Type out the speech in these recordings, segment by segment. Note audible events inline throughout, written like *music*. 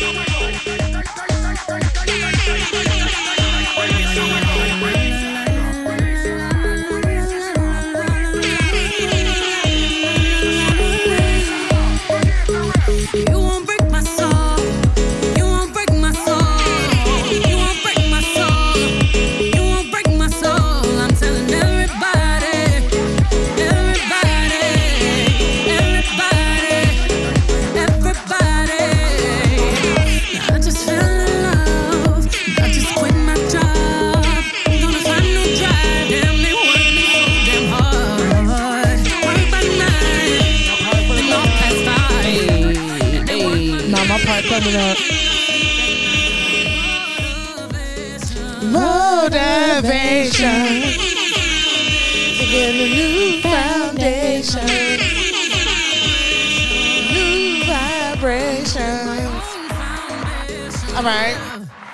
You Motivation. To get a new foundation. New vibrations. All right.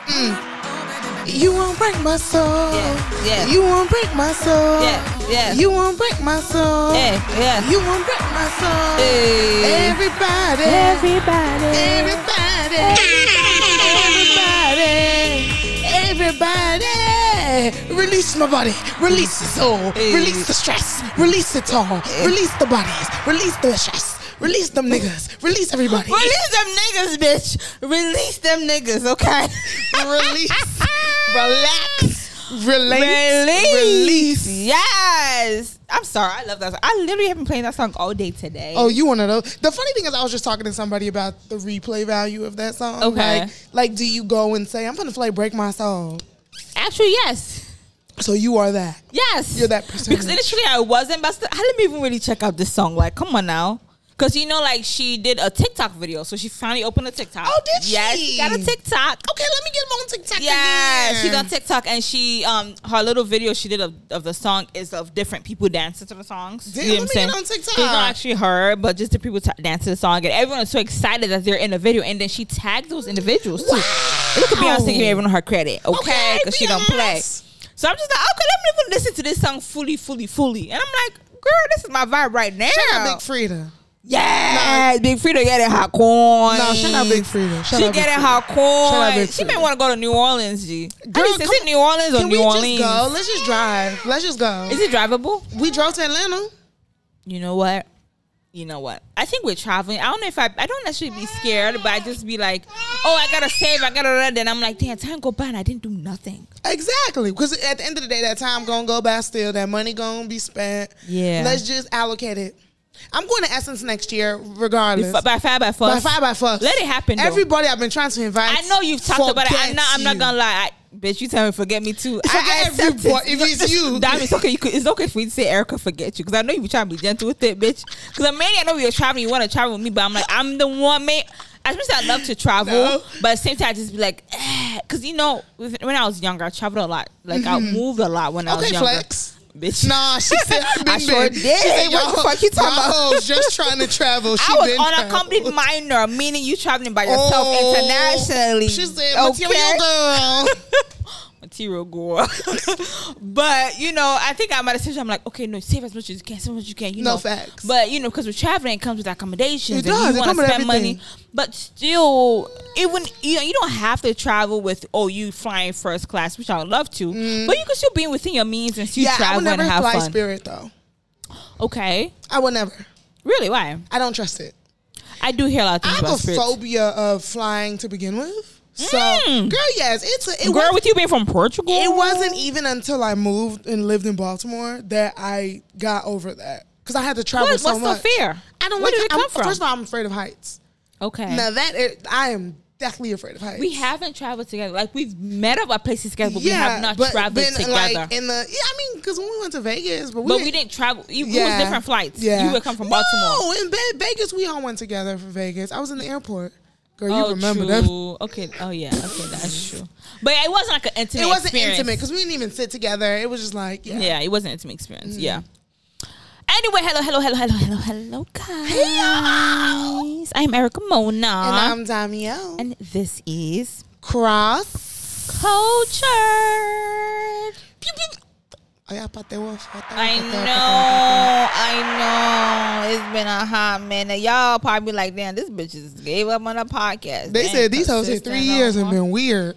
Mm. You won't break my soul. yeah. You won't break my soul. Yeah, yeah. You won't break my soul. Yeah, yeah. You won't break my soul. Hey. Everybody. Everybody. Everybody. Everybody. Release my body. Release the soul. Release the stress. Release it all. Release the bodies. Release the stress. Release them niggas. Release everybody. Release them niggas, bitch. Release them niggas, okay? *laughs* Release. Relax. Relate. Release. Release. Yes. I'm sorry. I love that. Song. I literally have been playing that song all day today. Oh, you one of those. The funny thing is, I was just talking to somebody about the replay value of that song. Okay. Like, like do you go and say, I'm going to play Break My Soul? actually, yes. So you are that. Yes. You're that person. Because initially I wasn't, but I didn't even really check out this song. Like, come on now. Because you know, like she did a TikTok video, so she finally opened a TikTok. Oh, did she? Yes, she got a TikTok. Okay, let me get on TikTok Yeah, again. she's on TikTok and she um her little video she did of, of the song is of different people dancing to the songs. Damn, you know let what me I'm get on TikTok. It's not actually her, but just the people t- dance to the song, and everyone is so excited that they're in the video. And then she tagged those individuals too. Look at Beyonce giving everyone her credit, okay? Okay, Because she don't play. So I'm just like, okay, let me even listen to this song fully, fully, fully. And I'm like, girl, this is my vibe right now. Shout out Big Freedia. Yeah, Big Freedia getting her coin. No, shout out Big Freedia. Shout she out getting her coin. She may want to go to New Orleans, G. Girl, is it New Orleans or New we Orleans? just go? Let's just drive. Let's just go. Is it drivable? we drove to Atlanta. You know what? You know what? I think we're traveling. I don't know if I. I don't necessarily be scared, but I just be like, oh, I gotta save. I gotta. run. Then I'm like, damn, time go by and I didn't do nothing. Exactly. Because at the end of the day, that time gonna go by still. That money gonna be spent. Yeah. Let's just allocate it. I'm going to Essence next year, regardless. By five by four. By five by fuck. Let it happen. Though. Everybody I've been trying to invite. I know you've talked about it. I'm not. I'm not gonna lie. I, bitch, you tell me forget me too. I, I accept everybody. it. If it's you. *laughs* Damn, it's okay. You could, it's okay for you to say Erica forget you because I know you be trying to be gentle with it, bitch. Because I'm mainly I know you're traveling. You want to travel with me, but I'm like I'm the one man. I just I love to travel, No. but at the same time I just be like, because you know when I was younger I traveled a lot. Like I moved a lot when I was Mm-hmm. Younger. flex. Bitch. Nah, she *laughs* said I've been I sure been. did. She said, What the fuck you talking about? just trying to travel. *laughs* She I was been on a traveled. complete minor, meaning you traveling by yourself Oh, internationally. She said, okay? material girl. *laughs* material girl. *laughs* but you know, I think I'm at a situation. I'm like, okay, no, save as much as you can, save as much as you can. You No know, facts. But you know, because we're traveling, it comes with accommodations, It does. You want to spend money. But still, even you know, you don't have to travel with oh, you flying first class, which I would love to. But you can still be within your means and still Mm. yeah, I travel would never and have fly fun. Spirit though. Okay, I would never. really? Why? I don't trust it. I do hear a lot of I have about a phobia of flying to begin with. So, Mm. girl, yes, it's a, it Girl, was, with you being from Portugal, It wasn't even until I moved and lived in Baltimore that I got over that because I had to travel What, so what's much. the fear? I don't Where like. did it I'm- come from? First of all, I'm afraid of heights. Okay. Now that it, I am definitely afraid of heights. We haven't traveled together. Like we've met up at places together, but yeah, we have not but traveled then, together. Like in the, yeah, I mean, because when we went to Vegas, but we, but didn't- we didn't travel. It, it was different flights. Yeah, You would come from Baltimore. No, in Ve- Vegas, we all went together for Vegas. I was in the airport. Girl, you oh, remember true. that? Okay. Oh yeah. Okay, that's true. But it wasn't like an intimate. It wasn't experience. intimate because we didn't even sit together. It was just like, yeah. Yeah. it wasn't intimate experience. Mm. Yeah. Anyway, hello, hello, hello, hello, hello, hello, guys. I'm Erica Mona, And I'm Damiel. and this is Cross. Culture. Pew, pew. Ay, apate, wolf. I know, I know. It's been a hot minute. Y'all probably be like, damn, this bitch just gave up on a podcast. They said these hoes consistent three years and more. been weird.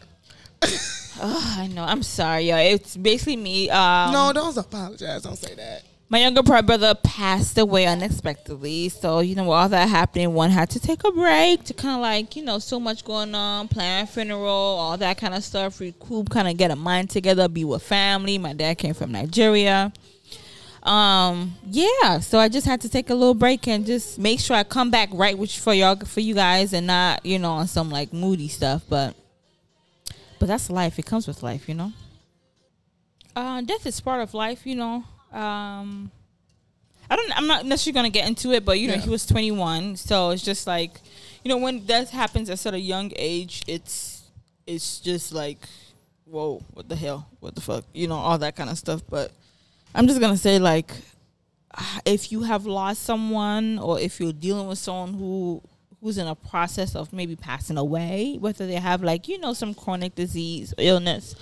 Ugh, I know. I'm sorry, y'all. It's basically me. Um, no, don't apologize. Don't say that. My younger bro- brother passed away unexpectedly. So, you know, all that happening, one had to take a break to kind of like, you know, so much going on, plan funeral, all that kind of stuff, recoup, kind of get a mind together, be with family. My dad came from Nigeria. Um, yeah, so I just had to take a little break and just make sure I come back right which for y'all for you guys and not, you know, on some like moody stuff, but but that's life. It comes with life, you know. Uh, death is part of life, you know. Um, I don't. I'm not necessarily gonna get into it, but you know, Yeah. he was 21, so it's just like, you know, when death happens at such a young age, it's it's just like, whoa, what the hell, what the fuck, you know, all that kind of stuff. But I'm just gonna say, like, *sighs* if you have lost someone, or if you're dealing with someone who who's in a process of maybe passing away, whether they have like you know some chronic disease, illness,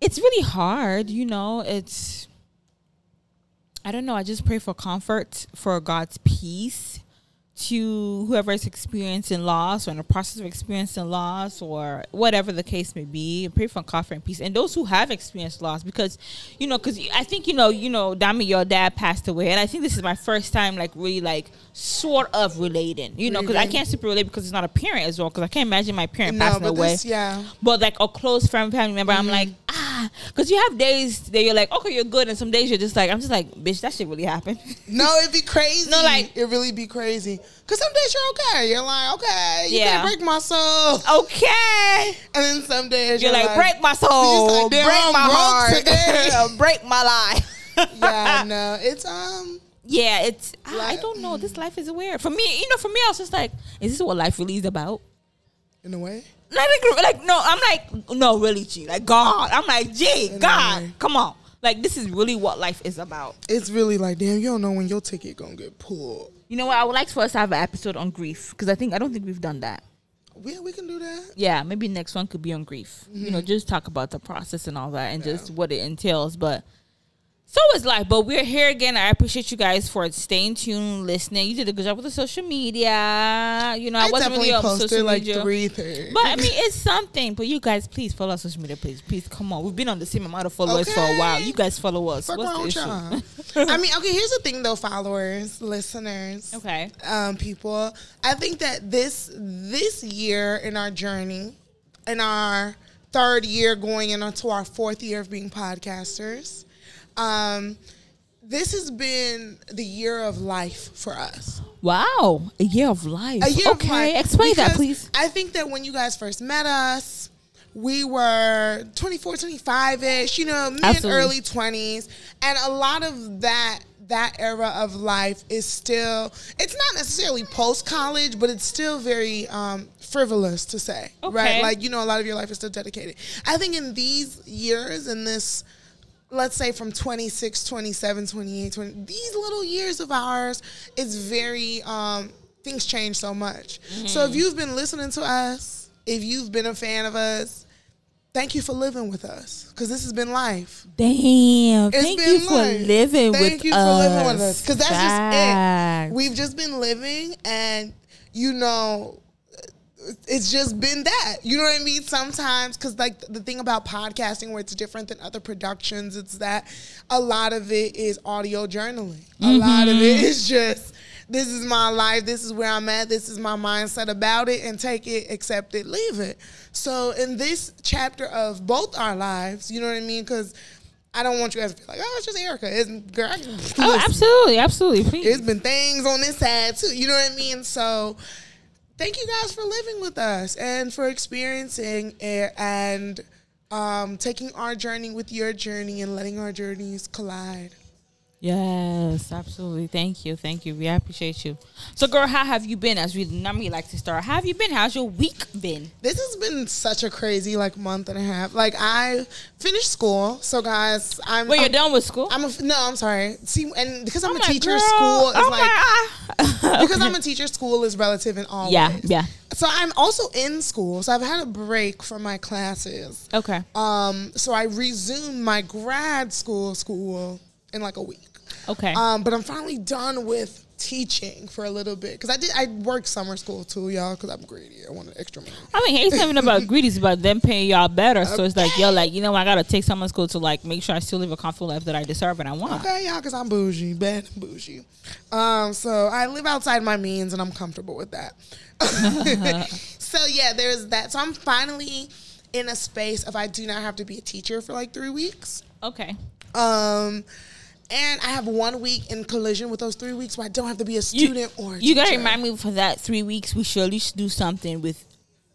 it's really hard. You know, it's I don't know. I just pray for comfort, for God's peace to whoever is experiencing loss or in the process of experiencing loss or whatever the case may be. Pray for comfort and peace. And those who have experienced loss because, you know, because I think, you know, you know, Dami, your dad passed away. And I think this is my first time like really like sort of relating, you know, because I can't super relate because it's not a parent as well. Because I can't imagine my parent No, passing away this, yeah. but like a close friend family member i'm Mm-hmm. like ah because you have days that you're like okay you're good and some days you're just like i'm just like bitch that shit really happened No, it'd be *laughs* crazy. No, like- it really be crazy. Cause some days you're okay. You're like, okay, you Yeah. can't break my soul. okay. And then some days you're you're, like, break my soul. Like, break I'm my heart. today." *laughs* break my life. *laughs* Yeah, *laughs* no, it's um. yeah it's I, I don't know. This life is weird. For me you know for me i was just like is this what life really is about? In a way, like, like no i'm like no really g. Like god. I'm like In god come on. Like this is really what life is about. It's really like, damn, you don't know when your ticket gonna get pulled. You know what i would like for us to have an episode on grief because i think i don't think we've done that Yeah, we can do that. yeah, maybe next one could be on grief. You know, mm-hmm. just talk about the process and all that and just what it entails. But so it's life. But we're here again. I appreciate you guys for staying tuned, listening. You did a good job with the social media. You know, I, I, wasn't really on posted social like media. three things. But I *laughs* mean, it's something. But you guys, please follow our social media, please. Please, come on. We've been on the same amount of followers for a while. You guys follow us. Fuck What's the issue? *laughs* I mean, okay. Here's the thing, though, followers, listeners, Okay. um, people. I think that this this year in our journey, in our third year going into our fourth year of being podcasters, um, this has been the year of life for us. Wow, a year of life. A year of okay, life. explain that, please. I think that when you guys first met us, we were 24, 25 ish, you know, mid Absolutely. early 20s. And a lot of that that era of life is still it's not necessarily post college but it's still very um, frivolous to say Okay. right like you know a lot of your life is still dedicated i think in these years in this let's say from 26 27 28 20 these little years of ours is very um things change so much so Mm-hmm. if you've been listening to us if you've been a fan of us thank you for living with us because this has been life Damn. It's Thank been you for life. living thank with you us. for living with us because that's just it we've just been living and you know it's just been that. You know what I mean? Sometimes, because like the thing about podcasting, where it's different than other productions, it's that a lot of it is audio journaling. A lot of Mm-hmm. it is just this is my life, this is where I'm at, this is my mindset about it, and take it, accept it, leave it. So in this chapter of both our lives, you know what I mean? Because I don't want you guys to feel like, oh, it's just Erica. It's girl. Oh, *laughs* absolutely, absolutely. Please. it's been things on this side too. You know what I mean? So thank you guys for living with us and for experiencing it and um, taking our journey with your journey and letting our journeys collide. Yes, absolutely. Thank you, thank you. We appreciate you. So, girl, how have you been? As we normally like to start, how have you been? How's your week been? This has been such a crazy like month and a half. Like I finished school, so guys, I'm. Well, you're I'm- done with school. I'm a, no, I'm sorry. See, and because I'm Oh a teacher, girl. school is oh like *laughs* because I'm a teacher, school is relative in all yeah, ways. yeah. So I'm also in school, so I've had a break from my classes. Okay. Um, so I resumed my grad school school in like a week. Okay. Um, but I'm finally done with teaching for a little bit because I did. I worked summer school too, y'all, because I'm greedy. I wanted extra money. I mean, not even about *laughs* greedy. It's about them paying y'all better. So it's like, yo, like you know, I gotta take summer school to like make sure I still live a comfortable life that I deserve and I want. Okay, y'all, because I'm bougie, bad and bougie. Um, so I live outside my means, and I'm comfortable with that. *laughs* so yeah, there's that. So I'm finally in a space of I do not have to be a teacher for like three weeks. Okay. Um, and I have one week in collision with those three weeks where I don't have to be a student or a you gotta remind me for that three weeks. We should at least do something with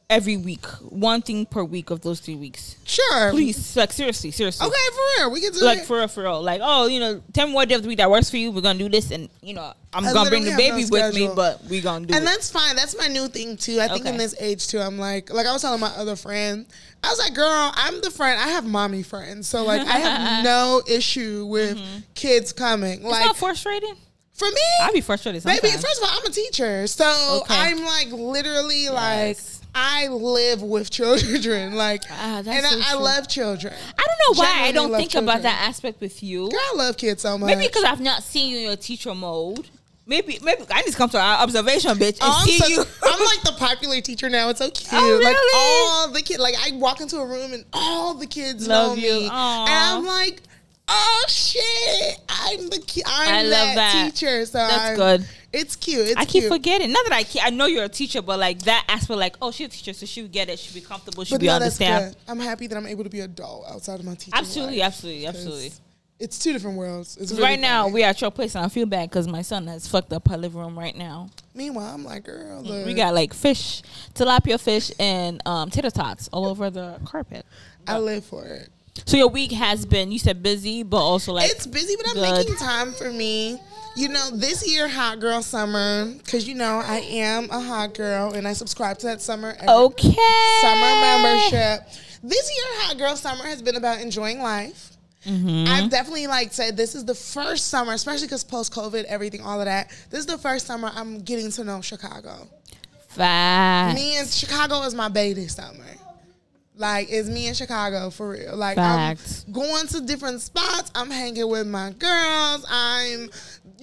every week, one thing per week of those three weeks. Sure, Please, like seriously, seriously. Okay, for real, we can do Like it. for real, for real. Like, oh, you know, tell me what day of the week that works for you. We're gonna do this, and you know, I'm I gonna bring the have no baby with me, but we gonna do it. and it. that's fine. That's my new thing too. I think in this age too, I'm like, like I was telling my other friend, I was like, girl, I'm the friend. I have mommy friends, so like I have *laughs* no issue with kids coming. Mm-hmm. It's Like not frustrating. for me, I'd be frustrated sometimes. Baby, first of all, I'm a teacher, so Okay. I'm like literally like Yes. I live with children, *laughs* like, Ah, and so I, I love children. I don't know why I don't think about that aspect with you. Girl, I love kids so much. Maybe because I've not seen you in your teacher mode. Maybe, maybe I need to come to our observation, bitch, and Oh, I'm, see so- you. I'm like the popular teacher now. It's so cute. Oh, Like really? all the kids, like I walk into a room and all the kids Love know you. me, Aw. and I'm like, oh shit, I'm the ki- I'm I love that, that. teacher. So That's I'm- good. It's cute. It's I keep cute. forgetting. Not that I ke- I know you're a teacher, but like that aspect, like oh, she's a teacher, so she would get it. She'd be comfortable. She'd But be no, understand. I'm happy that I'm able to be a adult outside of my teacher. Absolutely, life, absolutely, absolutely. It's two different worlds. It's really right now funny. we're at your place, and I feel bad because my son has fucked up our living room right now. Meanwhile, I'm like, girl, look, We got like fish, tilapia fish, and um, tater tots all over the carpet. I live for it. So your week has been, you said busy, but also like it's busy, but I'm good. making time for me. You know, this year, hot girl summer, because you know I am a hot girl and I subscribe to that summer okay summer membership. This year, hot girl summer has been about enjoying life. Mm-hmm. I've definitely like said this is the first summer, especially because post COVID, everything, all of that. This is the first summer I'm getting to know Chicago. Facts. Me and Chicago is my baby summer. Like it's me in Chicago for real. Like Facts. I'm going to different spots. I'm hanging with my girls. I'm,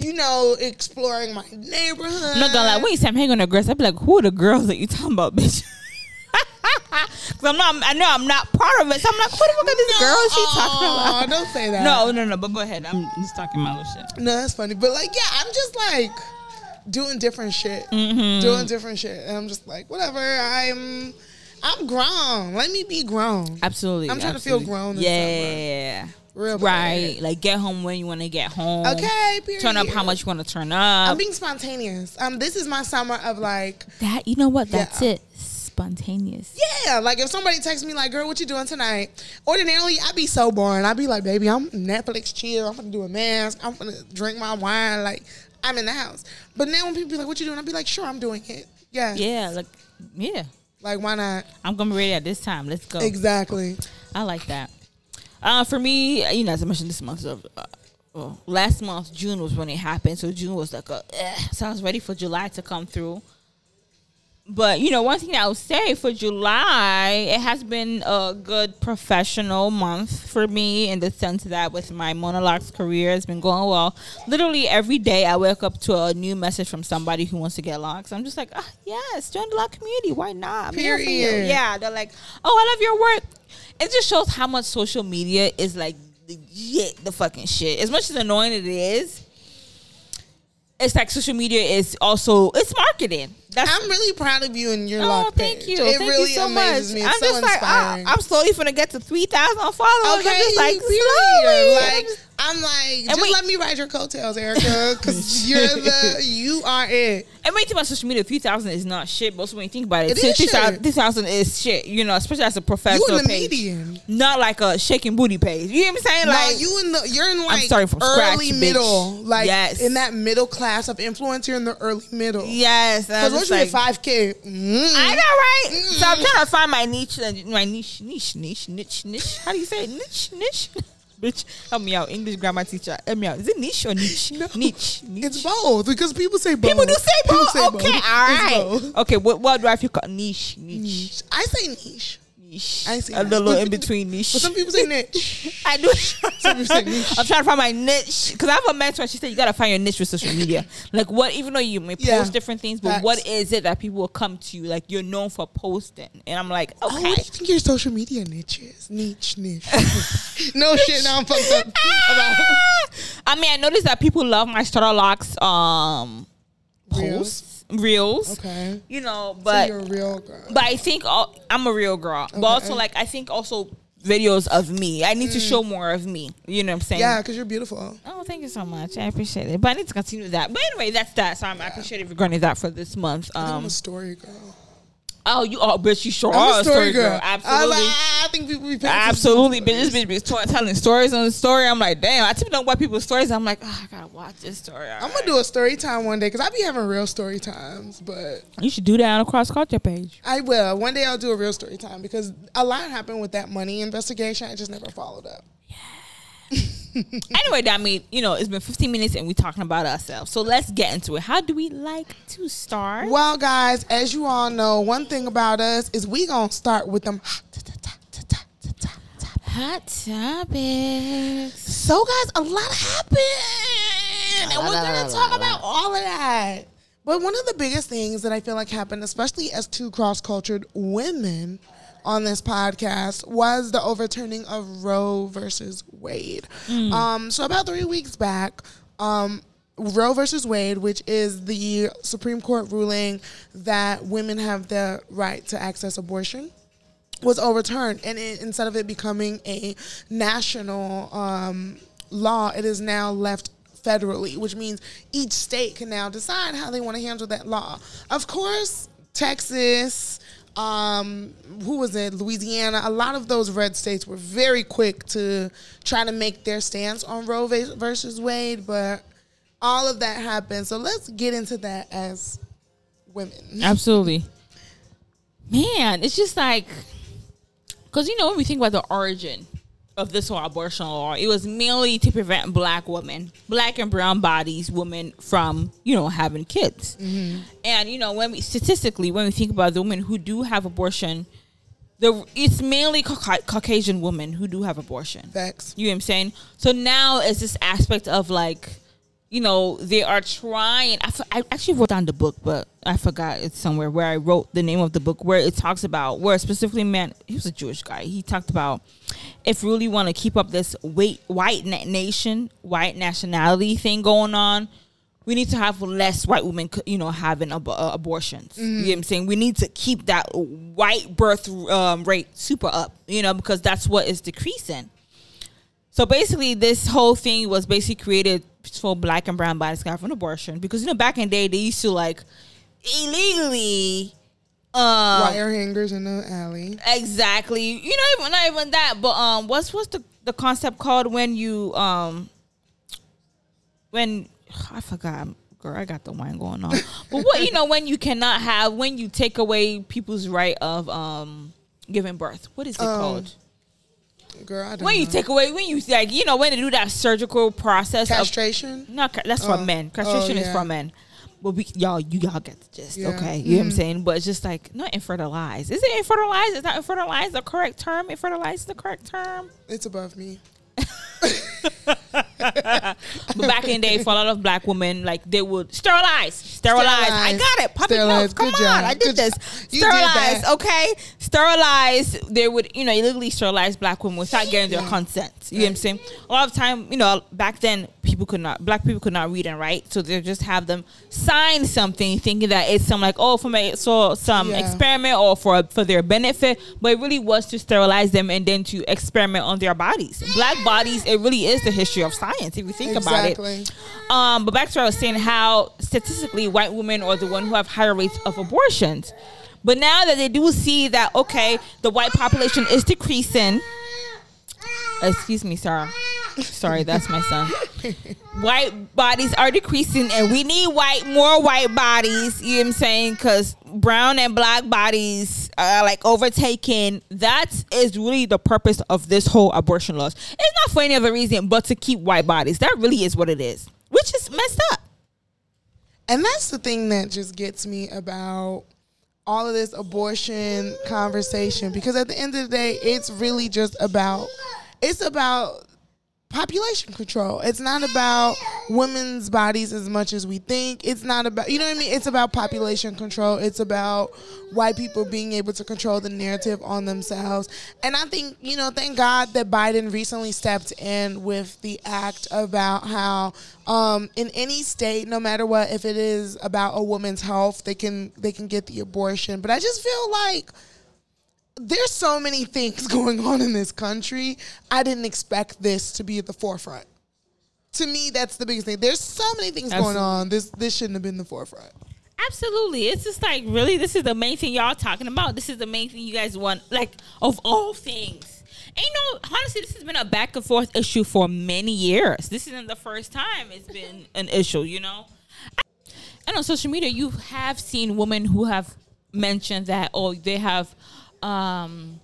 you know, exploring my neighborhood. I'm not gonna lie. When you say I'm hanging on the girls, I'd be like, who are the girls that you talking about, bitch? *laughs* Cause I'm not. I know I'm not part of it. So I'm like, what the fuck are these girls she talking about? Don't say that. No, no, no. But go ahead. I'm just talking my little shit. no, that's funny. But like, yeah, I'm just like doing different shit, Mm-hmm. doing different shit, and I'm just like, whatever. I'm, I'm grown. Let me be grown. Absolutely. I'm trying to feel grown this Yeah. Real bad. Right. Like get home when you want to get home. Okay. Period. Turn up how much you want to turn up. I'm being spontaneous. Um, this is my summer of like, that you know what? That's Yeah. it. Spontaneous. yeah, like if somebody texts me like, "Girl, what you doing tonight?" Ordinarily, I'd be so boring. I'd be like, "Baby, I'm Netflix chill. I'm gonna do a mask. I'm gonna drink my wine. Like, I'm in the house." But now when people be like, "What you doing?" I'd be like, "Sure, I'm doing it." Yeah, Yeah. Like yeah. Like, why not? I'm gonna be ready at this time. Let's go. Exactly. I like that. Uh, for me, you know, as I mentioned this month of, uh, well, last month June was when it happened. So June was like a, eh, so I was ready for July to come through. But you know, one thing I would say for July, it has been a good professional month for me in the sense that with my monologues career, it's been going well. Literally every day, I wake up to a new message from somebody who wants to get locks. I'm just like, ah, yes, join the lock community. Why not? I'm here for you. Period. Yeah, they're like, oh, I love your work. It just shows how much social media is like the the fucking shit. As much as annoying it is, it's like social media is also it's marketing. That's I'm really proud of you and your Oh, lock thank page. you. It thank really you so amazes much. me. It's I'm so just like, inspiring. ah, I'm slowly gonna get to three thousand followers. okay, I'm just like, slowly. Like, I'm like, just wait- let me ride your coattails, Erica, because *laughs* you're the, you are it. And when you think about social media, 3000 is not shit. But also when you think about it, It is 3000 shit. 3000 is shit. You know, especially as a You professional in the page. median. Not like a shaking booty page. You know what I'm saying? No, like, you in the you're in like starting from scratch, early bitch. middle, like Yes. in that middle class of influence. You're in the early middle. yes. Because just like, five k, mm, I know, right? So I'm trying to find my niche, uh, my niche, niche, niche, niche, niche. How do you say it? Niche, niche. *laughs* Bitch, help me out. English grammar teacher, help me out. Is it niche or niche? No, Niche. niche. it's both because people say both. People do say People both. say Okay, both. all right. Okay, what what do I feel called? Niche, niche, Niche. I say niche. Niche. I see a little in between niche. But some people say niche. *laughs* I do. some people say niche. I'm trying to find my niche because I have a mentor. She said you gotta find your niche with social media. like what? Even though you may post Yeah. different things, but Facts. what is it that people will come to you? Like you're known for posting, and I'm like, Oh, okay. what do you think your social media niche is? Niche, niche. *laughs* no shit. Now I'm fucked up. *laughs* I mean, I noticed that people love my starter locks um posts, reels. okay. You know, so but you're a real girl. but I think all, I'm a real girl. But also, like, I think also videos of me. I need to show more of me. You know what I'm saying? Mm. yeah, because you're beautiful. Oh, thank you so much. I appreciate it. But I need to continue that. But anyway, that's that. So I'm, I appreciate if you're going to that for this month. I think I'm Um, a story girl. Oh, you are, bitch. You sure I'm are a story girl. I, Absolutely. was like, ah, I think people be Absolutely, bitch. This bitch be t- telling stories on the story. I'm like, damn. I typically don't watch people's stories. I'm like, oh, I gotta watch this story. I'm gonna do a story time one day because I be having real story times, but You should do that on a cross culture page. I will. One day I'll do a real story time because a lot happened with that money investigation. I just never followed up. *laughs* anyway, that mean you know it's been 15 minutes and we're talking about ourselves. So let's get into it. How do we like to start? Well, guys, as you all know, one thing about us is we gonna start with them. Hot topics. So, guys, a lot happened, and we're gonna talk about all of that. But one of the biggest things that I feel like happened, especially as two cross-cultured women on this podcast, was the overturning of Roe versus Wade. Um, so about three weeks back, um, Roe versus Wade, which is the Supreme Court ruling that women have the right to access abortion was overturned, and it, instead of it becoming a national um, law, it is now left federally, which means each state can now decide how they want to handle that law. Of course, Texas, um, who was it, Louisiana, a lot of those red states were very quick to try to make their stance on Roe versus Wade, but all of that happened. So let's get into that as women. Absolutely. Man, it's just like, because you know, when we think about the origin of this whole abortion law, it was mainly to prevent black women, black and brown bodies, women from, you know, having kids. Mm-hmm. And, you know, when we statistically, when we think about the women who do have abortion, the it's mainly Cauca- Caucasian women who do have abortion. Facts. You know what I'm saying? So now it's this aspect of like, you know, they are trying. I, I actually wrote down the book, but I forgot it's somewhere where I wrote the name of the book where it talks about where specifically man he was a Jewish guy. He talked about if we really want to keep up this white white na- nation, white nationality thing going on, we need to have less white women, you know, having ab- uh, abortions. You know what I'm saying? We need to keep that white birth um, rate super up, you know, because that's what is decreasing. So basically, this whole thing was basically created for black and brown bodies have an abortion because you know back in the day they used to like illegally. Um, Wire hangers in the alley. Exactly. You know, even not even that, but um, what's what's the the concept called when you um, when *sighs* I forgot, girl, I got the wine going on. *laughs* but what you know when you cannot have when you take away people's right of um giving birth. What is it Um, called? Girl, I don't When you know. take away when you like you know when they do that surgical process of castration. no, that's for Oh. men. Castration Oh, is for men. But we, y'all, you y'all get the gist, Yeah. okay? You know what I'm Mhm. saying? But it's just like not infertilized. Is it infertilized? Is not infertilized the correct term? Infertilized is the correct term. It's above me. *laughs* But back in the day, for a lot of black women, like they would sterilize, sterilize. I got it. Public Sterilize. Come Good on, job. I did Good this. You did sterilize, that. okay? Sterilize. They would, you know, illegally sterilize black women without getting their Yeah. consent. You know what I'm saying? A lot of time, you know, back then people could not, black people could not read and write, so they just have them sign something, thinking that it's some like, oh, for my so some Yeah. experiment or for for their benefit, but it really was to sterilize them and then to experiment on their bodies. Black bodies, it really is the history of science if you think about it. Um, but back to what I was saying, how statistically white women are the one who have higher rates of abortions. But now that they do see that, okay, the white population is decreasing. Excuse me, Sarah. Sorry, that's my son. White bodies are decreasing, and we need white more white bodies. You know what I'm saying? Because brown and black bodies are like overtaken. That is really the purpose of this whole abortion laws. It's not for any other reason but to keep white bodies. That really is what it is, which is messed up. And that's the thing that just gets me about all of this abortion conversation because at the end of the day, it's really just about it's about population control. It's not about women's bodies as much as we think. It's not about you know what I mean? It's about population control. It's about white people being able to control the narrative on themselves. And I think, you know, thank God that Biden recently stepped in with the act about how um, in any state, no matter what, if it is about a woman's health, they can they can get the abortion. But I just feel like there's so many things *laughs* going on in this country. I didn't expect this to be at the forefront. To me, that's the biggest thing. There's so many things going on. This this shouldn't have been the forefront. Absolutely. It's just like really this is the main thing y'all talking about. This is the main thing you guys want like of all things. You know, honestly, this has been a back and forth issue for many years. This isn't the first time it's been an issue, you know? And on social media, you have seen women who have mentioned that, oh, they have, um,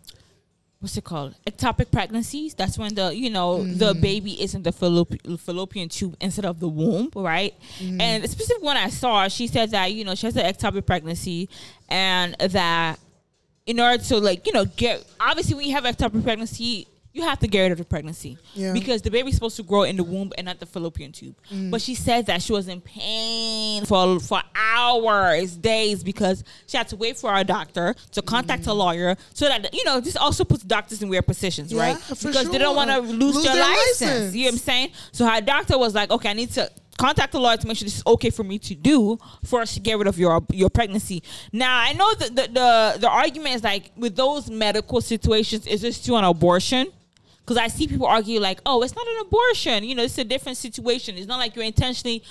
what's it called? Ectopic pregnancies. That's when the, you know, the baby is in the fallop- fallopian tube instead of the womb, right? And the specific one I saw, she said that, you know, she has an ectopic pregnancy and that in order to like, you know, get, obviously when you have ectopic pregnancy, you have to get rid of the pregnancy Yeah. because the baby's supposed to grow in the womb and not the fallopian tube. Mm. But she said that she was in pain for for hours, days because she had to wait for our doctor to contact mm. a lawyer so that you know this also puts doctors in weird positions, Yeah, right? Because they don't want to lose, Lose their, their license. license. You know what I'm saying? So her doctor was like, okay, I need to contact the lawyer to make sure this is okay for me to do for us to get rid of your your pregnancy. Now I know that the the, the argument is like with those medical situations, is this still an abortion? Because I see people argue like, oh, it's not an abortion. You know, it's a different situation. It's not like you're intentionally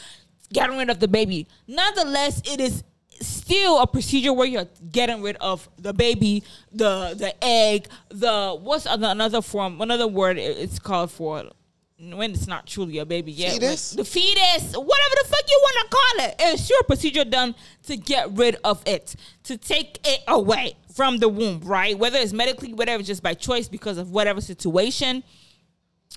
getting rid of the baby. Nonetheless, it is still a procedure where you're getting rid of the baby, the the egg, the what's other, another form, another word it's called for when it's not truly a baby yet. Fetus? The fetus, whatever the fuck you want to call it. It's your procedure done to get rid of it, to take it away from the womb, right? Whether it's medically, whatever, just by choice because of whatever situation.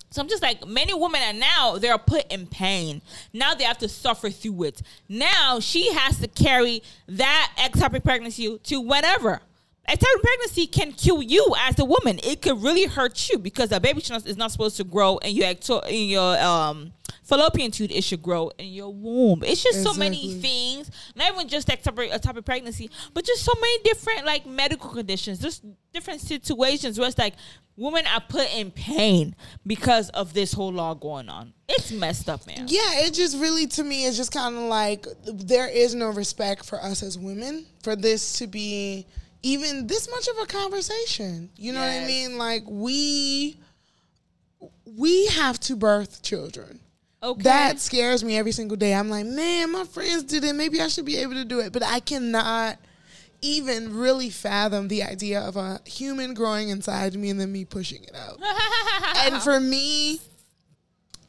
So I'm just like many women are now they're put in pain. Now they have to suffer through it. Now she has to carry that ectopic pregnancy to whatever. Ectopic pregnancy can kill you as a woman. It could really hurt you because the baby is not supposed to grow in your ecto- in your um fallopian tube. It should grow in your womb. It's just so many things. Not even just a type of pregnancy, but just so many different like medical conditions. Just different situations where it's like women are put in pain because of this whole law going on. It's messed up, man. Yeah, it just really to me is just kind of like there is no respect for us as women for this to be even this much of a conversation. You know what I mean? Like we we have to birth children. Okay. That scares me every single day. I'm like, man, my friends did it. Maybe I should be able to do it. But I cannot even really fathom the idea of a human growing inside me and then me pushing it out. *laughs* and for me,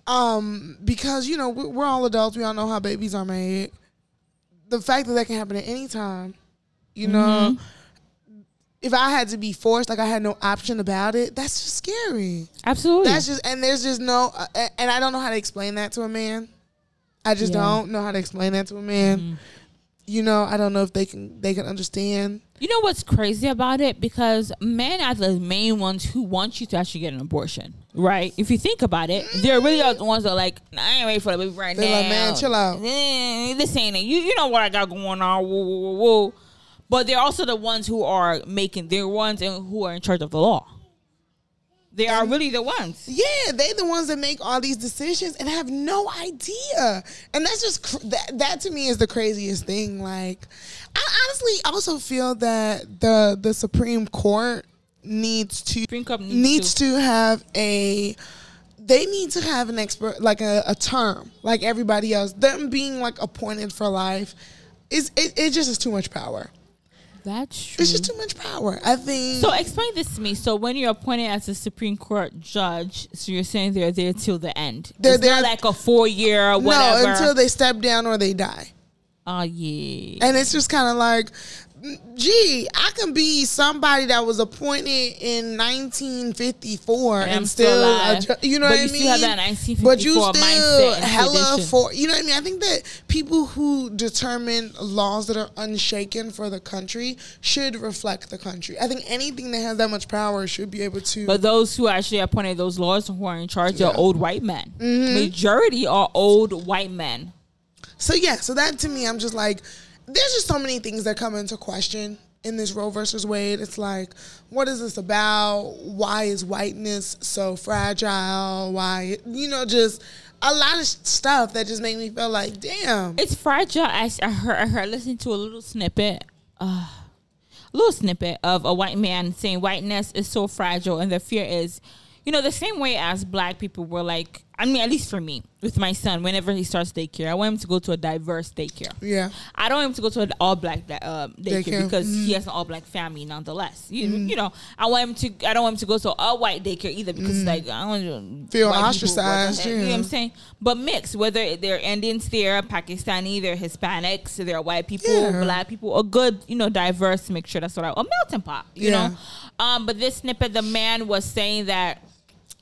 um, because you know we- we're all adults, we all know how babies are made. The fact that that can happen at any time, you know, if I had to be forced, like I had no option about it, that's just scary. Absolutely. That's just and there's just no uh, and I don't know how to explain that to a man. I just Yeah. don't know how to explain that to a man. You know, I don't know if they can they can understand. You know what's crazy about it? Because men are the main ones who want you to actually get an abortion, right? If you think about it, they're really the ones that are like, I ain't ready for the baby right They're now. like, "Man, chill out." Eh, This ain't it. You, you know what I got going on. Woo, woo, woo, woo. But they're also the ones who are making, they're ones in- who are in charge of the law. They are really the ones. Yeah, they're the ones that make all these decisions and have no idea. And that's just cr- that that to me is the craziest thing. Like, I honestly also feel that the the Supreme Court needs to needs needs to. to have a they need to have an expert like a, a term like everybody else. Them being like appointed for life is it, it just is too much power. That's true. It's just too much power. I think So explain this to me. So when you're appointed as a Supreme Court judge, so you're saying they're there till the end. They're it's there- like a four year whatever. no until they step down or they die. Oh yeah. And it's just kind of like, gee, I can be somebody that was appointed in 1954 and, I'm still, alive. adju- you know But what I you mean? still have that 1954 but you still mindset hella tradition. for, you know what I mean? I think that people who determine laws that are unshaken for the country should reflect the country. I think anything that has that much power should be able to. But those who actually appointed those laws who are in charge Yeah. Mm-hmm. are old white men. Majority are old white men. So yeah, so that to me, I'm just like, there's just so many things that come into question in this Roe versus Wade. It's like, what is this about? Why is whiteness so fragile? Why, you know, just a lot of stuff that just make me feel like, damn. It's fragile. I, I heard. I heard. Listen to a little snippet. Uh, a little snippet of a white man saying whiteness is so fragile, and the fear is, you know, the same way as black people were like. I mean, at least for me, with my son, whenever he starts daycare, I want him to go to a diverse daycare. Yeah. I don't want him to go to an all black uh, daycare, Daycare. because Mm-hmm. he has an all black family nonetheless. You, you know, I want him to. I don't want him to go to a white daycare either because like I don't want to. Feel white people, what ostracized, You know what. I'm saying? But mixed, whether they're Indians, they're Pakistani, they're Hispanics, they're white people, Yeah. black people, a good, you know, diverse mixture. That's what I a melting pot. You Yeah. know. Um, but this snippet, the man was saying that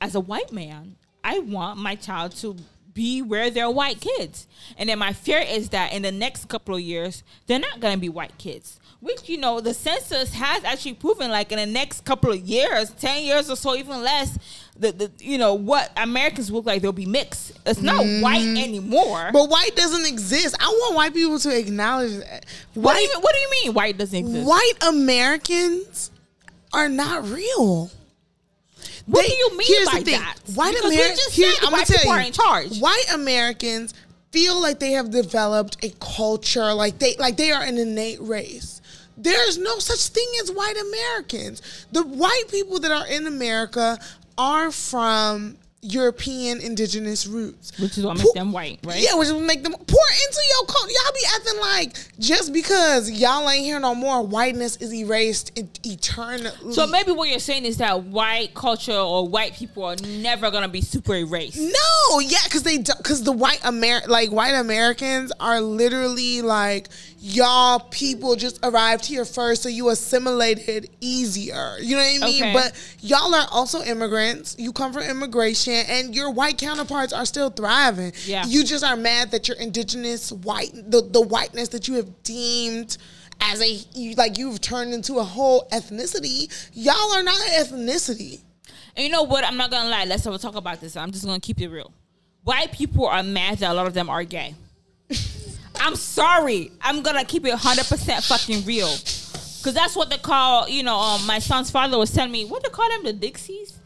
as a white man, I want my child to be where they're white kids. And then my fear is that in the next couple of years, they're not going to be white kids. Which, you know, the census has actually proven like in the next couple of years, 10 years or so, even less, the, the you know, what Americans look like, they'll be mixed. It's not mm. white anymore. But white doesn't exist. I want white people to acknowledge that. what, do you, what do you mean white doesn't exist? white Americans are not real. What They- do you mean by that? White Americans, just said white people are in charge. White Americans feel like they have developed a culture, like they like they are an innate race. There is no such thing as white Americans. The white people that are in America are from European indigenous roots. Which is what makes them white, right? Yeah, which will make them pour into your culture. Y'all be acting like just because y'all ain't here no more, whiteness is erased eternally. So maybe what you're saying is that white culture or white people are never gonna be super erased. No, yeah, because they because the white Amer like white Americans are literally like y'all people just arrived here first, so you assimilated easier. You know what I mean? Okay. But y'all are also immigrants. You come from immigration, and your white counterparts are still thriving. Yeah. you just are mad that your indigenous white the the whiteness that you have deemed. As a you, like you've turned into a whole ethnicity, y'all are not an ethnicity. And you know what? I'm not gonna lie. Let's have a talk about this. I'm just gonna keep it real. White people are mad that a lot of them are gay. *laughs* I'm sorry. I'm gonna keep it 100 percent fucking real, because that's what they call. You know, um, my son's father was telling me what they call them the Dixies.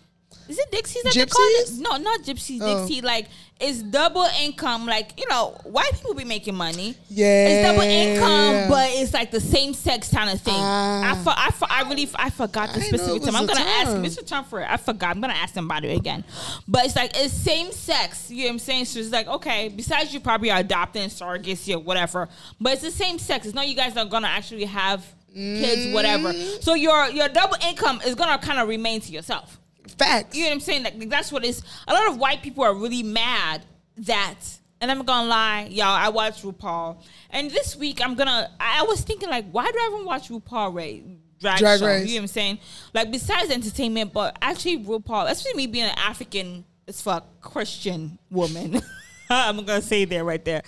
Is it Dixies that they call it? No, not gypsies. Oh. Dixie. Like it's double income. Like you know, white people be making money. Yeah. it's double income, but it's like the same sex kind of thing. Ah. I, for, I, for, I really I forgot the I specific term. I'm gonna ask. Mr. Trump for it. I forgot. I'm gonna ask him about it again. But it's like it's same sex. You know what I'm saying? So it's like okay. Besides, you probably are adopting surrogacy or whatever. But it's the same sex. It's not you guys are gonna actually have kids, whatever. Mm. So your your double income is gonna kind of remain to yourself. Facts. You know what I'm saying? Like that's what is. A lot of white people are really mad that. And I'm gonna lie, y'all. I watch RuPaul, and this week I'm gonna. I I was thinking like, why do I even watch RuPaul Ray drag, Drag show? Race. You know what I'm saying? Like besides entertainment, but actually RuPaul. Especially me being an African as fuck Christian woman. *laughs* I'm gonna say there right there.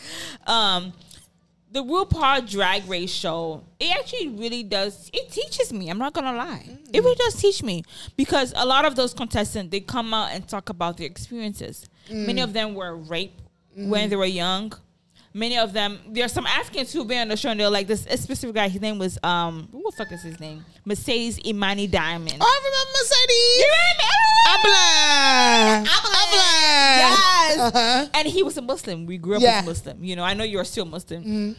Um, the RuPaul Drag Race show, it actually really does. It teaches me. I'm not gonna lie. It really does teach me because a lot of those contestants they come out and talk about their experiences. Many mm. of them were raped when they were young. Many of them, there are some Africans who've been on the show and they're like this a specific guy. His name was um, what the fuck is his name? Mercedes Imani Diamond. Oh, I remember Mercedes. You remember? Abla. Abla. Yes. Uh-huh. And he was a Muslim. We grew up Yeah. as Muslim. You know, I know you're still Muslim. And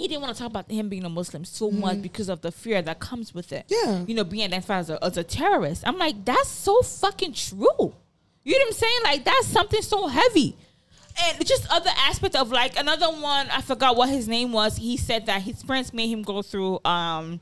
he didn't want to talk about him being a Muslim so much because of the fear that comes with it. Yeah. You know, being identified as a, as a terrorist. I'm like, that's so fucking true. You know what I'm saying? Like, that's something so heavy. And just other aspect of like another one, I forgot what his name was. He said that his friends made him go through um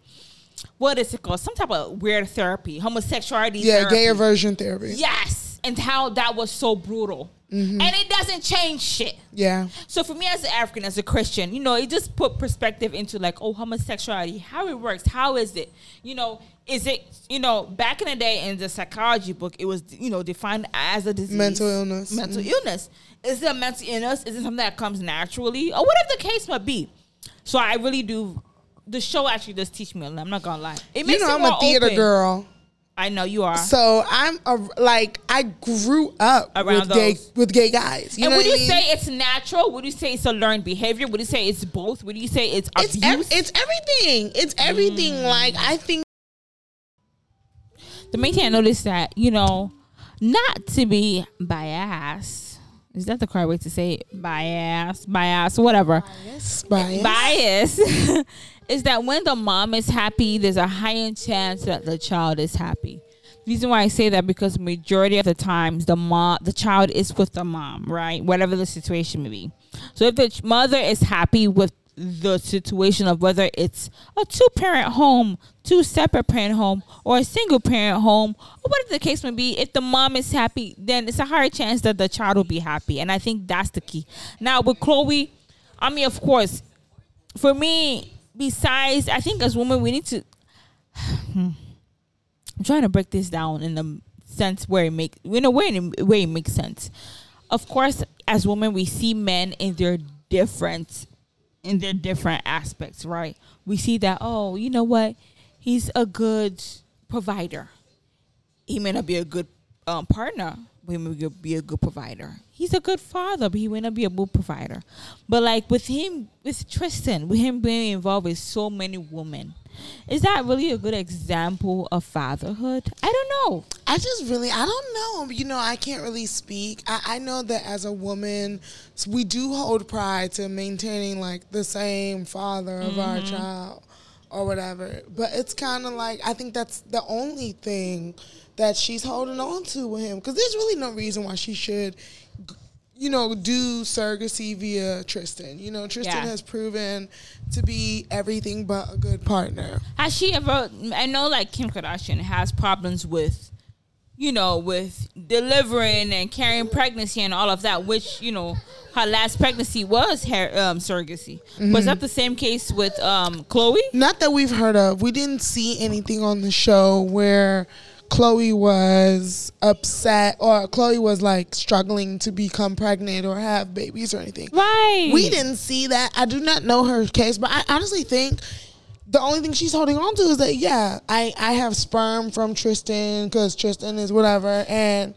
what is it called? Some type of weird therapy, homosexuality Yeah, therapy. gay aversion therapy. Yes, and how that was so brutal. Mm-hmm. and it doesn't change shit. Yeah. So for me as an African, as a Christian, you know, it just put perspective into like, oh, homosexuality, how it works, how is it? You know, is it, you know, back in the day in the psychology book, it was, you know, defined as a disease. Mental illness. Mental illness. Is it a mental illness? Is it something that comes naturally? Or whatever the case might be. So I really do the show actually does teach me a lot. I'm not gonna lie. It You know, I'm a theater open. girl. I know you are. So I'm a, like I grew up Around with gay with gay guys. You and would you I mean? say it's natural? Would you say it's a learned behavior? Would you say it's both? Would you say it's it's abuse? ev- it's everything. It's everything. Mm. Like I think the main thing I noticed that you know, not to be biased. Is that the correct way to say it? Bias, bias, whatever. bias. Bias *laughs* is that when the mom is happy, there's a higher chance that the child is happy. The reason why I say that because majority of the times the mom, the child is with the mom, right? Whatever the situation may be. So if the mother is happy with the situation of whether it's a two parent home, two separate parent home, or a single parent home, or whatever the case may be, if the mom is happy, then it's a higher chance that the child will be happy. And I think that's the key. Now with Khloé, I mean, of course, for me, besides, I think as women, we need to. *sighs* I'm trying to break this down in a sense where it makes, in a way in a way it makes sense. Of course, as women, we see men in their different in their different aspects, right? We see that oh, you know what, he's a good provider. He may not be a good um, partner, but he may be a good provider. He's a good father, but he may not be a good provider. But like with him, with Tristan, with him being involved with so many women, is that really a good example of fatherhood? I don't know. I just really, I don't know. You know, I can't really speak. I, I know that as a woman, we do hold pride to maintaining like the same father of our Mm-hmm. child or whatever. But it's kind of like, I think that's the only thing that she's holding on to with him. Because there's really no reason why she should, you know, do surrogacy via Tristan. You know, Tristan Yeah. has proven to be everything but a good partner. Has she ever? I know, like Kim Kardashian has problems with, you know, with delivering and carrying pregnancy and all of that. Which you know, her last pregnancy was her um, surrogacy. Was that the same case with um, Khloé? Not that we've heard of. We didn't see anything on the show where Khloé was upset or Khloé was like struggling to become pregnant or have babies or anything. Right. We didn't see that. I do not know her case, but I honestly think the only thing she's holding on to is that yeah, I I have sperm from Tristan because Tristan is whatever, and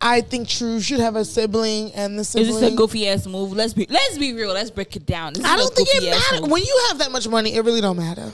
I think True should have a sibling, and the Is this a goofy ass move? Let's be let's be real. Let's break it down. This I don't think it matters when you have that much money. It really don't matter.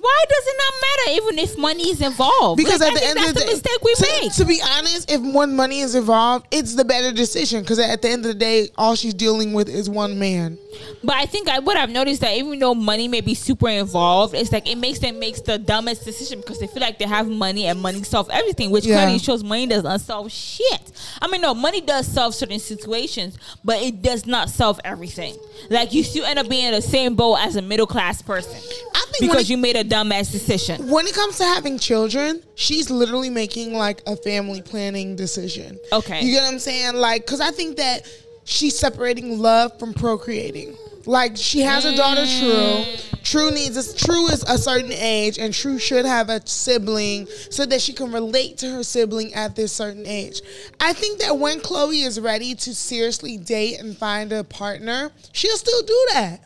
Why does it not matter even if money is involved? Because Like, at the end of the day, mistake we to, made. to be honest, if one money is involved, it's the better decision. Because at the end of the day, all she's dealing with is one man. But I think I, what I've noticed that even though money may be super involved, it's like it makes them makes the dumbest decision because they feel like they have money and money solves everything, which Yeah. clearly shows money does not solve shit. I mean, no, money does solve certain situations, but it does not solve everything. Like you still end up being in the same boat as a middle class person I think because it, you made a dumbass decision. when it comes to having children, she's literally making like a family planning decision. Okay. you get what I'm saying? Like, because I think that she's separating love from procreating. Like she has a daughter, mm. True. True needs a True is a certain age, and True should have a sibling so that she can relate to her sibling at this certain age. I think that when Khloé is ready to seriously date and find a partner, she'll still do that.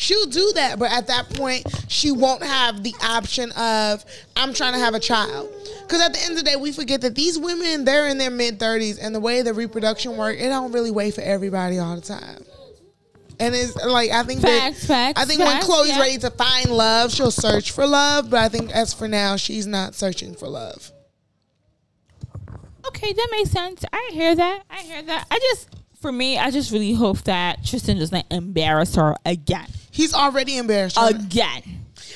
She'll do that, but at that point, she won't have the option of I'm trying to have a child. Because at the end of the day, we forget that these women they're in their mid 30s, and the way the reproduction work, it don't really wait for everybody all the time. And it's like I think Facts, that facts, I think when Khloé's yeah. ready to find love, she'll search for love. But I think as for now, she's not searching for love. Okay, that makes sense. I hear that. I hear that. I just, for me, I just really hope that Tristan does not embarrass her again. He's already embarrassed. her. Again.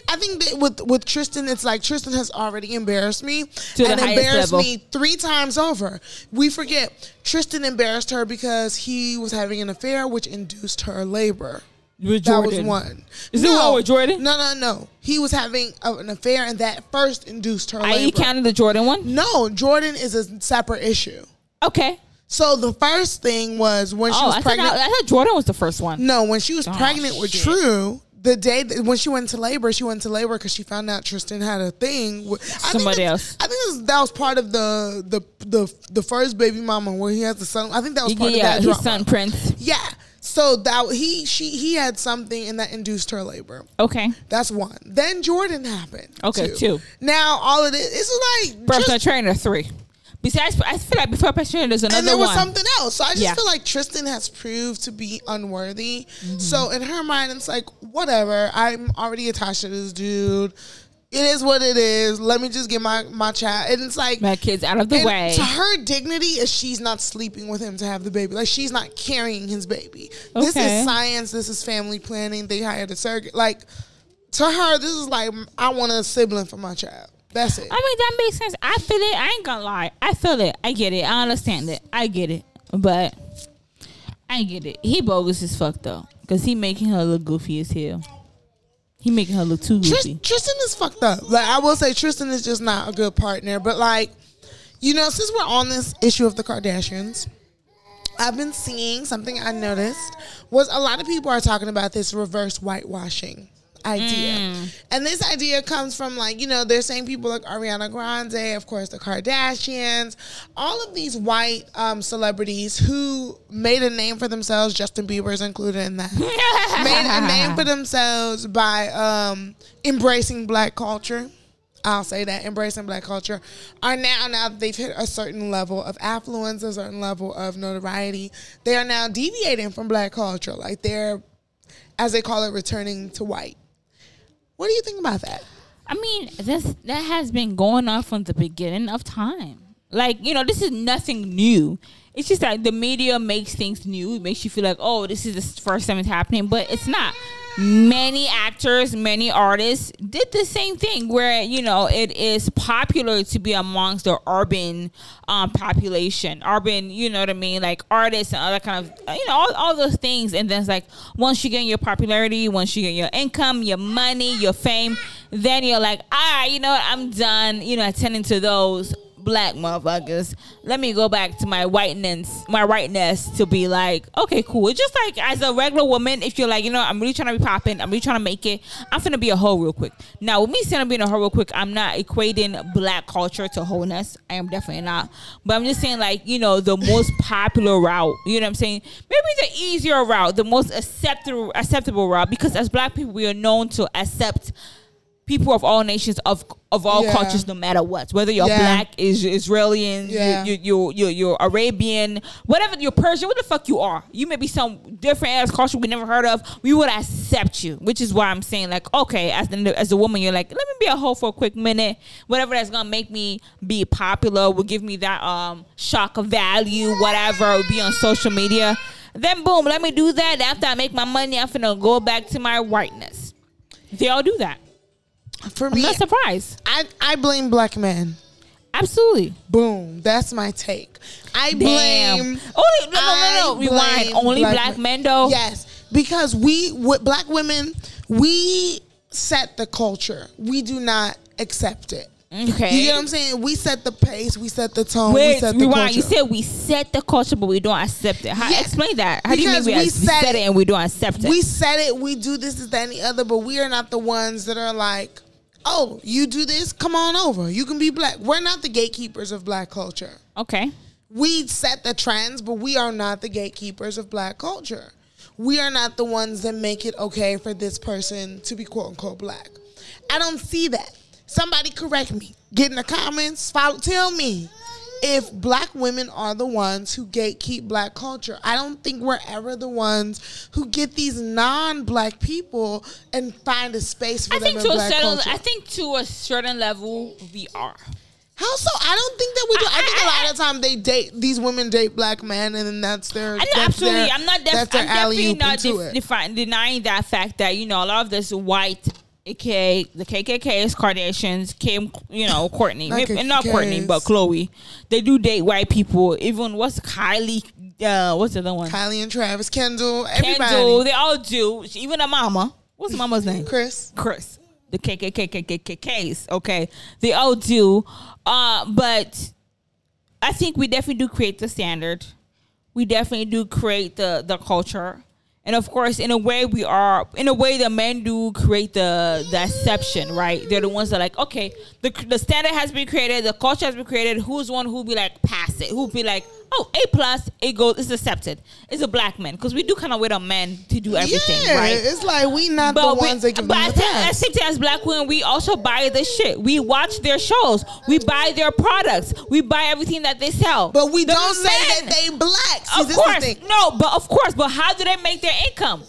I think that with with Tristan, it's like Tristan has already embarrassed me To and embarrassed level. me three times over. We forget Tristan embarrassed her because he was having an affair, which induced her labor. With That was one. Is it one with Jordan? No, no, no. He was having an affair, and that first induced her I labor. counted the Jordan one. no, Jordan is a separate issue. Okay. So the first thing was when she Oh, was I thought, pregnant. I thought Jordan was the first one. no, when she was Oh, pregnant with shit. True, the day that, when she went to labor, she went to labor because she found out Tristan had a thing with Somebody else. I think this, that was part of the the the the first baby mama where he has the son. I think that was part yeah, of that his drama. son Prince. Yeah. So that he she he had something and that induced her labor. Okay. That's one. Then Jordan happened. Okay, two. two. Now all of this, is like Personal just- trainer three. Besides, I feel like before trainer, there's another one. and there was one. something else. So I just Yeah. feel like Tristan has proved to be unworthy. Mm-hmm. So in her mind, it's like whatever. I'm already attached to this dude. It is what it is. Let me just get my my child. And it's like My kids out of the and way. To her dignity is she's not sleeping with him to have the baby. Like she's not carrying his baby. Okay. This is science. This is family planning. They hired a surrogate. Like to her, this is like I want a sibling for my child. That's it. I mean, that makes sense. I feel it. I ain't gonna lie. I feel it. I get it. I understand it. I get it. But I get it. He bogus as fuck though, cause he making her look goofy as hell. He making her look too goofy. Tristan is fucked up. Like I will say, Tristan is just not a good partner. But like, you know, since we're on this issue of the Kardashians, I've been seeing something I noticed was a lot of people are talking about this reverse whitewashing idea. And this idea comes from like, you know, they're saying people like Ariana Grande, of course, the Kardashians, all of these white um, celebrities who made a name for themselves, Justin Bieber's included in that, *laughs* made a name for themselves by um, embracing black culture. I'll say that embracing black culture are now now that they've hit a certain level of affluence, a certain level of notoriety. They are now deviating from black culture, like they're, as they call it, returning to white. What do you think about that? I mean, this that has been going on from the beginning of time. Like, you know, this is nothing new. It's just that the media makes things new. It makes you feel like, oh, this is the first time it's happening, but it's not. Many actors, many artists did the same thing where, you know, it is popular to be amongst the urban um, population, urban, you know what I mean, like artists and other kind of, you know, all, all those things. And then it's like, once you get your popularity, once you get your income, your money, your fame, then you're like, right, you know what, I'm done, you know, attending to those black motherfuckers. Let me go back to my whiteness, my whiteness to be like, okay, cool. It's just like as a regular woman, if you're like, you know, I'm really trying to be popping, I'm really trying to make it, I'm finna be a hoe real quick. Now, with me saying I'm being a hoe real quick, I'm not equating black culture to wholeness. I am definitely not. But I'm just saying, like, you know, the most *laughs* popular route, you know what I'm saying? Maybe the easier route, the most acceptable acceptable route, because as black people, we are known to accept people of all nations of of all Yeah. cultures no matter what. Whether you're Yeah. black is Israeli Yeah. you, you, you, you're Arabian whatever you're Persian what the fuck you are. You may be some different ass culture we never heard of. We would accept you which is why I'm saying like okay as the, as a woman you're like let me be a hoe for a quick minute. Whatever that's gonna make me be popular will give me that um shock of value whatever will be on social media. Then boom let me do that. After I make my money I'm finna go back to my whiteness. They all do that For I'm me, not surprised. I, I blame black men. Absolutely. Boom. That's my take. I Damn. blame. Only no no no no. Rewind. Only black, men though. Yes, because we with black women, we set the culture. We do not accept it. Okay. You get what I'm saying? We set the pace. We set the tone. we set the rewind. culture. You said we set the culture, but we don't accept it. How, Yeah. Explain that. How do you Because mean we, we set, set it it- and we don't accept it? we said it. We do this, is that, and the other, but we are not the ones that are like, oh, you do this, come on over. You can be black. We're not the gatekeepers of black culture. okay. we set the trends, but we are not the gatekeepers of black culture. We are not the ones that make it okay for this person to be quote unquote black. I don't see that. Somebody correct me. Get in the comments. Follow, tell me if black women are the ones who gatekeep black culture. I don't think we're ever the ones who get these non-black people and find a space for I them think in to a certain. culture. I think to a certain level we are. How so? I don't think that we do. I, I- think a lot of time they date these women date black men, and then that's their. I know, that's absolutely. Their, I'm not. Def- that's their I'm definitely not def- defi- denying that fact that you know a lot of this white, aka the KKKs, Kardashians, Kim, you know Kourtney, Not maybe, not Kourtney, but Khloé. They do date white people. Even what's Kylie? Uh, what's the other one? Kylie and Travis, Kendall, everybody. Kendall. They all do. Even a mama. What's mama's name? Kris. Kris. The KKKKKKs. Okay, they all do. Uh, but I think we definitely do create the standard. we definitely do create the the culture. And of course, in a way, we are in a way the men do create the the exception, right? They're the ones that like, okay, the the standard has been created, the culture has been created. Who's one who be like pass it? Who be like, oh, A plus, it goes, it's accepted. It's a black man because we do kind of wait on men to do everything, yeah, right? it's like we not the we- ones that give but them I think at the same as black women, we also buy the shit. We watch their shows. We buy their products. We buy everything that they sell. But we The don't say that they black. See, Of this course, no, but of course, but how do they make their income?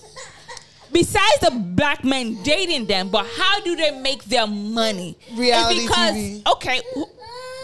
Besides the black men dating them, but how do they make their money? It's Reality because, TV. Okay.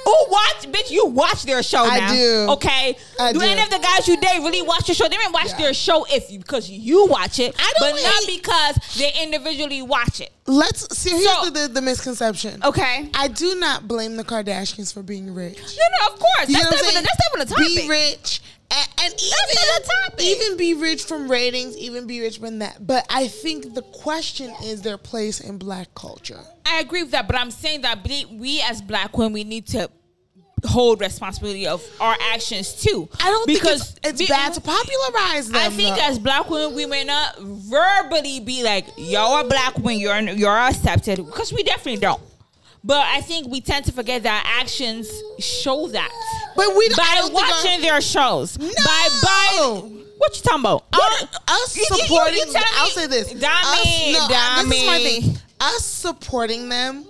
Who, watch, bitch? You watch their show I now. do. Okay. I do, do. any of the guys you date really watch your show? They didn't watch Yeah. their show if you because you watch it, I don't not hate- because they individually watch it. Let's see. Here's So- the, the, the misconception. Okay. I do not blame the Kardashians for being rich. No, no, of course. You that's, know what I'm definitely, saying? that's definitely a topic. Be rich. And, and even, not a topic. even be rich from ratings, even be rich from that. But I think the question is their place in black culture. I agree with that, but I'm saying that we, we as black women we need to hold responsibility of our actions too. I don't because think it's, it's be- bad to popularize them. I think though. as black women, we may not verbally be like, "Y'all are black women, you're you're accepted," because we definitely don't. But I think we tend to forget that actions show that But we by watching their shows. No! By by what you talking about? Us You- you- you- supporting. you telling I'll say this. Dami, us, no, uh, this is my thing. Us supporting them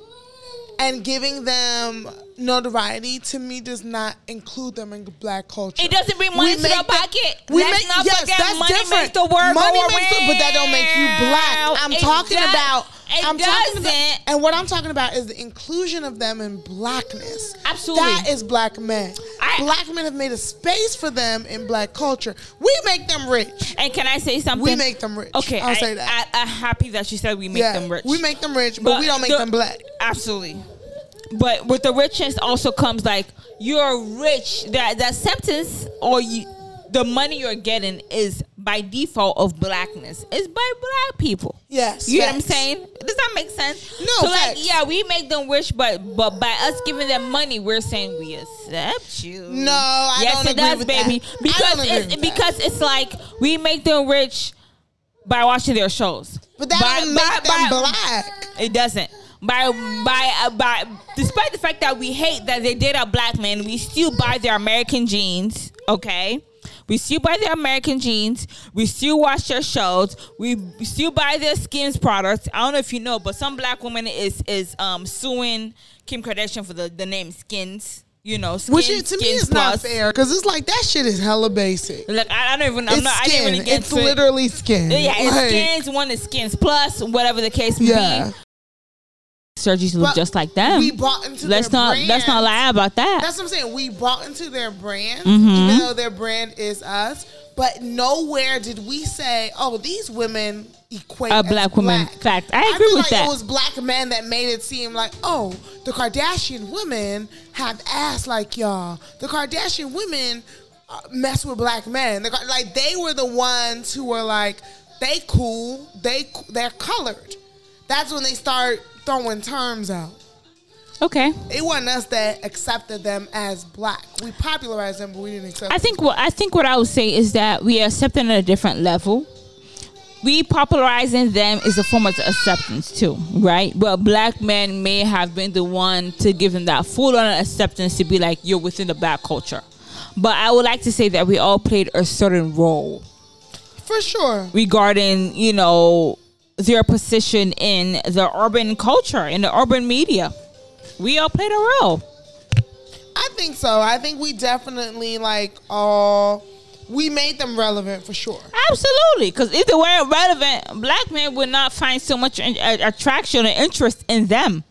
and giving them notoriety to me does not include them in black culture. It doesn't bring money We to them- pocket. We Let's make not yes, forget that's money different. makes the world money makes the, but that don't make you black. I'm It talking does- about. it I'm talking about, doesn't. and what I'm talking about is the inclusion of them in blackness. Absolutely. that is black men. I- black men have made a space for them in black culture. We make them rich. And can I say something? We make them rich. Okay, I'll I, say that. I, I'm happy that you said we make yeah, them rich. we make them rich, but, we don't make the- them black. Absolutely. But with the richness also comes like you're rich. That the acceptance or you, the money you're getting is by default of blackness. It's by black people. Yes, You know what I'm saying? Does that make sense? No, So like, yeah, we make them rich, but but by us giving them money, we're saying we accept you. No, I yes, don't it agree does, with baby. that. Because it's, with that. because it's like we make them rich by watching their shows. But that By- don't make by- them by- black. It doesn't. By by uh, by, despite the fact that we hate that they date a black man, we still buy their American jeans. Okay, we still buy their American jeans. We still watch their shows. We still buy their skins products. I don't know if you know, but some black woman is is um suing Kim Kardashian for the the name Skins. You know, skins, Which is, to me is not fair because it's like that shit is hella basic. Like I, I don't even. I'm it's not. I didn't really get it's into it. literally skin. Yeah, it's Like, skins. One is skins plus, whatever the case may Yeah. be. Surgeries look But just like them. We bought into let's their not brand. let's not lie about that. That's what I'm saying. We bought into their brand, Mm-hmm. even though their brand is us. But nowhere did we say, "Oh, these women equate A black woman. black." Fact. I agree feel with like that. It was black men that made it seem like, "Oh, the Kardashian women have ass like y'all. The Kardashian women uh, mess with black men. Like they were the ones who were like, they cool, they they're colored. That's when they start throwing terms out. Okay. It wasn't us that accepted them as black. We popularized them, but we didn't accept. I think what I think what I would say is that we accept them at a different level. We popularizing them is a form of acceptance too, right? But black men may have been the one to give them that full on acceptance to be like you're within the black culture. But I would like to say that we all played a certain role for sure. regarding, you know, their position in the urban culture, in the urban media. We all played a role. I think so. I think we definitely like all. We made them relevant for sure. Absolutely, because if they weren't relevant, black men would not find so much in- attraction and interest in them.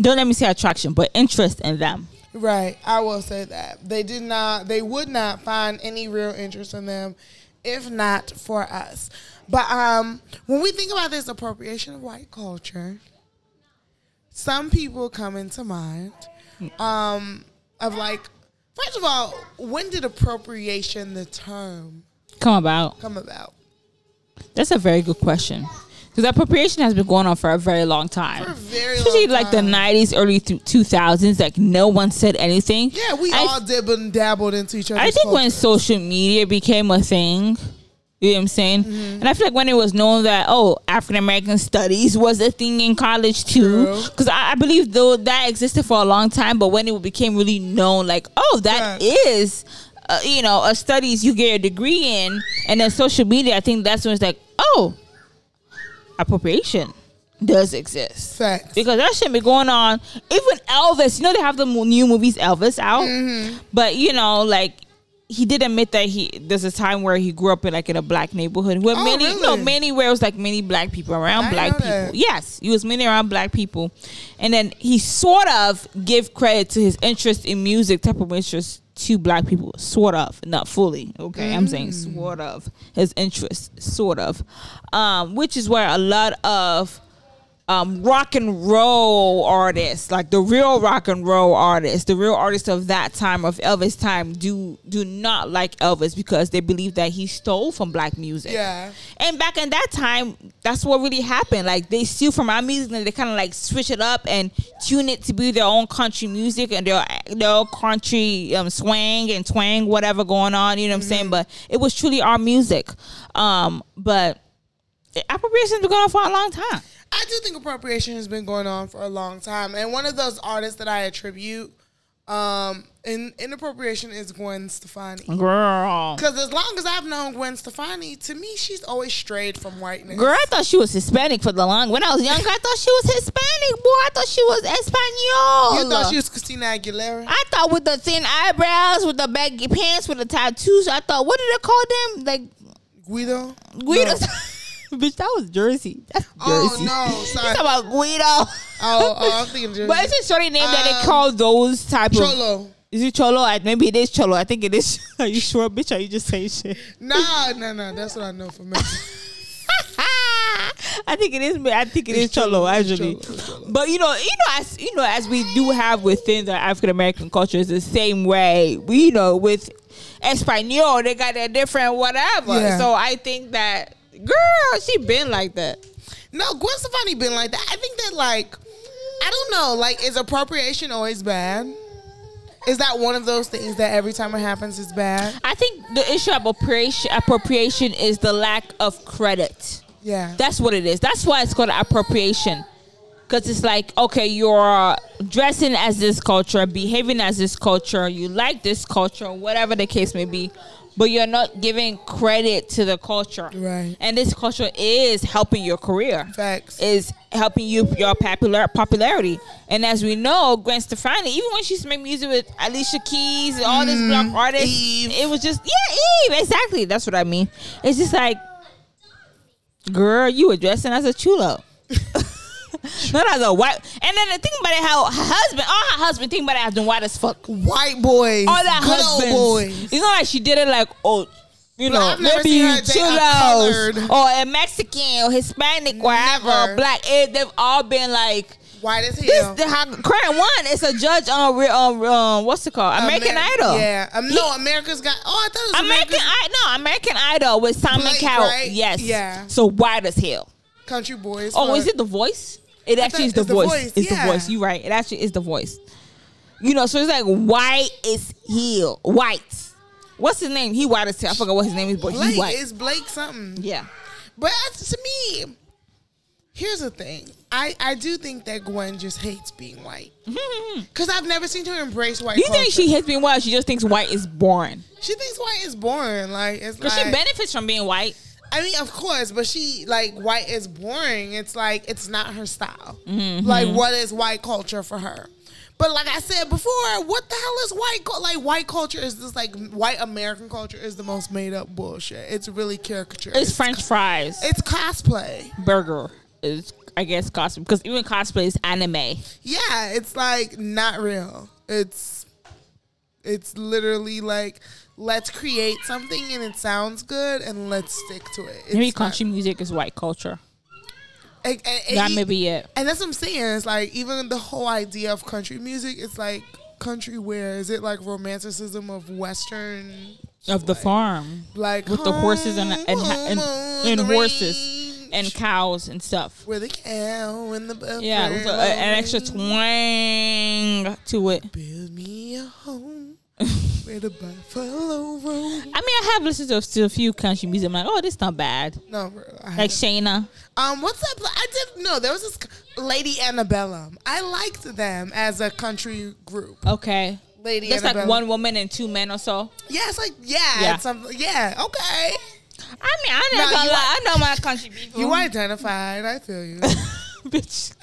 Don't let me say attraction, but interest in them. Right. I will say that they did not. They would not find any real interest in them, if not for us. But um, when we think about this appropriation of white culture, some people come into mind um, of like, first of all, when did appropriation, the term, Come about. come about? That's a very good question. Because appropriation has been going on for a very long time. For a very Especially long like the 90s, early th- 2000s, like no one said anything. Yeah, we I- all dib and dabbled into each other. I think when social media became a thing, you know what I'm saying? Mm-hmm. And I feel like when it was known that, oh, African American studies was a thing in college too. Because I, I believe though that existed for a long time, but when it became really known, like, oh, that Right. is, uh, you know, a studies you get a degree in, and then social media, I think that's when it's like, oh, appropriation does exist. Facts. Because that shit be going on. Even Elvis, you know, they have the new movies Elvis out, Mm-hmm. but you know, like he did admit that he there's a time where he grew up in like in a black neighborhood where Oh, many no really? many where it was like many black people around I black people. that. Yes, he was many around black people, and then he sort of give credit to his interest in music, type of interest to black people, sort of, not fully. Okay, I'm saying Mm. sort of his interest, sort of, um, which is where a lot of um, rock and roll artists, like the real rock and roll artists, the real artists of that time of Elvis time, do do not like Elvis because they believe that he stole from black music. Yeah. And back in that time, that's what really happened. Like they steal from our music and they kind of like switch it up and tune it to be their own country music and their their own country um, swang and twang, whatever going on. You know what I'm saying? But it was truly our music. Um, but appropriation's been going on for a long time. I do think appropriation has been going on for a long time, and one of those artists that I attribute um, in in appropriation is Gwen Stefani. Girl. Because as long as I've known Gwen Stefani, to me she's always strayed from whiteness. Girl, I thought she was Hispanic for the long. When I was younger, I thought she was Hispanic. Boy, I thought she was Espanol. you thought she was Christina Aguilera? I thought with the thin eyebrows, with the baggy pants, with the tattoos. I thought, what did they call them? Like Guido? Guido. No. *laughs* *laughs* Bitch, that was Jersey. That's Oh no, *laughs* You sorry. talking about Guido? Oh, oh, I'm thinking *laughs* Jersey. but it's a shorty name that they Um, call those type of. Cholo. Is it Cholo? I, maybe it is Cholo. I think it is. Are you sure, bitch? Are you just saying shit? Nah, no, no, that's what I know for me. I think it is. I think it is It's Cholo, Cholo, actually. Cholo, Cholo. But you know, you know, as you know, as we do have within the African American culture, it's the same way. We, you know, with Espanol, they got their different whatever. Yeah. So I think that girl, she been like that. No, Gwen Stefani been like that. I think that like I don't know, like is appropriation always bad? Is that one of those things that every time it happens is bad? I think the issue of appropriation, appropriation is the lack of credit. Yeah. That's what it is. That's why it's called appropriation. Because it's like, okay, you're dressing as this culture, behaving as this culture, you like this culture, whatever the case may be, but you're not giving credit to the culture. Right. And this culture is helping your career. Facts. Is helping you your popular popularity. And as we know, Gwen Stefani, even when she used to make music with Alicia Keys and all these mm, black artists, Eve. it was just yeah, Eve, exactly. That's what I mean. It's just like girl, you were dressing as a chulo. *laughs* *laughs* Not as a white. And then the thing about it, how her husband, all her husband, think about it, has been white as fuck. White boys. All that good husbands. old boys. It's not like she did it like, oh, you know, maybe you or a Mexican or Hispanic, whatever, or black. It, they've all been like, White as this, hell. the how, current one is a judge on, re- on um, what's it called? American Amer- Idol. Yeah. Um, no, America's got. Oh, I thought it was American Idol. No, American Idol with Simon Blake, Cowell. right? Yes. Yeah. So white as hell. Country boys. Oh, is it the voice? It actually is the it's the voice. voice, It's yeah. the voice. You right. It actually is the voice. You know, so it's like white is heel. White. What's his name? He white as hell. I forgot what his name is, but Blake he white. is Blake something. yeah. But to me, here's the thing. I, I do think that Gwen just hates being white. *laughs* Because I've never seen her embrace white you think she has been white? She just thinks white is boring. She thinks white is boring. Like, it's Because like, she benefits from being white. I mean, of course, but she, like, white is boring. It's like, it's not her style. Mm-hmm. Like, what is white culture for her? But like I said before, what the hell is white? cul- Like white culture is this like white American culture is the most made up bullshit. It's really caricature. It's French fries. It's cosplay. Burger is, I guess, costume. Because even cosplay is anime. Yeah, it's like not real. It's it's literally like let's create something and it sounds good and let's stick to it. It's Maybe not- country music is white culture. and, and- and That may be it. And that's what I'm saying. It's like even the whole idea of country music. It's like country where is it like romanticism of Western Of the farm. like With the horses and- and- and- and horses. and cows and stuff. With a cow and the buffalo. Yeah, with a, an extra twang to it. Build me a home where the buffalo roam. I mean, I have listened to, to a few country music. I'm like, oh, this not bad. No. I Like Shayna. Um, what's up? I didn't know there was this Lady Antebellum. I liked them as a country group. Okay. Lady That's like one woman and two men or so. Yeah, it's like yeah, Yeah. It's. Yeah, okay. I mean, I No, never you lie. I know my country people. You identified. I feel you. *laughs* bitch.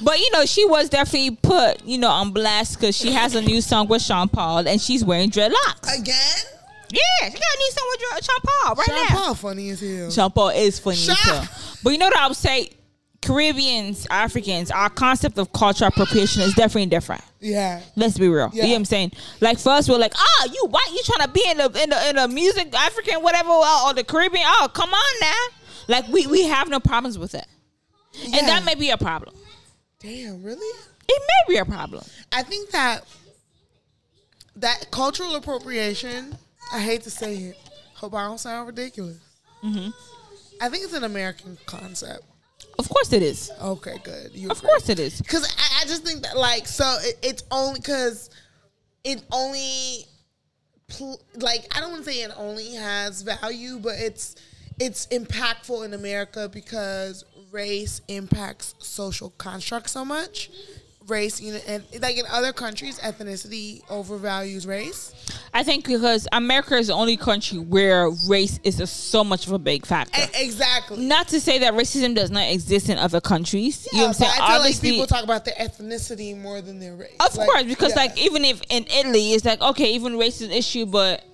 But you know, she was definitely put, you know, on blast because she has a new song with Sean Paul and she's wearing dreadlocks. Again, Yeah, she got a new song with Sean Paul right Sean now. Sean Paul funny as hell. Sean Paul is funny as hell. But you know what I would say? Caribbeans, Africans, our concept of cultural appropriation is definitely different. Yeah, Let's be real. Yeah. You know what I'm saying? Like for us, we're like, oh, you white, you trying to be in the in the in the music, African, whatever, or, or the Caribbean. Oh, come on now. Like we we have no problems with it, Yeah. and that may be a problem. Damn, really? It may be a problem. I think that that cultural appropriation. I hate to say it. Hope I don't sound ridiculous. Mm-hmm. I think it's an American concept. Of course it is. Okay, good. You Of agree. course it is. Because I, I just think that, like, so it, it's only because it only, pl- like, I don't want to say it only has value, but it's it's impactful in America because race impacts social construct so much. Race, you know, and like in other countries, ethnicity overvalues race. I think because America is the only country where race is a, so much of a big factor. E- exactly. Not to say that racism does not exist in other countries. you know what I'm saying? I feel like people talk about their ethnicity more than their race. Of Like, course, because yeah. like even if in Italy it's like okay, even race is an issue, but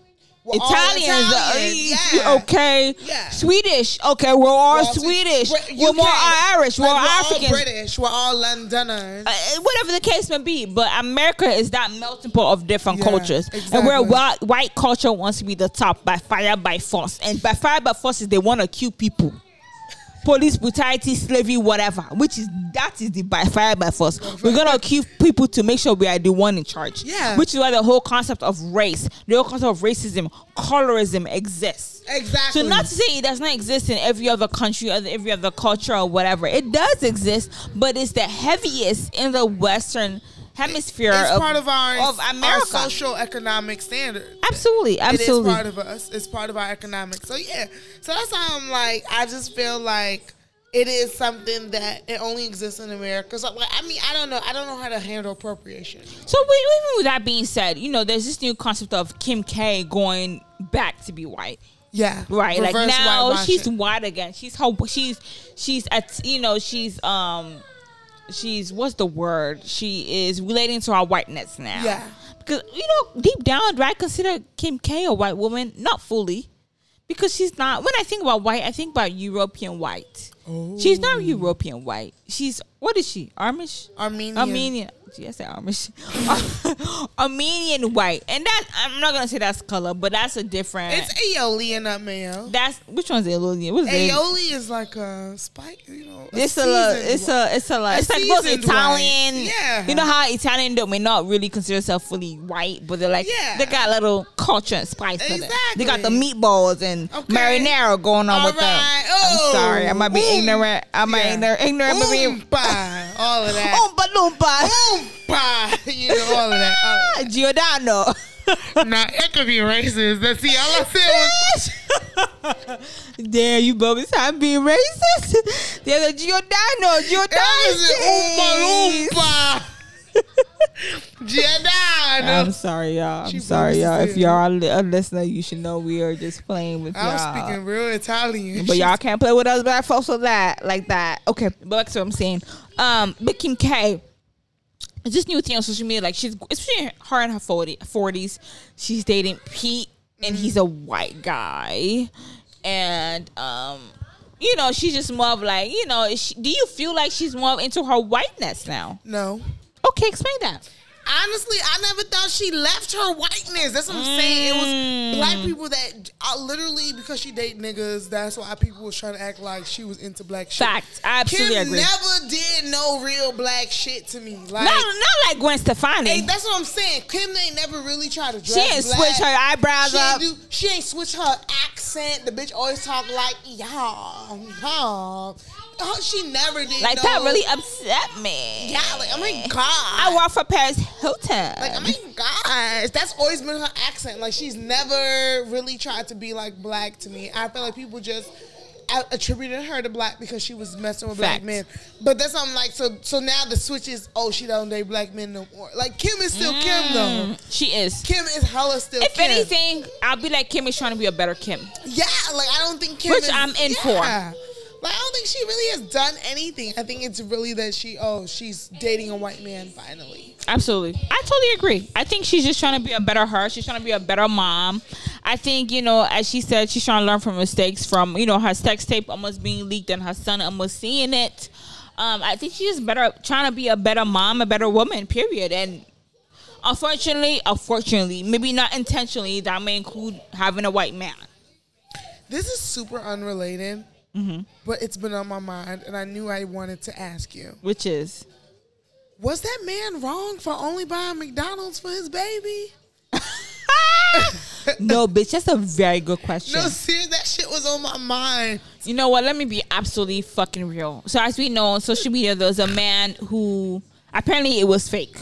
We're Italians, uh, Italian, yeah. okay, Yeah. Swedish, okay, we're all We're all Swedish, Brit- we're more Irish, we're like, all Africans, British, we're all Londoners. uh, whatever the case may be. But America is that melting pot of different Yeah, cultures, and where white, white culture wants to be the top by fire by force, and by fire by force is they want to kill people. Police brutality, slavery, whatever, which is that is the by fire by force. We're gonna kill people to make sure we are the one in charge. Yeah. Which is why the whole concept of race, the whole concept of racism, colorism exists. exactly. So not to say it does not exist in every other country or every other culture or whatever. It does exist, but it's the heaviest in the Western hemisphere it's of, part of our, of our America. social economic standard. absolutely, absolutely. is part of us. It's part of our economics. So yeah. So that's how I'm like. I just feel like it is something that it only exists in America. So like, I mean, I don't know. I don't know how to handle appropriation. So with, even with that being said, you know, there's this new concept of Kim K going back to be white. Yeah. Right, like now white she's white again. She's how she's she's at you know she's um she's what's the word? She is relating to our whiteness now. Yeah. because you know deep down, do I consider Kim K a white woman? Not fully, because she's not. When I think about white, I think about European white. She's not oh. European white. She's what is she? Amish? Armenian. Armenian. Gee, I said Amish. *laughs* Armenian white, and that I'm not gonna say that's color, but that's a different. It's aioli and not mayo. That's which one's aioli? What is it? Aioli is like a spice, you know. It's a, it's a it's a like A it's like seasoned Italian. white. Yeah. You know how Italian don't may not really consider themselves fully white, but they're like Yeah. they got a little culture and spice to them. They got the meatballs and Okay. marinara going on All with them. right. I'm Oh, sorry, I might be oom. ignorant. I might Yeah. ignorant, ignorant, but be Oompa, all of that. *laughs* Oompa Loompa. You know all of that. All of Giordano. *laughs* that. Nah, it could be racist. That's see, all I *laughs* said was Damn, you bogus I'm being racist. There's a Giordano, Giordano. Oompa cheese. Loompa. Giordano. I'm sorry, y'all. I'm She sorry, y'all. If y'all are a listener, you should know we are just playing with y'all. speaking real Italian. But y'all can't play with us black folks like that, like that. Okay, but that's what I'm saying. Um, Kim K, it's this new thing on social media. Like she's, especially her in her 40, 40s, she's dating Pete, and he's a white guy, and um, you know, she's just more of like, you know, she, do you feel like she's more into her whiteness now? no. Okay, explain that. Honestly, I never thought she left her whiteness. That's what I'm saying. It Mm. was black people that uh, literally because she date niggas. That's why people was trying to act like she was into black shit. Fact, I absolutely Kim agree. never did no real black shit to me. Like, not, not like Gwen Stefani. hey, that's what I'm saying. Kim ain't never really tried to dress she ain't black. switch her eyebrows She up. ain't, do, she ain't switch her accent. accent. The bitch always talk like y'all, y'all. Oh, she never did. Like no- that really upset me. Yeah, like oh my god. I work for Paris Hilton. Like, oh my gosh, that's always been her accent. Like, she's never really tried to be like black to me. I feel like people just attributed her to black because she was messing with black Facts. men. But that's I'm like so. So now the switch is oh she don't date black men no more. Like Kim is still Kim mm, though. she is. Kim is hella still. Kim. If Kim. anything, I'll be like Kim is trying to be a better Kim. yeah, like I don't think Kim. Which is- I'm in for. Like I don't think she really has done anything. I think it's really that she oh she's dating a white man finally. Absolutely. I totally agree. I think she's just trying to be a better her. She's trying to be a better mom. I think, you know, as she said, she's trying to learn from mistakes from, you know, her sex tape almost being leaked and her son almost seeing it. Um, I think she's just better trying to be a better mom, a better woman, period. And unfortunately, unfortunately, maybe not intentionally, that may include having a white man. This is super unrelated, Mm-hmm. but it's been on my mind, and I knew I wanted to ask you: Which is Was that man wrong for only buying McDonald's for his baby? *laughs* no, bitch. That's a very good question. No, serious, that shit was on my mind. You know what? Let me be absolutely fucking real. So as we know on social media, there was a man who apparently it was fake.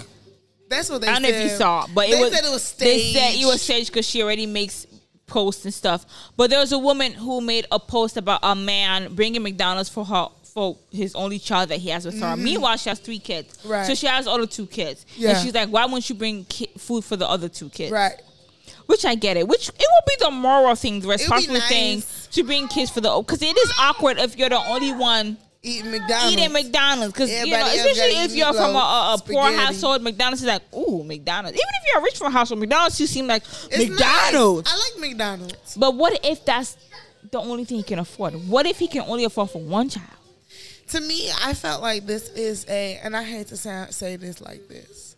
That's what they. I don't know if you saw, but they it was. said it was staged. They said it was staged because she already makes posts and stuff. But there was a woman who made a post about a man bringing McDonald's for her for his only child that he has with her. Meanwhile, she has three kids, Mm-hmm. Right. so she has other two kids. Yeah. And she's like, "Why won't you bring ki- food for the other two kids?" right. Which I get it. Which it will be the moral thing, the responsible nice. thing to bring kids for the because it is awkward if you're the only one Eating McDonald's. eating McDonald's because you know, especially if you're from a, a, a poor household, McDonald's is like, ooh, McDonald's. Even if you're a rich from household, McDonald's you seem like It's McDonald's. nice. I like McDonald's. But what if that's the only thing he can afford? What if he can only afford for one child? To me, I felt like this is a, and I hate to say, say this like this.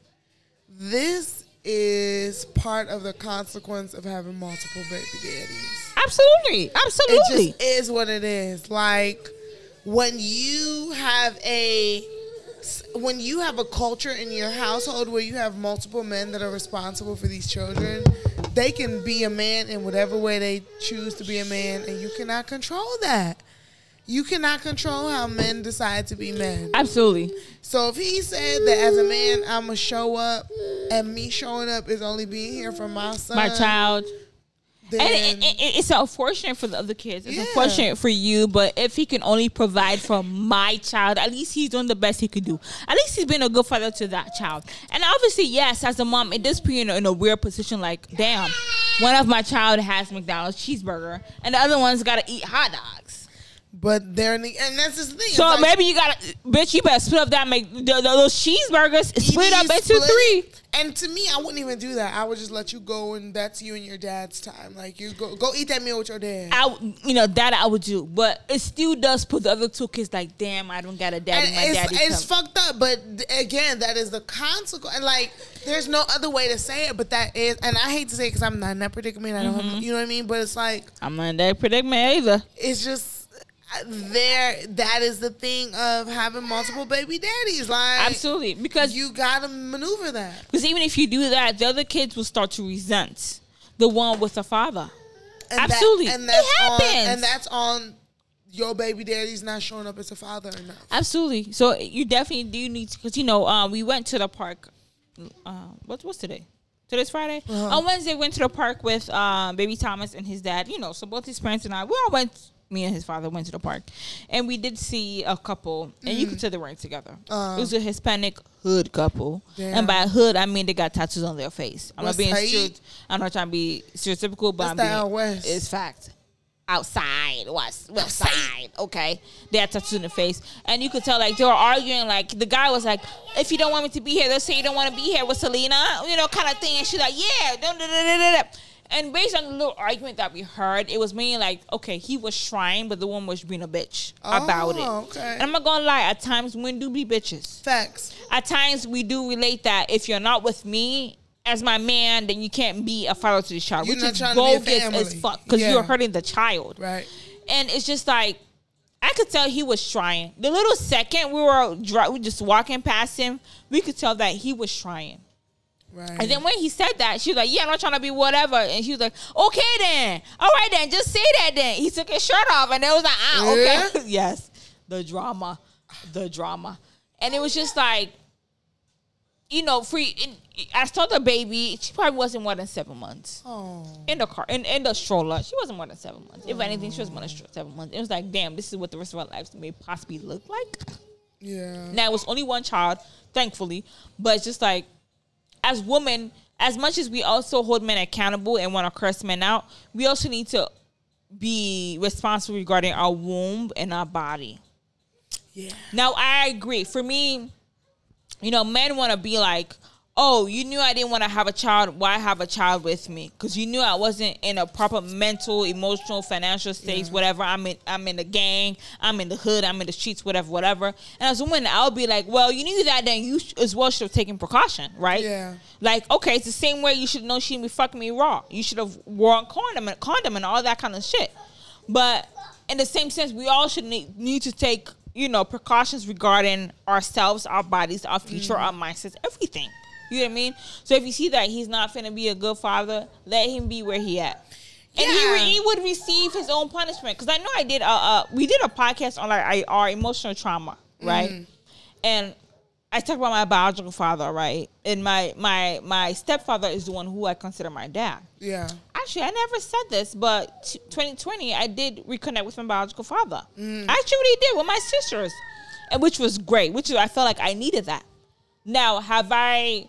This is part of the consequence of having multiple baby daddies. Absolutely, It absolutely. just is what it is. Like when you have a when you have a culture in your household where you have multiple men that are responsible for these children, they can be a man in whatever way they choose to be a man, and you cannot control that. You cannot control how men decide to be men. absolutely. So if he said that as a man, I'm gonna show up, and me showing up is only being here for my son, My child. Then And it, it, it's unfortunate for the other kids. It's Yeah. unfortunate for you, but if he can only provide for my child, at least he's doing the best he could do. At least he's been a good father to that child. And obviously, yes, as a mom, it does put you in a, in a weird position. Like, damn, one of my child has McDonald's cheeseburger, and the other one's got to eat hot dogs. but they're in the, and that's just the thing. So like- maybe you gotta, bitch, you better split up that make the, the, those cheeseburgers, split up into split three. And to me, I wouldn't even do that. I would just let you go, and that's you and your dad's time. Like you go, go eat that meal with your dad. I, you know, that I would do, but it still does put the other two kids like, damn, I don't got a daddy. and My it's, daddy it's come. fucked up, but again, that is the consequence. And like, there's no other way to say it, but that is. And I hate to say it because I'm not in that predicament. I don't, Mm-hmm. have, you know what I mean. But it's like, I'm not in that predicament either. it's just there. That is the thing of having multiple baby daddies. Like, Absolutely, because you gotta maneuver that. because even if you do that, the other kids will start to resent the one with the father. And that- Absolutely. and It that's on, happens. and that's on your baby daddy's not showing up as a father enough. Absolutely. So you definitely do need to, because you know, um, we went to the park. Uh, what's what's today? Today's Friday. Uh-huh. On Wednesday, went to the park with um, baby Thomas and his dad. You know, so both his parents and I, we all went. Me and his father went to the park, and we did see a couple, and you could tell they weren't together. Mm. Uh. it was a Hispanic hood couple, Damn. and by hood I mean they got tattoos on their face. I'm What's not being tight? I'm not trying to be stereotypical, but That's I'm the being west. it's fact. Outside, west, west side. Okay, they had tattoos in the face, and you could tell like they were arguing. Like the guy was like, "If you don't want me to be here, let's say you don't want to be here with Selena, you know, kind of thing." And she's like, "Yeah." Da, da, da, da, da, da." And based on the little argument that we heard, it was meaning like, okay, he was trying, but the woman was being a bitch about it. Oh, okay. And I'm not gonna lie, at times women do be bitches Facts. at times we do relate that if you're not with me as my man, then you can't be a father to the child, You're which is trying to be a bogus as fuck because Yeah. you're hurting the child. Right. And it's just like I could tell he was trying. The little second we were dri- we just walking past him, we could tell that he was trying. Right. And then when he said that, she was like, "Yeah, I'm not trying to be whatever." And she was like, "Okay then, all right then, just say that then." He took his shirt off, and it was like, "Ah, okay." *laughs* yes, the drama, the drama, and it was just like, you know, free. I saw the baby. She probably wasn't more than seven months oh. in the car, in, in the stroller. She wasn't more than seven months. If anything, she was more than seven months. It was like, damn, this is what the rest of our lives may possibly look like. Yeah. Now it was only one child, thankfully, but it's just like as women, as much as we also hold men accountable and want to curse men out, we also need to be responsible regarding our womb and our body. Yeah. Now I agree. For me, you know, men want to be like, "Oh, you knew I didn't want to have a child. Why have a child with me? Because you knew I wasn't in a proper mental, emotional, financial state. Whatever. I'm in. I'm in the gang. I'm in the hood. I'm in the streets. Whatever. Whatever. And as a woman, I'll be like, "Well, you knew that. Then you sh- as well should have taken precaution, right? Yeah. Like, okay, it's the same way you should know she didn't be fucking me raw. You should have worn condom and condom and all that kind of shit. But in the same sense, we all should need, need to take, you know, precautions regarding ourselves, our bodies, our future, mm-hmm. our mindsets, everything. You know what I mean? So if you see that he's not finna be a good father, let him be where he at. And he, re- he would receive his own punishment. Because I know I did, uh, uh, we did a podcast on like our emotional trauma, right? And I talked about my biological father, right? And my my my stepfather is the one who I consider my dad. Yeah. Actually, I never said this, but t- 2020, I did reconnect with my biological father. I actually really did with my sisters, and which was great. Which I felt like I needed that. Now, have I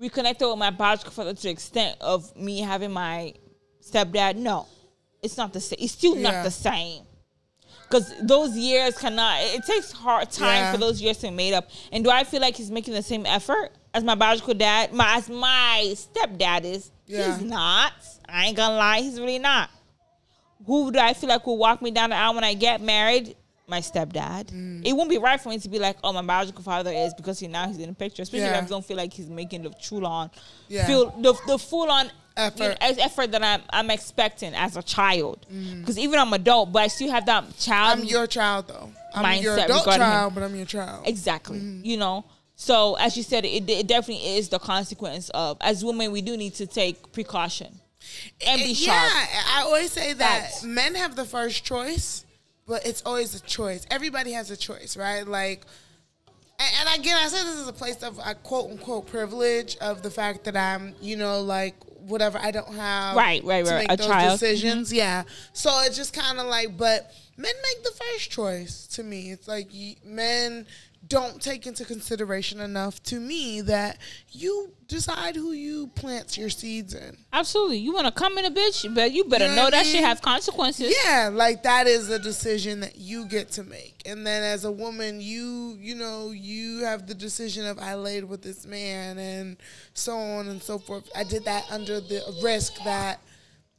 reconnected with my biological father to the extent of me having my stepdad? No, it's not the same. It's still Yeah. not the same. Because those years cannot. It it takes hard time Yeah. for those years to be made up. And do I feel like he's making the same effort as my biological dad? My as my stepdad is. Yeah. He's not. I ain't gonna lie. He's really not. Who do I feel like will walk me down the aisle when I get married? My stepdad. Mm. It won't be right for me to be like, oh, my biological father is because he now he's in the picture. Especially Yeah. if I don't feel like he's making the true on, Yeah. feel the the full on Effort. effort that I'm I'm expecting as a child. Because even I'm adult, but I still have that child. Mm. I'm your child though. I'm Mindset your adult regarding him. child, but I'm your child. Exactly. Mm-hmm. You know. So as you said, it, it definitely is the consequence of as women we do need to take precaution and be sharp. yeah. I always say that men have the first choice, but it's always a choice. Everybody has a choice, right? Like, and, and again, I say this is a place of uh, quote unquote privilege of the fact that I'm, you know, like whatever. I don't have Right, right, to right, make a those child. decisions. Yeah, so it's just kind of like, but men make the first choice. To me, it's like men don't take into consideration enough to me that you decide who you plant your seeds in. Absolutely. You want to come in a bitch, but you better You know know that shit mean? have consequences. Yeah, like that is a decision that you get to make. And then as a woman, you you know, you have the decision of I laid with this man and so on and so forth. I did that under the risk that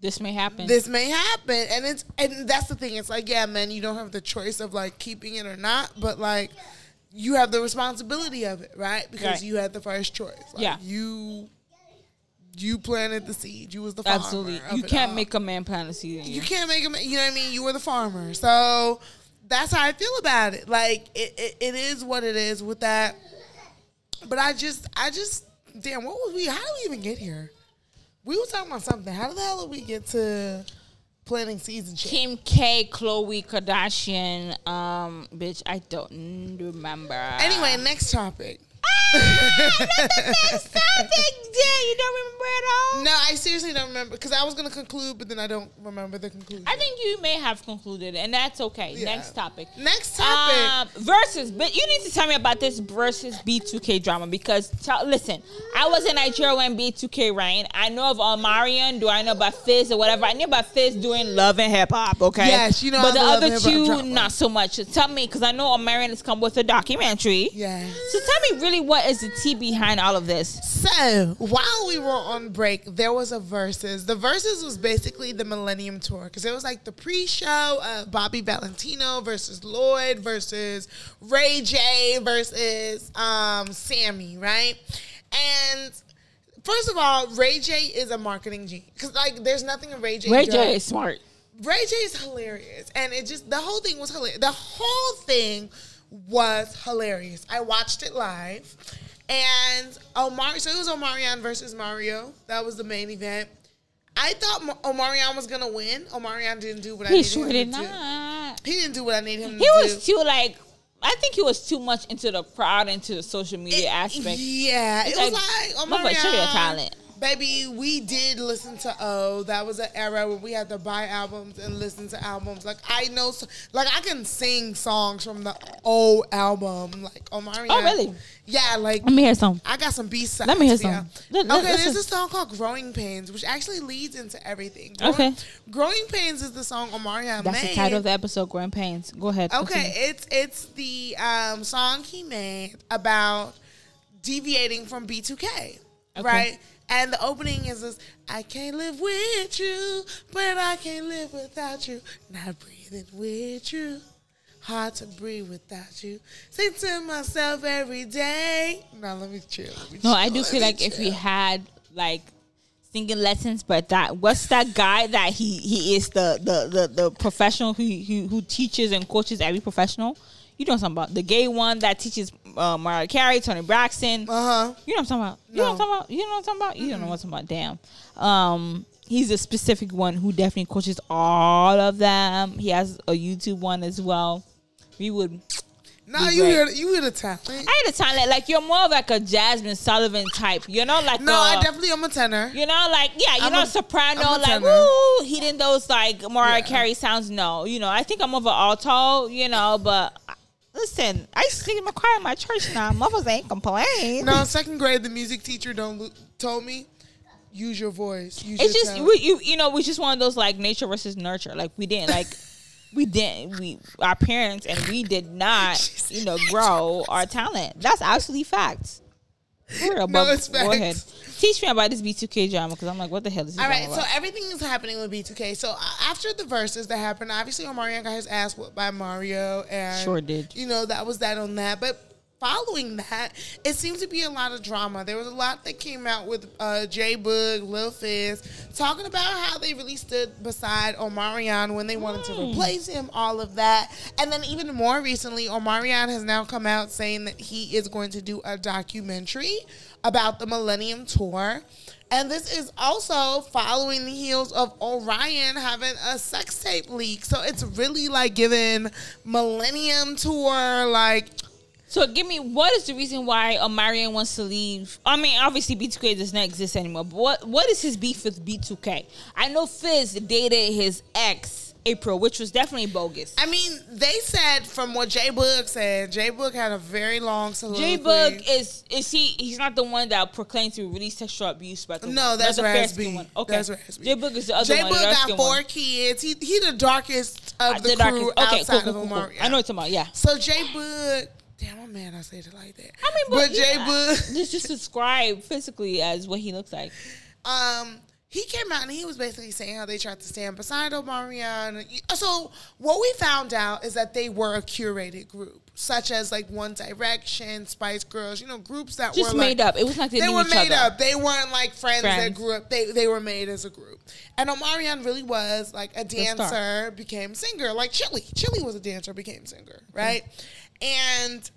This may happen. this may happen. And it's and that's the thing. It's like, yeah, man, you don't have the choice of like keeping it or not, but like you have the responsibility of it, right? Because Right. you had the first choice. Like, Yeah. You you planted the seed. You was the farmer. Absolutely. You can't make a man plant a seed you. you can't make a man, You know what I mean? You were the farmer, so that's how I feel about it. Like it, it, it is what it is with that. But I just, I just, damn, what was we? How did we even get here? We were talking about something. How the hell did we get to planting seeds and shit? Kim K, Khloé Kardashian, um, bitch, I don't remember. Anyway, next topic. Next topic, yeah, you don't remember at all. No, I seriously don't remember because I was gonna conclude, but then I don't remember the conclusion. I think you may have concluded, and that's okay. Yeah. Next topic. next topic. Um, versus, but you need to tell me about this versus B2K drama because tell, listen, I was in Nigeria when B2K ran. I know of Omarion. Do I know about Fizz or whatever? I knew about Fizz doing love and hip hop. Okay. Yes, you know But the I'm Love other and Hip Hop two, drama. not so much. So tell me, because I know Omarion has come with a documentary. yes. So tell me, really, what is the tea behind all of this? So while we were on break, there was a Verzuz. The Verzuz was basically the Millennium Tour because it was like the pre-show of Bobby Valentino versus Lloyd versus Ray J versus um, Sammie, right? And first of all, Ray J is a marketing genius because like there's nothing in Ray J. Ray J is smart. Ray J is hilarious, and it just the whole thing was hilarious. The whole thing was hilarious. I watched it live, And Omar, so it was Omarion versus Mario. That was the main event. I thought Ma- Omarion was gonna win. Omarion didn't do what I He needed sure him did to do. not. He didn't do what I needed him He to do. He was too like. I think he was too much into the crowd, into the social media aspect. Yeah, It's it was like, like, motherfucker, show your talent. Baby, we did listen to O. That was an era where we had to buy albums and listen to albums. Like I know, so, like I can sing songs from the old album. Like Omarion. Oh, really? Yeah, like Let me hear some. I got some B sides. Let me hear some. Let- let- okay, let's there's a song called "Growing Pains," which actually leads into everything. Growing, Okay. "Growing Pains" is the song Omarion That's made. the title of the episode. "Growing Pains. Go ahead. Okay, continue. it's it's the um, song he made about deviating from B2K, right? And the opening is this: I can't live with you, but I can't live without you. Not breathing with you, hard to breathe without you. Say to myself every day. Now let me chill. Let me No, chill, I do feel like if we had like singing lessons, but that what's that guy that he he is the the the, the professional who, who who teaches and coaches every professional. You know something about? The gay one that teaches uh, Mariah Carey, Toni Braxton. uh huh. You know what I'm talking about? You know what I'm talking about? You know what I'm talking about? You don't know what I'm talking about. Damn. Um, he's a specific one who definitely coaches all of them. He has a YouTube one as well. We would. No, you hear you hear the talent. I had a talent like you're more of like a Jazmine Sullivan type. You know, like No, a- I definitely am a tenor. You know, like yeah, you I'm know, a- soprano, like woo, hitting those like Mariah Yeah. Carey sounds. No, you know, I think I'm of an alto. You know, but listen, I used to sing in my choir in my church now. Mothers ain't complain. No, second grade, the music teacher don't lo- told me use your voice. Use it's your just we, you, you know, we just one of those like nature versus nurture. Like we didn't like. *laughs* We didn't. We our parents and we did not, *laughs* you know, grow our talent. That's absolutely facts. We're *laughs* above. it's Go ahead. Teach me about this B2K drama because I'm like, what the hell is this All right, so everything is happening with B2K. So uh, after the Verzuz that happened, obviously Omarion got his ass whooped by Mario, and Sure did. You know that was that on that. But following that, it seems to be a lot of drama. There was a lot that came out with uh, J Boog, Lil Fizz, talking about how they really stood beside Omarion when they wanted to replace him, all of that. And then even more recently, Omarion has now come out saying that he is going to do a documentary about the Millennium Tour. And this is also following the heels of Orion having a sex tape leak. So it's really like giving Millennium Tour like So give me what is the reason why Omarion wants to leave? I mean, obviously B2K does not exist anymore. But what what is his beef with B2K? I know Fizz dated his ex April, which was definitely bogus. I mean, they said from what J Boog said, J Boog had a very long soliloquy. J Boog is is he? He's not the one that proclaimed to release sexual abuse, but the No, that's the Raz B. one. Okay, That's Raz B. J Boog is the other J one. the Boog got four one. kids. He he the darkest of Uh, the, darkest- crew Okay, outside cool, cool, of cool, cool. I know what you're talking about. Yeah. So J Boog, damn, I'm mad I said it like that. I mean, but, but, J yeah, Boog, just just describe physically as what he looks like. um, he came out and he was basically saying how they tried to stand beside Omarion. So what we found out is that they were a curated group, such as like One Direction, Spice Girls, you know, groups that were Just were made like, up. It was like they, They knew were made other. up. They weren't like friends, that grew up. They they were made as a group. And Omarion really was like a dancer, became singer. Like Chili, Chili was a dancer, became singer, right? And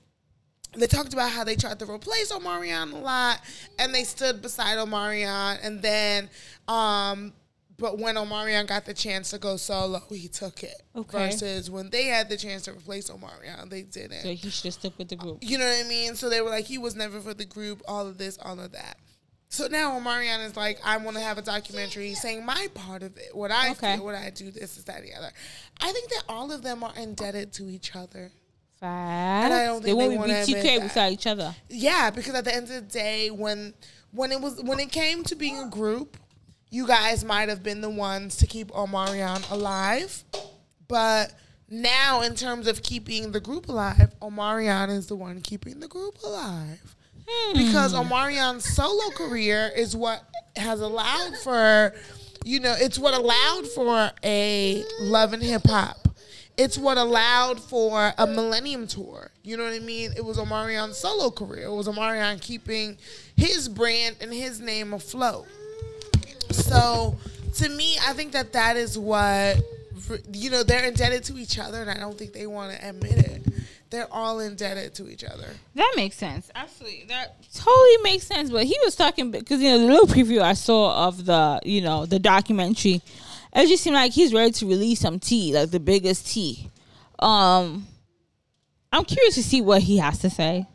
they talked about how they tried to replace Omarion a lot, and they stood beside Omarion. And then, um, but when Omarion got the chance to go solo, he took it. Okay. Versus when they had the chance to replace Omarion, they didn't. So he should have stuck with the group. You know what I mean? So they were like, he was never for the group, all of this, all of that. So now Omarion is like, I want to have a documentary saying my part of it, what I Okay. feel, what I do, this, this, that, the other. I think that all of them are indebted to each other. Facts. I don't they think they won't wanna be admit TK without each other. Yeah, because at the end of the day, when when it was when it came to being a group, you guys might have been the ones to keep Omarion alive, but now in terms of keeping the group alive, Omarion is the one keeping the group alive. Hmm. Because Omarion's solo career is what has allowed for, you know, it's what allowed for a love and hip hop. It's what allowed for a Millennium Tour. You know what I mean? It was Omarion's solo career. It was Omarion keeping his brand and his name afloat. So, to me, I think that that is what you know. They're indebted to each other, and I don't think they want to admit it. They're all indebted to each other. That makes sense. Absolutely, that totally makes sense. But he was talking because you know the little preview I saw of the you know the documentary, it just seemed like he's ready to release some tea, like the biggest tea. Um, I'm curious to see what he has to say,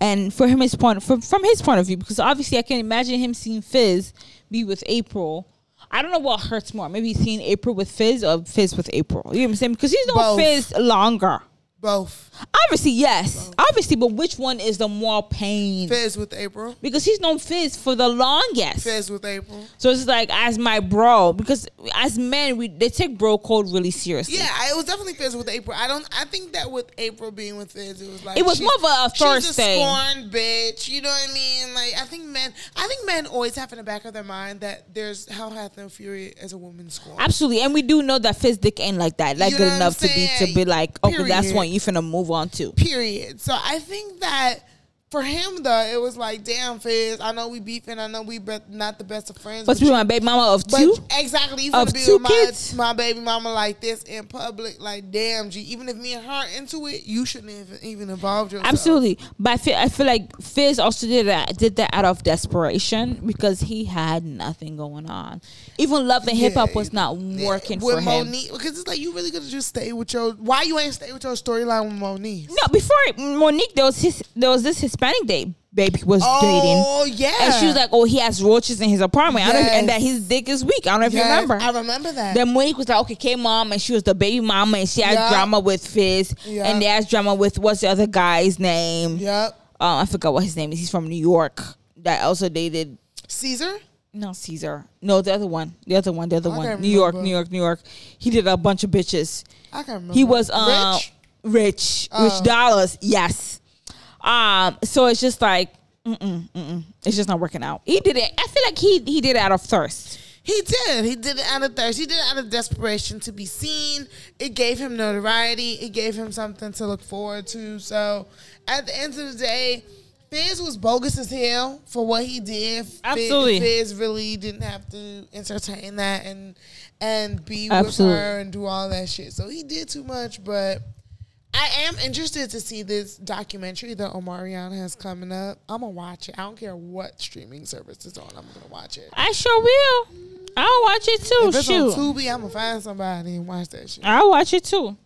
and for him his point from from his point of view because obviously I can imagine him seeing Fizz be with April. I don't know what hurts more. Maybe seeing April with Fizz or Fizz with April. You know what I'm saying? Because he's known Both. Fizz longer. Both. Obviously, yes. Obviously, but which one is the more pain? Fizz with April. Because he's known Fizz for the longest. Fizz with April. So it's like as my bro. Because as men, we they take bro code really seriously. Yeah, it was definitely Fizz with April. I don't. I think that with April being with Fizz, it was like It was she- more of a She's a Thursday. scorned bitch. You know what I mean? Like I think men. I think men always have in the back of their mind that there's hell hath no fury as a woman scorned. Absolutely, and we do know that Fizz dick ain't like that, like You good know I'm enough to be to be like, okay, that's Period. One you finna move on to. Period. So I think that for him though, it was like, damn, Fizz. I know we beefing. I know we be- not the best of friends. But to be my baby mama of But two, exactly, you Of be two my, kids? my baby mama like this in public. Like, damn, G. Even if me and her into it, you shouldn't even even involve yourself. absolutely. But I feel I feel like Fizz also did that did that out of desperation because he had nothing going on. Even love and hip hop was not working with for him. Monique because it's like you really gonna just stay with your. Why you ain't stay with your storyline with Monique? No, before Monique, there was his, there was this Hispanic day baby was Oh dating, Oh yeah, and she was like, "Oh, he has roaches in his apartment, I don't, Yes. and that his dick is weak." I don't know if Yes, you remember. I remember that. Then Monique was like, "Okay, K mom," and she was the baby mama, and she had Yeah. drama with Fizz, Yeah. and they had drama with what's the other guy's name? yep, Uh, I forgot what his name is. He's from New York. That also dated Caesar. no Caesar. No, the other one. The other one. The other I one. New York. New York. New York. He did a bunch of bitches. I can't remember. He was uh, Rich. rich, Oh. Rich Dollaz. Yes. Um. So it's just like, mm-mm, mm-mm. it's just not working out. He did it. I feel like he he did it out of thirst. He did. He did it out of thirst. He did it out of desperation to be seen. It gave him notoriety. It gave him something to look forward to. So, at the end of the day, Fizz was bogus as hell for what he did. Fizz- Absolutely. Fizz really didn't have to entertain that and and be Absolutely. with her and do all that shit. So he did too much. But I am interested to see this documentary that Omarion has coming up. I'm gonna watch it. I don't care what streaming service it's on. I'm gonna watch it. I sure will. I'll watch it too. If it's Shoot. on Tubi, I'm gonna find somebody and watch that shit. I'll watch it too.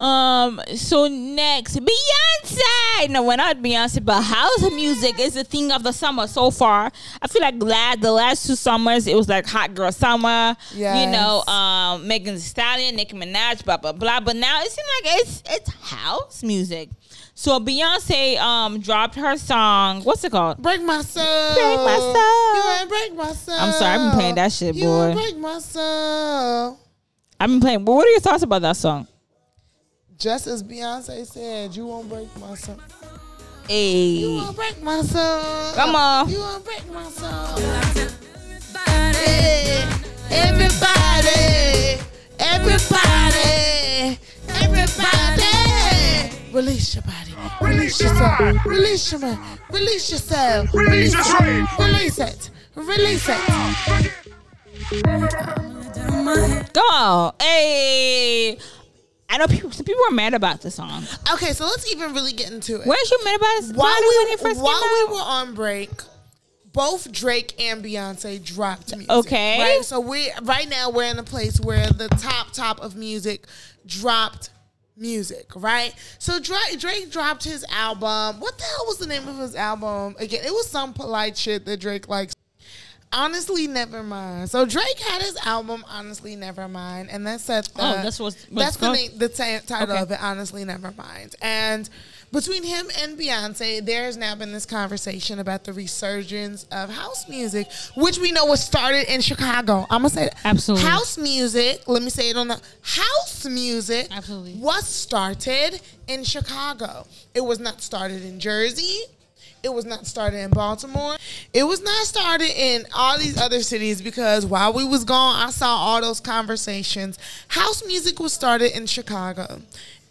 Um. So next, Beyonce. No, we're not Beyonce, but house music is the thing of the summer so far. I feel like glad the last two summers it was like hot girl summer. You know, um, Megan Thee Stallion, Nicki Minaj, blah blah blah. But now it seems like it's it's house music. So Beyonce um dropped her song. What's it called? Break my soul. Break my soul. You break my soul. I'm sorry, I've been playing that shit, boy. You break my soul. I've been playing. But what are your thoughts about that song? Just as Beyonce said, you won't break my soul. Hey. You won't break my soul. Come on. You won't break my soul. Everybody, everybody, everybody, everybody. Release your body. Release yourself. Release your mind. Release yourself. Release it. Release it. Release it. down my head. Come on. Hey. I know people some people are mad about the song. Okay, so let's even really get into it. Weren't you mad about it? while when we it while we were on break, both Drake and Beyonce dropped music. Okay. right. So we right now we're in a place where the top top of music dropped music. Right. So Drake Drake dropped his album. What the hell was the name of his album again? It was some polite shit that Drake likes. Honestly, never mind. So Drake had his album, honestly, never mind, and oh, that's at the, Oh, that's what's- that's the name, the ta- title Okay. of it. Honestly, never mind. And between him and Beyonce, there's now been this conversation about the resurgence of house music, which we know was started in Chicago. I'm gonna say that. Absolutely. House music. Let me say it on the house music. Absolutely. was started in Chicago. It was not started in Jersey. It was not started in Baltimore. It was not started in all these other cities because while we was gone, I saw all those conversations. House music was started in Chicago,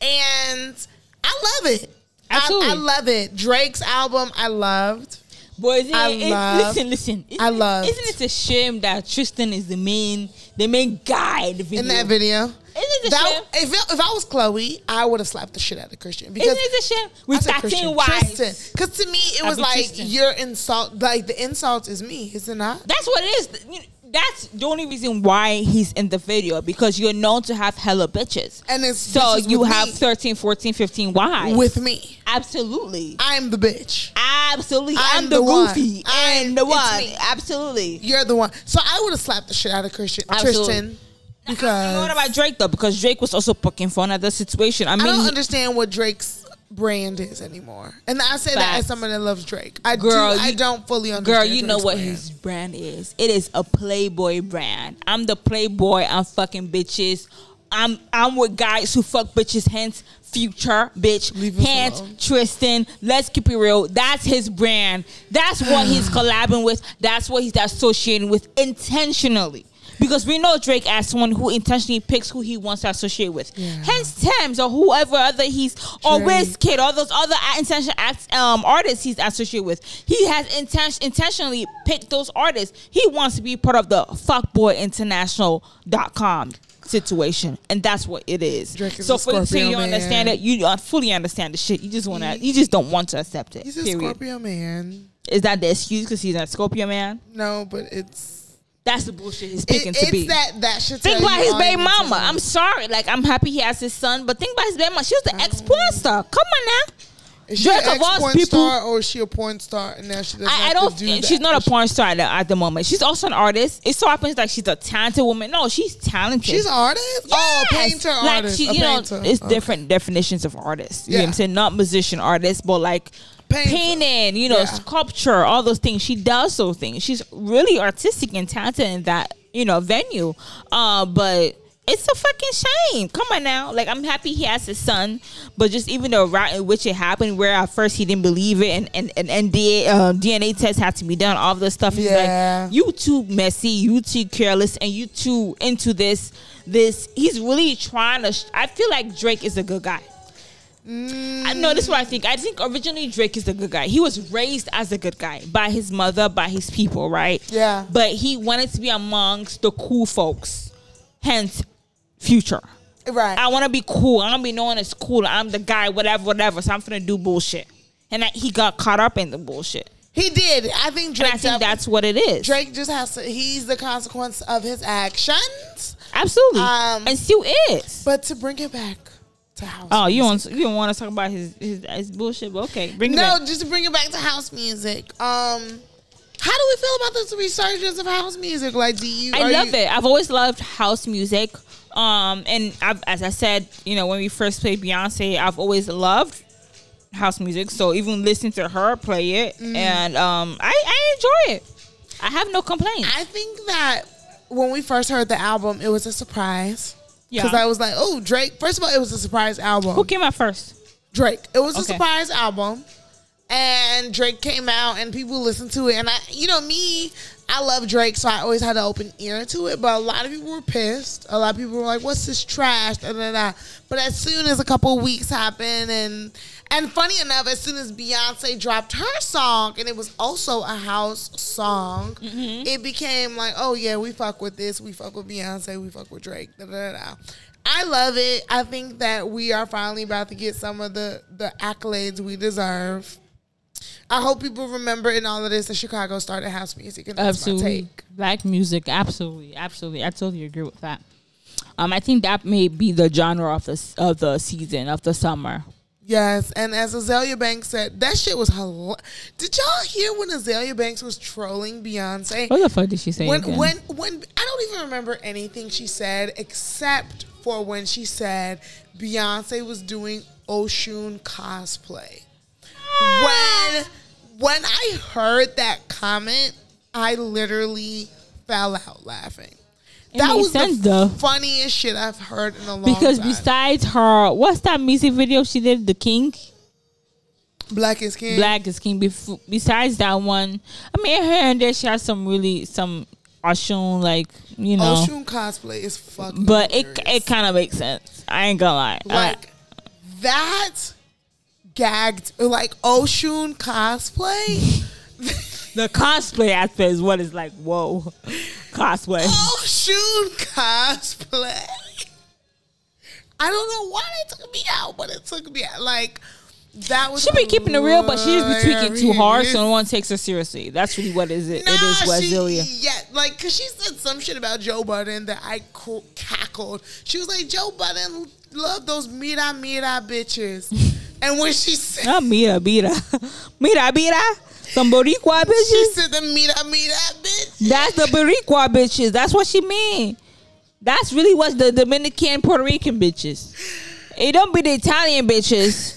and I love it. I, Absolutely. I love it. Drake's album, I loved. Boy, I it, love- listen, listen. Isn't I loved. Isn't it a shame that Tristan is the main, the main guy in the video? In that video, Isn't is a That if it, if I was Khloé, I would have slapped the shit out of Christian because Isn't it a? I With Christian. Tristan. Because to me, it was like your insult. Like the insult is me, is it not? That's what it is. That's the only reason why he's in the video because you're known to have hella bitches. And it's So you have me. 13, 14, 15 wives. with me. Absolutely. I'm the bitch. Absolutely. I'm I'm, the, the one. goofy. I'm- the one. Absolutely. You're the one. So I would have slapped the shit out of Christian Absolutely. Tristan because what about Drake though? Because Drake was also poking for another situation. I mean, I don't understand what Drake's brand is anymore. And I say that as someone that loves Drake. I Girl, do. I don't fully understand. Girl, you know what brand. his brand is. It is a Playboy brand. I'm the Playboy. I'm fucking bitches. I'm I'm with guys who fuck bitches. Hence, future bitch. Hence, alone. Tristan. Let's keep it real. That's his brand. That's what he's *sighs* collabing with. That's what he's associating with intentionally. Because we know Drake as someone who intentionally picks who he wants to associate with. Yeah. Hence Tems or whoever other he's or. Wizkid or those other intention act, um, artists he's associated with. He has inten- intentionally picked those artists. He wants to be part of the fuckboyinternational.com situation. And that's what it is. Drake is so for you to say you understand it, you don't fully understand the shit. You just want to, you just don't want to accept it. He's a period. Scorpio man. Is that the excuse because he's a Scorpio man? No, but it's That's the bullshit he's it, picking to it's be. that that should Think about his baby mama. know. I'm sorry. Like, I'm happy he has his son, but think about his baby mama. She was the ex mm. porn star. Come on now. Is she Drake an of all ex-porn people- star or is she a porn star and now she doesn't I, I have don't. to do that? she's not a porn star at the, at the moment. She's also an artist. It so happens like she's a talented woman. No, she's talented. She's an artist? Oh, a Yes. painter like artist. She, a you know, painter. it's Okay. different definitions of artists. You know what I'm saying? Not musician artist, but like Painter. painting. You know, Yeah. sculpture, all those things. She does those things. She's really artistic and talented in that you know venue. Uh, but. It's a fucking shame. Come on now. Like I'm happy he has his son, but just even the route in which it happened, where at first he didn't believe it, and and, and, and DNA, uh, DNA test had to be done, all this stuff. He's Yeah. like, you too messy, you too careless, and you too into this. This he's really trying to. Sh- I feel like Drake is a good guy. I know this is what I think. I think originally Drake is a good guy. He was raised as a good guy by his mother, by his people, right? Yeah. But he wanted to be amongst the cool folks. Hence, future. Right. I want to be cool. I want to be known as cool. I'm the guy, whatever, whatever. So I'm gonna do bullshit. And that he got caught up in the bullshit. he did. I think And Drake. I think that's what it is. Drake just has to. He's the consequence of his actions. Absolutely. Um, and still is. But to bring it back to house. Oh, you music. don't you don't want to talk about his his, his bullshit? But okay, bring it No, back. just to bring it back to house music. Um, how do we feel about this resurgence of house music? Like, do you? I love you- it. I've always loved house music. Um, and I've, as I said, you know, when we first played Beyonce, I've always loved house music. So even listening to her play it, Mm. and um, I, I enjoy it. I have no complaints. I think that when we first heard the album, it was a surprise. Yeah. Because I was like, oh, Drake. First of all, it was a surprise album. Who came out first? Drake. It was a Okay. surprise album. And Drake came out and people listened to it. And I, you know, me, I love Drake, so I always had an open ear to it. But a lot of people were pissed. A lot of people were like, what's this trash? Da, da, da. But as soon as a couple of weeks happened, and and funny enough, as soon as Beyonce dropped her song, and it was also a house song, mm-hmm. it became like, oh yeah, we fuck with this. We fuck with Beyonce. We fuck with Drake. Da, da, da. I love it. I think that we are finally about to get some of the the accolades we deserve. I hope people remember in all of this that Chicago started house music, and that's my take. Black music, absolutely, absolutely. I totally agree with that. Um, I think that may be the genre of the of the season of the summer. Yes, and as Azealia Banks said, that shit was hilarious. Did y'all hear when Azealia Banks was trolling Beyonce? What the fuck did she say? when again? when when I don't even remember anything she said except for when she said Beyonce was doing Oshun cosplay. When when I heard that comment, I literally fell out laughing. It that was sense, the though. funniest shit I've heard in a long because time. Because besides her, what's that music video she did? The King, Black is King. Black is King. Bef- besides that one, I mean, here and there she has some really some Oshun like you know, Oshun cosplay is fucking. but it hilarious. it kind of makes sense. I ain't gonna lie. I- like that gagged like Oshun cosplay. the cosplay aspect is what is like. Whoa, cosplay. Oshun cosplay. I don't know why they took me out, but it took me out. Like that was She be keeping it real, but she just be tweaking too hard, so no one takes her seriously. That's really what is it. Nah, it is she, Yeah, like, cause she said some shit about Joe Budden that I cackled. She was like, Joe Budden love those mira mira bitches. And when she said, Ah, mira, mira, *laughs* mira, mira. Some Boricua she bitches. said the mira mira bitch. That's the Boricua bitches. That's what she mean. That's really what the Dominican Puerto Rican bitches. It don't be the Italian bitches.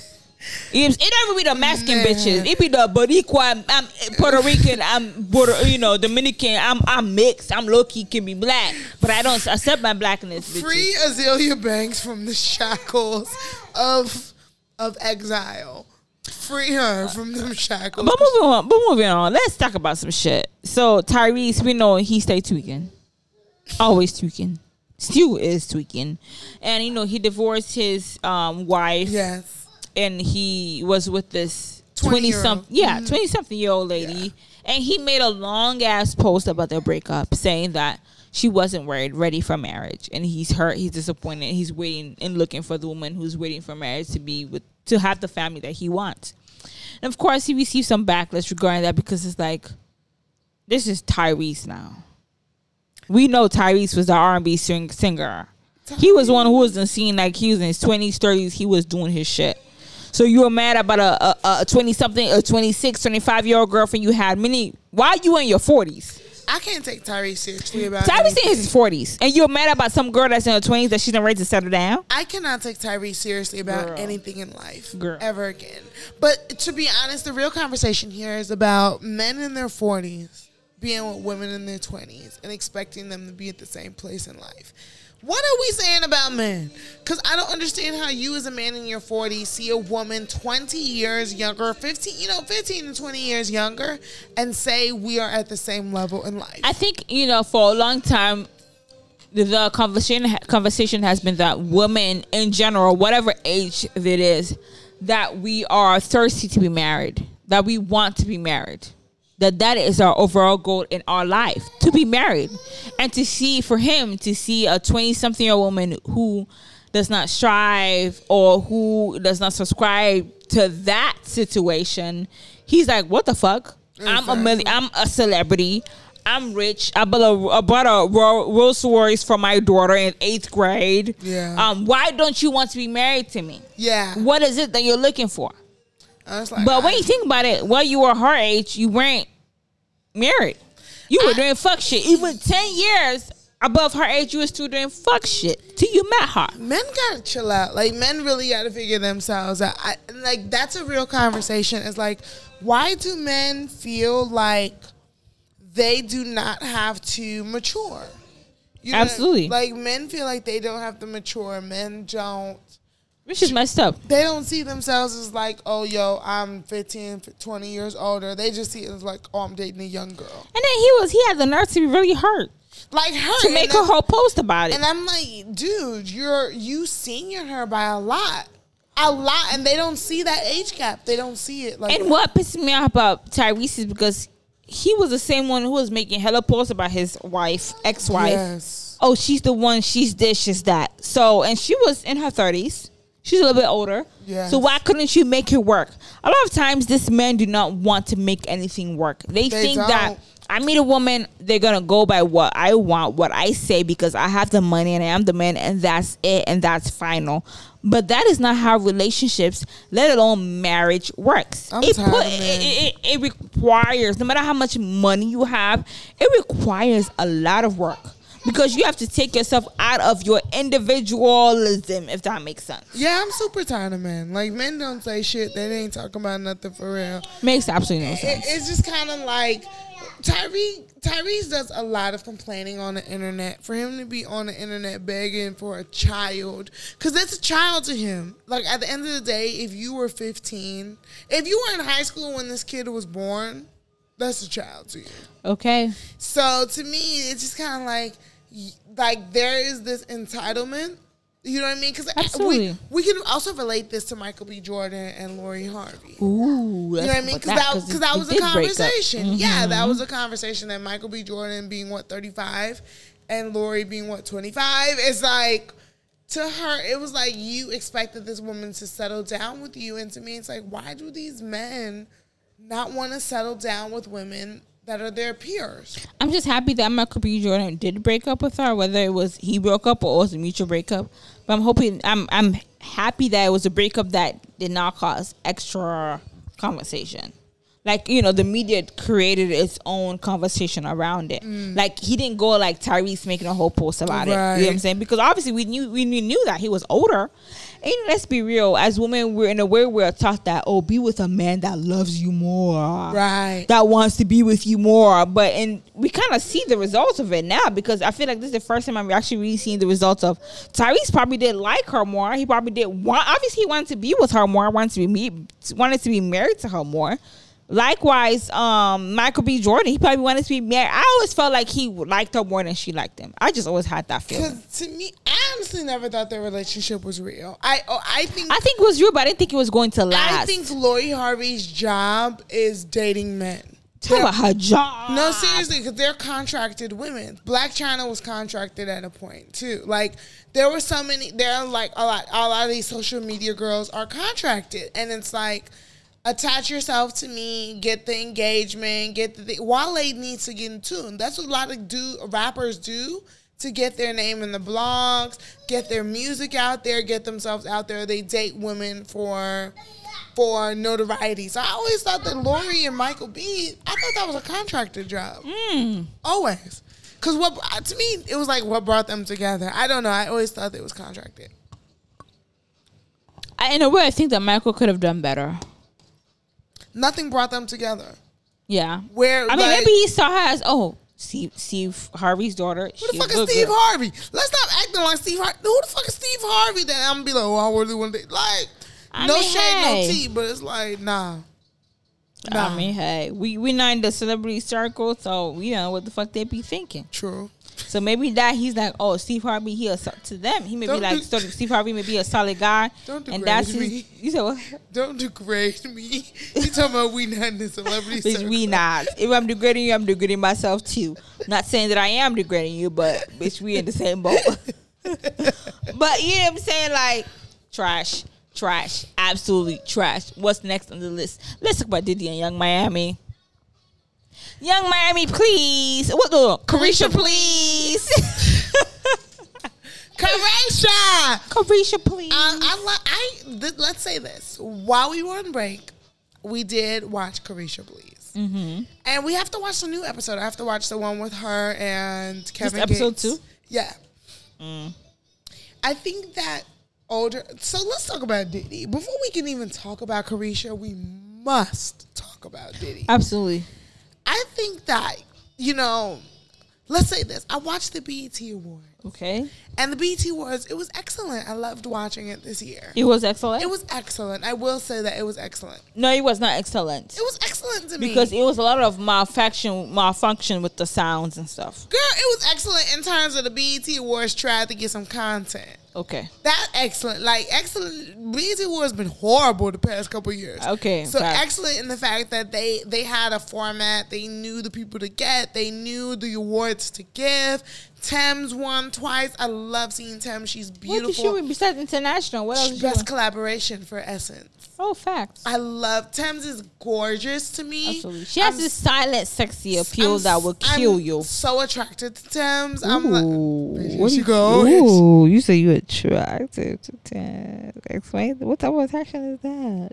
It it don't be the Mexican Man. bitches. It be the Boricua. I'm Puerto Rican. I'm you know, Dominican. I'm I'm mixed. I'm low key can be black, but I don't accept my blackness. Bitches. Free Azealia Banks from the shackles of of exile. Free her from them shackles. But moving on, but moving on. Let's talk about some shit. So Tyrese, we know he stay tweaking, always tweaking. Still is tweaking, and you know he divorced his um, wife. yes. and he was with this 20 twenty year old. something yeah twenty something year old lady, and he made a long ass post about their breakup, saying that she wasn't ready ready for marriage, and he's hurt, he's disappointed, he's waiting and looking for the woman who's waiting for marriage to be with to have the family that he wants. And of course, he received some backlash regarding that because it's like, this is Tyrese now. We know Tyrese was the R and B sing- singer. He was one who was in scene like he was in his twenties, thirties. He was doing his shit. So you were mad about a a twenty something, a 26, 25 year old girlfriend you had. Many why you in your forties? I can't take Tyrese seriously about Tyrese anything. in his forties, and you're mad about some girl that's in her twenties that she's not ready to settle down. I cannot take Tyrese seriously about Girl. anything in life Girl. ever again. But to be honest, the real conversation here is about men in their 40s being with women in their 20s and expecting them to be at the same place in life. What are we saying about men? Because I don't understand how you, as a man in your 40s, see a woman 20 years younger, 15, you know, 15 to 20 years younger, and say we are at the same level in life. I think you know for a long time the, conversation conversation has been that women in general, whatever age it is, that we are thirsty to be married, that we want to be married, that that is our overall goal in our life to be married, and to see for him to see a twenty something year old woman who does not strive or who does not subscribe to that situation, he's like, what the fuck? I'm a million. I'm a celebrity. I'm rich. I bought a, I bought a Ro- Rolls Royce for my daughter in eighth grade. Yeah. Um. Why don't you want to be married to me? yeah. What is it that you're looking for? I like, But when you think about it, while you were her age, you weren't married. You were doing fuck shit. Even ten years above her age, you were still doing fuck shit till you met her. men gotta chill out. Like men really gotta figure themselves out. I, like that's a real conversation. It's like, why do men feel like they do not have to mature? You Absolutely. Like men feel like they don't have to mature. Men don't. Which is messed up. They don't see themselves as like, oh, yo, I'm 15, 20 years older. They just see it as like, oh, I'm dating a young girl. And then he was he had the nerve to be really hurt Like her. to make and a whole post about it. And I'm like, dude, you're you senior her by a lot. A lot. And they don't see that age gap. They don't see it. Like And what pisses me off about Tyrese is because he was the same one who was making hella posts about his wife, ex-wife. Yes. Oh, she's the one. She's this. She's that. So, and she was in her thirties. She's a little bit older. Yes. So why couldn't you make it work? A lot of times, this men do not want to make anything work. They, They think that don't. I meet a woman, they're gonna go by what I want, what I say, because I have the money and I am the man, and that's it, and that's final. But that is not how relationships, let alone marriage, works. I'm it, tired put, it, it, it, it requires, no matter how much money you have, it requires a lot of work because you have to take yourself out of your individualism, if that makes sense. Yeah, I'm super tired of men. Like men don't say shit. They ain't talking about nothing for real. Makes absolutely no It, sense. it's just kind of like Tyree. Tyrese does a lot of complaining on the internet. For him to be on the internet begging for a child, because that's a child to him. Like at the end of the day, if you were 15, if you were in high school when this kid was born, that's a child to you. Okay. So to me, it's just kind of like, like there is this entitlement. You know what I mean? Because we, we can also relate this to Michael B. Jordan and Lori Harvey. Ooh, You know what I mean? Because that, because cause that was a conversation. Yeah, that was a conversation that Michael B. Jordan being what, 35 and Lori being what, 25? It's like, to her, it was like you expected this woman to settle down with you, and to me, it's like, why do these men not want to settle down with women that are their peers? I'm just happy that Michael B. Jordan did break up with her, whether it was he broke up or it was a mutual breakup. But I'm hoping I'm I'm happy that it was a breakup that did not cause extra conversation. Like you know, the media created its own conversation around it. Mm. Like he didn't go like Tyrese making a whole post about it. You know what I'm saying? Because obviously we knew we knew that he was older. And let's be real, as women, we're in a way we're taught that oh, be with a man that loves you more Right. that wants to be with you more. But and we kind of see the results of it now because I feel like this is the first time I'm actually really seeing the results of Tyrese probably did like her more. He probably did want obviously he wanted to be with her more, wanted to be me wanted to be married to her more. Likewise, um, Michael B. Jordan, he probably wanted to be married. I always felt like he liked her more than she liked him. I just always had that feeling. Because to me, I honestly never thought their relationship was real. I oh, I think I think it was real, but I didn't think it was going to last. I think Lori Harvey's job is dating men. Talk about her job. No, seriously, because they're contracted women. Blac Chyna was contracted at a point too. Like there were so many. There are like a lot. A lot of these social media girls are contracted, and it's like attach yourself to me, get the engagement, get the. Thing. Wale needs to get in tune. That's what a lot of do rappers do to get their name in the blogs, get their music out there, get themselves out there. They date women for for notoriety. So I always thought that Lori and Michael B. I thought that was a contracted job. Hmm. Always. Cause what uh, to me it was like what brought them together. I don't know. I always thought it was contracted. I, in a way, I think that Michael could have done better. Nothing brought them together. Yeah. Where I mean, like, maybe he saw her as oh, Steve, Steve Harvey's daughter. Who the fuck is Steve girl. Harvey? Let's stop acting like Steve Harvey. Who the fuck is Steve Harvey? That I'm gonna be like, oh, I really want to like. I no mean, shade, hey. no tea, but it's like, nah. Nah. I mean, hey, we we not in the celebrity circle, so we know what the fuck they be thinking. True. So maybe that he's like, oh, Steve Harvey, he a, to them, he may Don't be like, do- Steve Harvey may be a solid guy, Don't and degrade that's me. *laughs* You said what? Don't degrade me. You talking about we not in the celebrity Bitch, circle? we not. If I'm degrading you, I'm degrading myself too. Not saying that I am degrading you, but bitch, we in the same boat. *laughs* but you know what I'm saying? Like trash, trash, absolutely trash. What's next on the list? Let's talk about Diddy and Yung Miami. Yung Miami, please. What the Caresha, please. *laughs* Caresha. Caresha, please. Um, I. I th- let's say this. While we were on break, we did watch Caresha Please, mm-hmm. and we have to watch the new episode. I have to watch the one with her and Kevin. episode Gates. two? Yeah. I think that older. So let's talk about Diddy. Before we can even talk about Caresha, we must talk about Diddy. Absolutely. I think that you know. Let's say this. I watched the BET Awards. Okay. And the BET Awards, it was excellent. I loved watching it this year. It was excellent. It was excellent. I will say that it was excellent. no, it was not excellent. It was excellent to me. because it was a lot of malfunction malfunction with the sounds and stuff. girl, it was excellent in terms of the BET Awards tried to get some content. Okay. That excellent, like excellent. BET Awards been horrible the past couple years. Okay, so facts. excellent in the fact that they they had a format. They knew the people to get. They knew the awards to give. Tems won twice. I love seeing Tems. She's beautiful. What did she win besides international? What else? Best collaboration for Essence. Oh, facts. I love Tems is gorgeous to me. Absolutely. She has I'm this silent, sexy appeal I'm- that will kill I'm you. So attracted to Tems. I'm like, bitch, here what she you- go. Ooh, you say you attracted to Tems. Explain. What type of attraction is that?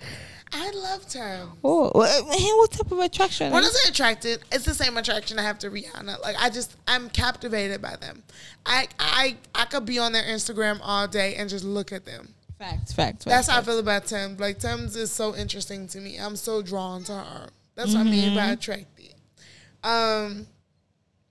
I love Tems. Oh, what, what type of attraction? When I say attracted, it's the same attraction I have to Rihanna. Like I just, I'm captivated by them. I, I, I could be on their Instagram all day and just look at them. Facts, facts, facts. That's how I feel about Tems. Like Tems is so interesting to me. I'm so drawn to her. That's what I mean Mm-hmm. by attracted. Um,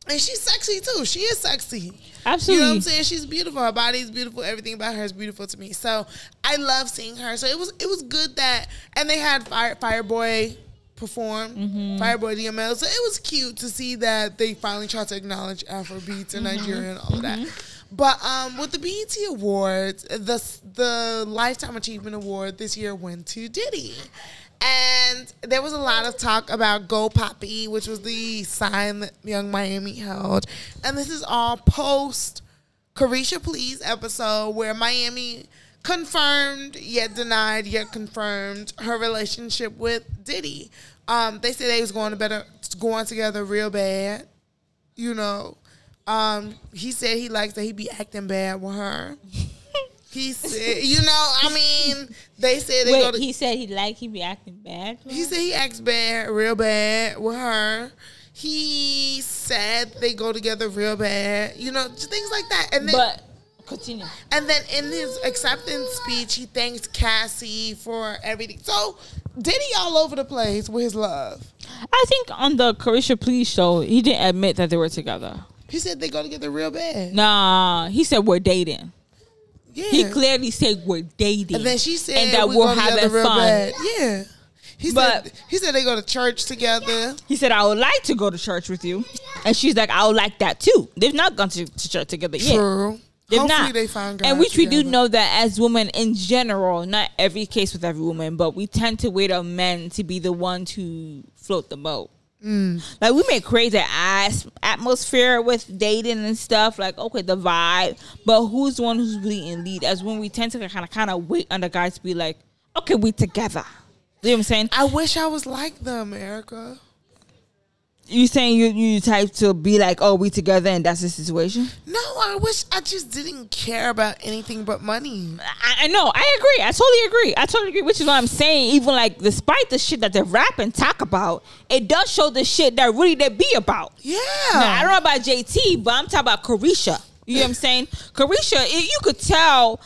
and she's sexy too. She is sexy. Absolutely. You know what I'm saying? She's beautiful. Her body's beautiful. Everything about her is beautiful to me. So I love seeing her. So it was it was good that and they had Fire Fireboy perform, Mm-hmm. Fireboy DML. So it was cute to see that they finally tried to acknowledge Afro beats in Mm-hmm. Nigeria and all of that. But um, with the BET Awards, the the Lifetime Achievement Award this year went to Diddy. And there was a lot of talk about Go Poppy, which was the sign that Yung Miami held. And this is all post Caresha Please episode where Miami confirmed yet denied yet confirmed her relationship with Diddy. Um, they said they was going to better going together real bad. You know, um, he said he likes that he be acting bad with her. *laughs* he said, you know, I mean, they said they go Wait, to. he said he like he be acting bad. He said he acts bad, real bad with her. He said they go together real bad. You know, just things like that. And then, but continue. and then in his acceptance speech, he thanks Cassie for everything. So Diddy all over the place with his love. I think on the Caresha Please show, he didn't admit that they were together. He said they go together real bad. Nah, he said we're dating. Yeah. He clearly said we're dating. and then she said and that we we're go together having fun. bad. Yeah. He But- said he said they go to church together. He said, I would like to go to church with you. And she's like, I would like that too. They've not gone to, to church together yet. True. They've Hopefully not. they find God and which we do know that as women in general, not every case with every woman, but we tend to wait on men to be the one to float the boat. Mm. Like we make crazy atmosphere with dating and stuff. Like okay, the vibe, but who's the one who's really in lead? As when we tend to kind of kind of wait on the guys to be like, okay, we together. You know what I'm saying? I wish I was like them, Erica. You saying you you type to be like, oh, we together and that's the situation? No, I wish I just didn't care about anything but money. I, I know. I agree. I totally agree. I totally agree. Which is what I'm saying. Even like, despite the shit that they rap and talk about, it does show the shit that really they be about. Yeah. Now, I don't know about JT, but I'm talking about Caresha. You know what I'm saying? Caresha, it, you could tell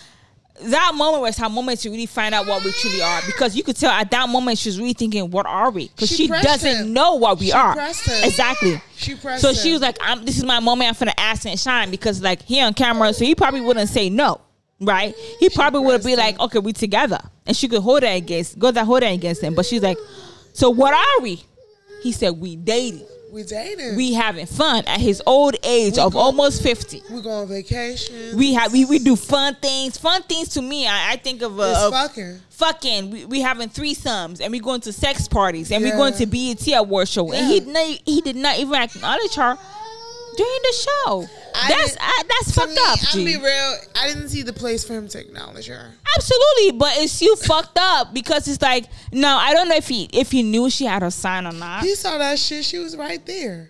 that moment was her moment to really find out what we truly are because you could tell at that moment she was really thinking, "What are we?" Because She she, doesn't him. know what we She are. Exactly. She pressed So she was like, I'm, "This is my moment. I'm finna ask and shine because like he on camera, so he probably wouldn't say no." Right? He probably would be like, "Okay, we together," and she could hold that against, go that hold that against him. But she's like, "So what are we?" He said, "We dating." We dating. we having fun at his old age We of go- almost 50 we go on vacation. we have we, we do fun things fun things to me i, I think of, uh, of fucking. fucking we, we having threesomes and we going to sex parties and we Yeah. going to bet award show and he Yeah. did not, he did not even acknowledge her during the show I that's I, that's fucked me, up I'll be real. I didn't see the place for him to acknowledge her. absolutely but it's you fucked up because it's like no i don't know if he if he knew she had a sign or not He saw that shit. She was right there.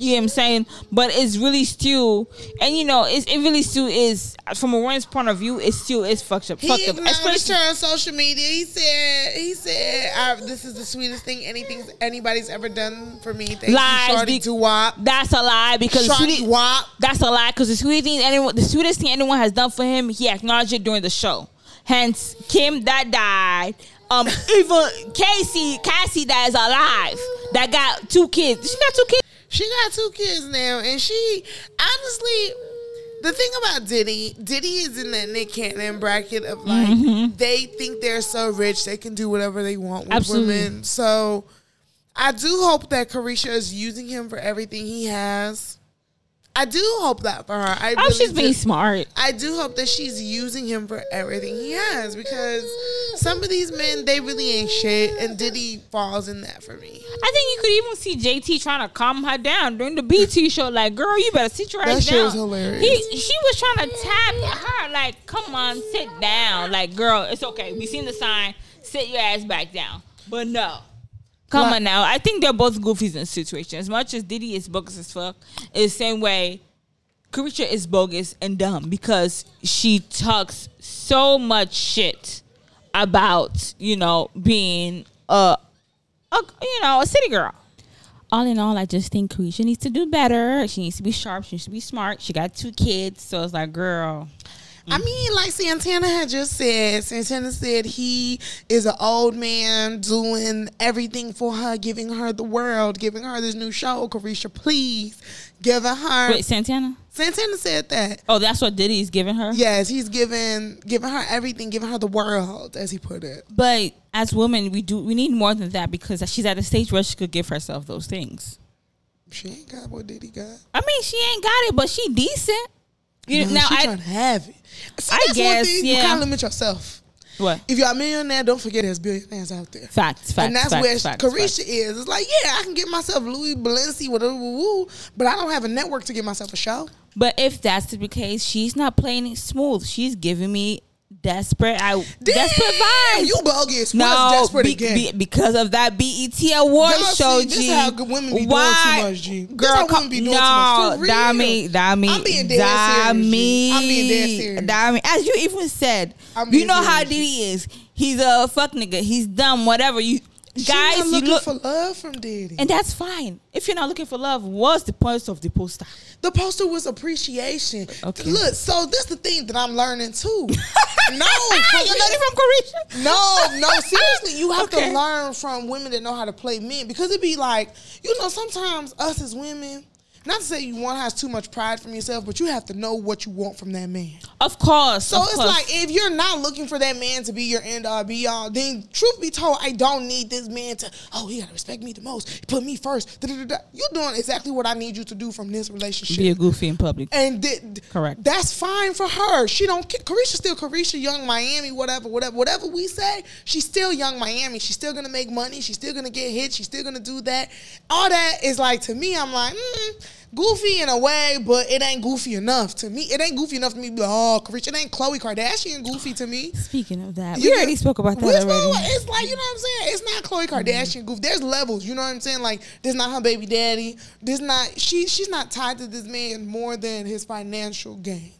You know what I'm saying? But it's really still, and you know, it's, it really still is, from a woman's point of view, it still is fucked up. He fucked up. Especially, her on social media. He said, "He said uh, this is the sweetest thing anything anybody's ever done for me." Thank Lies, you, Shorty be- Wop. that's a lie because Shorty Wop. that's a lie because the sweetest thing anyone, the sweetest thing anyone has done for him, he acknowledged it during the show. Hence, Kim that died. Um, *laughs* even Casey, Cassie that is alive, that got two kids. She got two kids. She got two kids now, and she honestly. The thing about Diddy, Diddy is in that Nick Cannon bracket of like Mm-hmm. they think they're so rich they can do whatever they want with Absolutely. women. So I do hope that Caresha is using him for everything he has. I do hope that for her. I Oh, really she's being do. smart. I do hope that she's using him for everything he has because some of these men they really ain't shit, and Diddy falls in that for me. I think you could even see JT trying to calm her down during the BET show. Like, girl, you better sit your That ass shit down. was hilarious. He, she was trying to tap her. Like, come on, sit down. Like, girl, it's okay. We seen the sign. Sit your ass back down. But no. Come What? on now. I think they're both goofies in the situation. As much as Diddy is bogus as fuck, it's the same way Caresha is bogus and dumb because she talks so much shit about, you know, being a, a you know, a city girl. all in all, I just think Caresha needs to do better. She needs to be sharp. She needs to be smart. She got two kids, so it's like, girl, I mean, like Santana had just said, Santana said he is an old man doing everything for her, giving her the world, giving her this new show, Caresha, please, give her. wait, Santana. Santana said that. Oh, that's what Diddy's giving her. Yes, he's giving giving her everything, giving her the world, as he put it. But as women, we do we need more than that because she's at a stage where she could give herself those things. She ain't got what Diddy got. I mean, she ain't got it, but she decent. You No, now I trying to have it. See, I that's one guess, thing, You can't limit yourself. What? If you're a millionaire, don't forget there's billionaires out there. Facts, facts, and that's facts, where facts, Caresha facts. is. It's like, yeah, I can get myself Louis Balenci, whatever, woo, woo, but I don't have a network to get myself a show. But if that's the case, she's not playing it smooth. She's giving me desperate, I desperate Damn, vibes. You bogus. no, What's desperate be- again? be- because of that BET award Y'all show, see, this G. how good women be doing Why? too much, G. This Girl, how women be doing no, too much. Dami, Dami, I'm being dead serious, G. I'm being dead serious. Dami, as you even said, you know how serious. Diddy is. He's a fuck nigga. He's dumb. Whatever you guys, you looking look, for love from Diddy. and that's fine. If you're not looking for love, what's the point of the poster? The poster was appreciation. Okay. Look, so this is the thing that I'm learning too. *laughs* no, *laughs* You're learning from Caresha. No, no, seriously, you have Okay. to learn from women that know how to play men because it'd be like, you know, sometimes us as women, not to say you one has too much pride from yourself, but you have to know what you want from that man. Of course. So of it's course. like if you're not looking for that man to be your end all be all, then truth be told, I don't need this man to. Oh, he gotta respect me the most. He put me first. Da, da, da, da. You're doing exactly what I need you to do from this relationship. be a goofy in public. And th- Correct. That's fine for her. She don't. ca- Caresha still Caresha Yung Miami. Whatever, whatever, whatever we say. She's still Yung Miami. She's still gonna make money. She's still gonna get hit. She's still gonna do that. All that is like to me. I'm like. Mm, Goofy in a way, but it ain't goofy enough to me. It ain't goofy enough to me. to be like, Oh, it ain't Khloé Kardashian goofy to me. Speaking of that, You we already know- spoke about that we spoke It's like you know what I'm saying. It's not Khloé mm-hmm. Kardashian goofy. There's levels. You know what I'm saying. Like this not her baby daddy. This not she. She's not tied to this man more than his financial gain.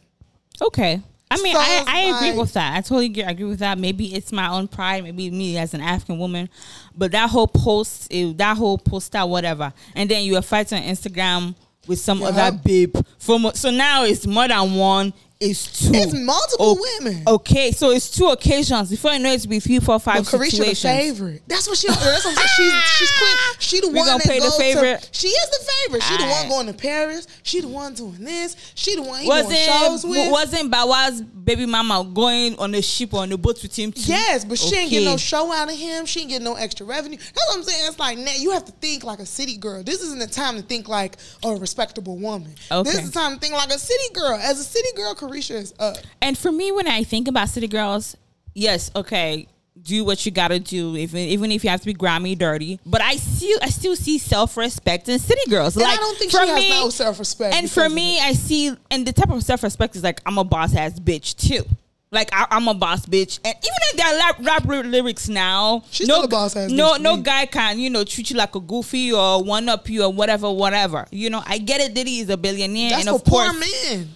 Okay. I mean, So I, I agree like- with that. I totally agree, agree with that. Maybe it's my own pride, maybe me as an African woman, but that whole post, that whole poster, whatever, and then you are fighting on Instagram with some Yeah. other babe from. So now it's more than one. It's two. It's multiple Oh, women. Okay, so it's two occasions. Before you know, it's be three, four, But five Caresha the situations. favorite. That's what she. That's what I'm saying. She's *laughs* she's clean. She the We one gonna that play the favorite? To, she is the favorite. She the one going to Paris. She the one doing this. She the one he going shows Wasn't with. wasn't Bawa's baby mama going on a ship or on a boat with him too? Yes, but she ain't getting no show out of him. She ain't getting no extra revenue. That's what I'm saying. It's like now you have to think like a city girl. This isn't the time to think like a respectable woman. Okay. This is the time to think like a city girl. As a city girl, Caresha is up. And for me, when I think about city girls, yes, okay, do what you gotta do, even even if you have to be grimy, dirty. But I still I still see self respect in city girls. And like I don't think for she has no self-respect And for me. I see and the type of self respect is like I'm a boss ass bitch too. Like I, I'm a boss bitch, and even if there are rap, rap ly- lyrics now, She's no still a boss ass no no me. guy can you know treat you like a goofy or one up you or whatever whatever. You know I get it. Diddy is a billionaire, That's and of course poor men.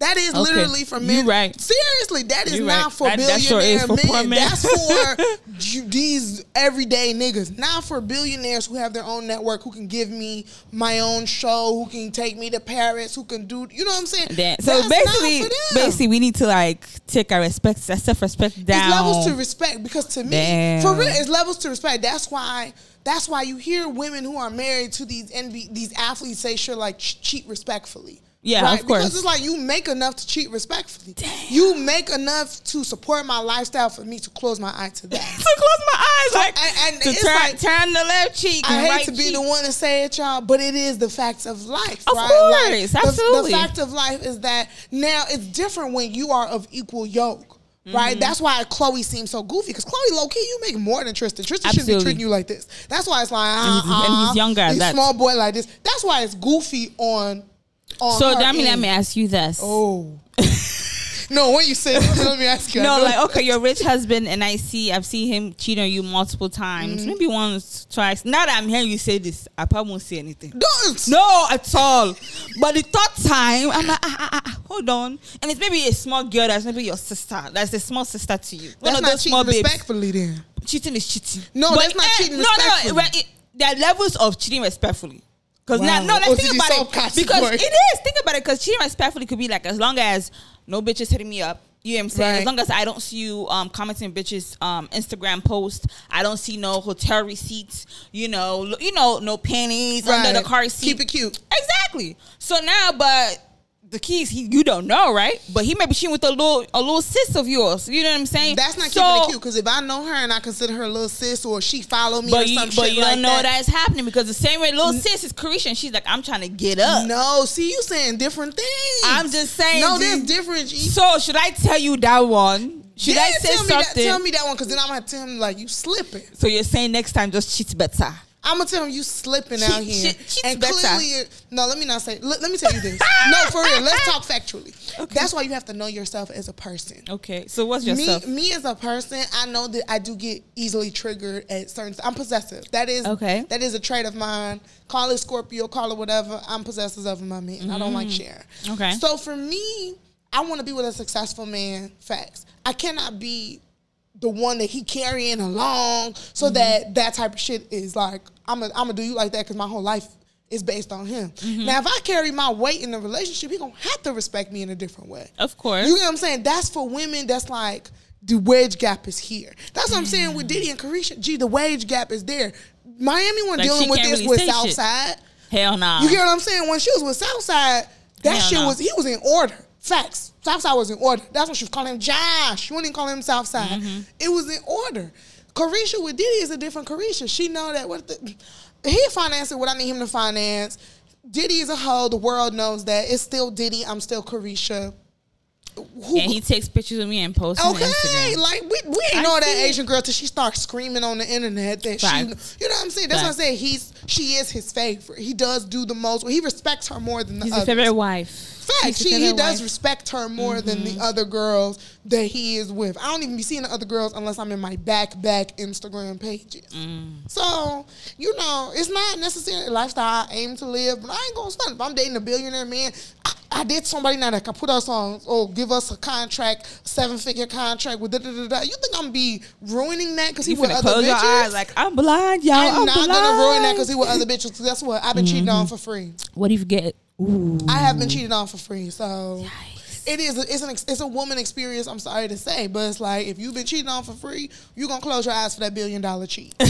That is Okay. literally for You men. right. Seriously, that is You not right. for That- that sure billionaire is for men. men. That's for *laughs* these everyday niggas. Not for billionaires who have their own network, who can give me my own show, who can take me to Paris, who can do. You know what I'm saying? Then, so That's basically, basically, we need to like take our respect, our self respect down. It's levels to respect because to me, Damn. for real, it's levels to respect. That's why. That's why you hear women who are married to these NB, these athletes say shit like cheat respectfully. Yeah, of course. Because it's like you make enough to cheat respectfully. You make enough to support my lifestyle for me to close my eye to that. *laughs* to close my eyes, like and- and to it's turn, like- turn the left cheek. I hate right to be cheek. the one to say it, y'all, but it is the facts of life, Of right? course, the- absolutely. The, fact of life is that now it's different when you are of equal yoke. Right, Mm-hmm. that's why Khloé seems so goofy. Because Khloé, low key, you make more than Tristan. Tristan shouldn't be treating you like this. That's why it's like, And he's- uh, and he's younger, he's small boy like this. That's why it's goofy on. So, Dami, let me ask you this. Oh, *laughs* no, what you say let me ask you. No, like okay, your rich husband, and I see, I've seen him cheat on you multiple times, Mm-hmm. maybe once, twice. Now that I'm hearing you say this, I probably won't say anything. Don't. No, at all. But the third time, I'm like, ah, ah, ah, ah, hold on. And it's maybe a small girl that's maybe your sister. That's a small sister to you. One That's of not those small cheating babes. respectfully then. Cheating is cheating. No, that's not cheating No, respectfully. no, right, it- there are levels of cheating respectfully. Because now, no, let's Oh, think about it. Because category? it is. Think about it. Because cheating respectfully could be like as long as no bitch is hitting me up. You know what I'm saying? Right. As long as I don't see you um, commenting bitches um, Instagram post, I don't see no hotel receipts. You know, you know, no panties under the car seat. Keep it cute. Exactly. So now, but the keys, he, you don't know, right? But he may be cheating with a little, a little sis of yours. You know what I'm saying? That's not So- keeping it cute. Because if I know her and I consider her a little sis, or she follow me, or But you, some but shit you like don't know that. that's happening because the same way little sis is Caresha and she's like, I'm trying to get up. No, see, you saying different things. I'm just saying, No, there's different. G. So should I tell you that one? Should yeah, I say tell me that, something? tell me that one, because then I'm gonna tell him like you slipping. So you're saying next time just cheat better. I'm gonna tell him you slipping Cheat- out here, cheat- cheat and clearly, no. Let me not say. Let, let me tell you this. no, for real. Let's talk factually. Okay. That's why you have to know yourself as a person. Okay. So what's Me, yourself? me as a person, I know that I do get easily triggered at certain. I'm possessive. That is Okay. That is a trait of mine. Call it Scorpio, call it whatever. I'm possessive of my man. I don't like mm-hmm. sharing. Okay. So for me, I want to be with a successful man. Facts. I cannot be the one that he carrying along, so Mm-hmm. that that type of shit is like I'm gonna I'm gonna do you like that because my whole life is based on him. Mm-hmm. Now, if I carry my weight in the relationship, he gonna have to respect me in a different way. Of course. You get what I'm saying? That's for women. That's like the wage gap is here. That's what I'm saying with Diddy and Caresha. Gee, the wage gap is there. Miami wasn't Like, dealing with this really with say shit. Southside. Hell nah. You get what I'm saying? When she was with Southside, that Hell shit no. was he was in order. Facts. Southside was in order. That's what she was calling him Josh. She wasn't even calling him Southside. Mm-hmm. It was in order. Caresha with Diddy is a different Caresha. She know that what the he financing what I need him to finance. Diddy is a hoe. The world knows that. It's still Diddy. I'm still Caresha. Who, and he takes pictures of me and posts on Okay, like we, we ain't I know that. Asian girl till she starts screaming on the internet that she, you know what I'm saying? That's what I'm saying. He's she is his favorite. He does do the most. He respects her more than the He's others. favorite wife. Fact, she, he does wife. respect her more than the other girls that he is with. I don't even be seeing the other girls unless I'm in my back back Instagram pages. So you know, it's not necessarily a lifestyle I aim to live, but I ain't gonna stunt. If I'm dating a billionaire man, I, I did somebody now that can put us on, or give us a contract, seven figure contract with da da da da. You think I'm gonna be ruining that because he with other close bitches? your eyes like I'm blind, y'all. I'm, I'm, not blind. gonna ruin that because he with other bitches. 'cause guess what? I've been cheating on Mm-hmm. for free. What if you get? Ooh. I have been cheated on for free, so it is. A, it's an. It's a woman experience. I'm sorry to say, but it's like if you've been cheated on for free, you're gonna close your eyes for that billion dollar cheat. *laughs*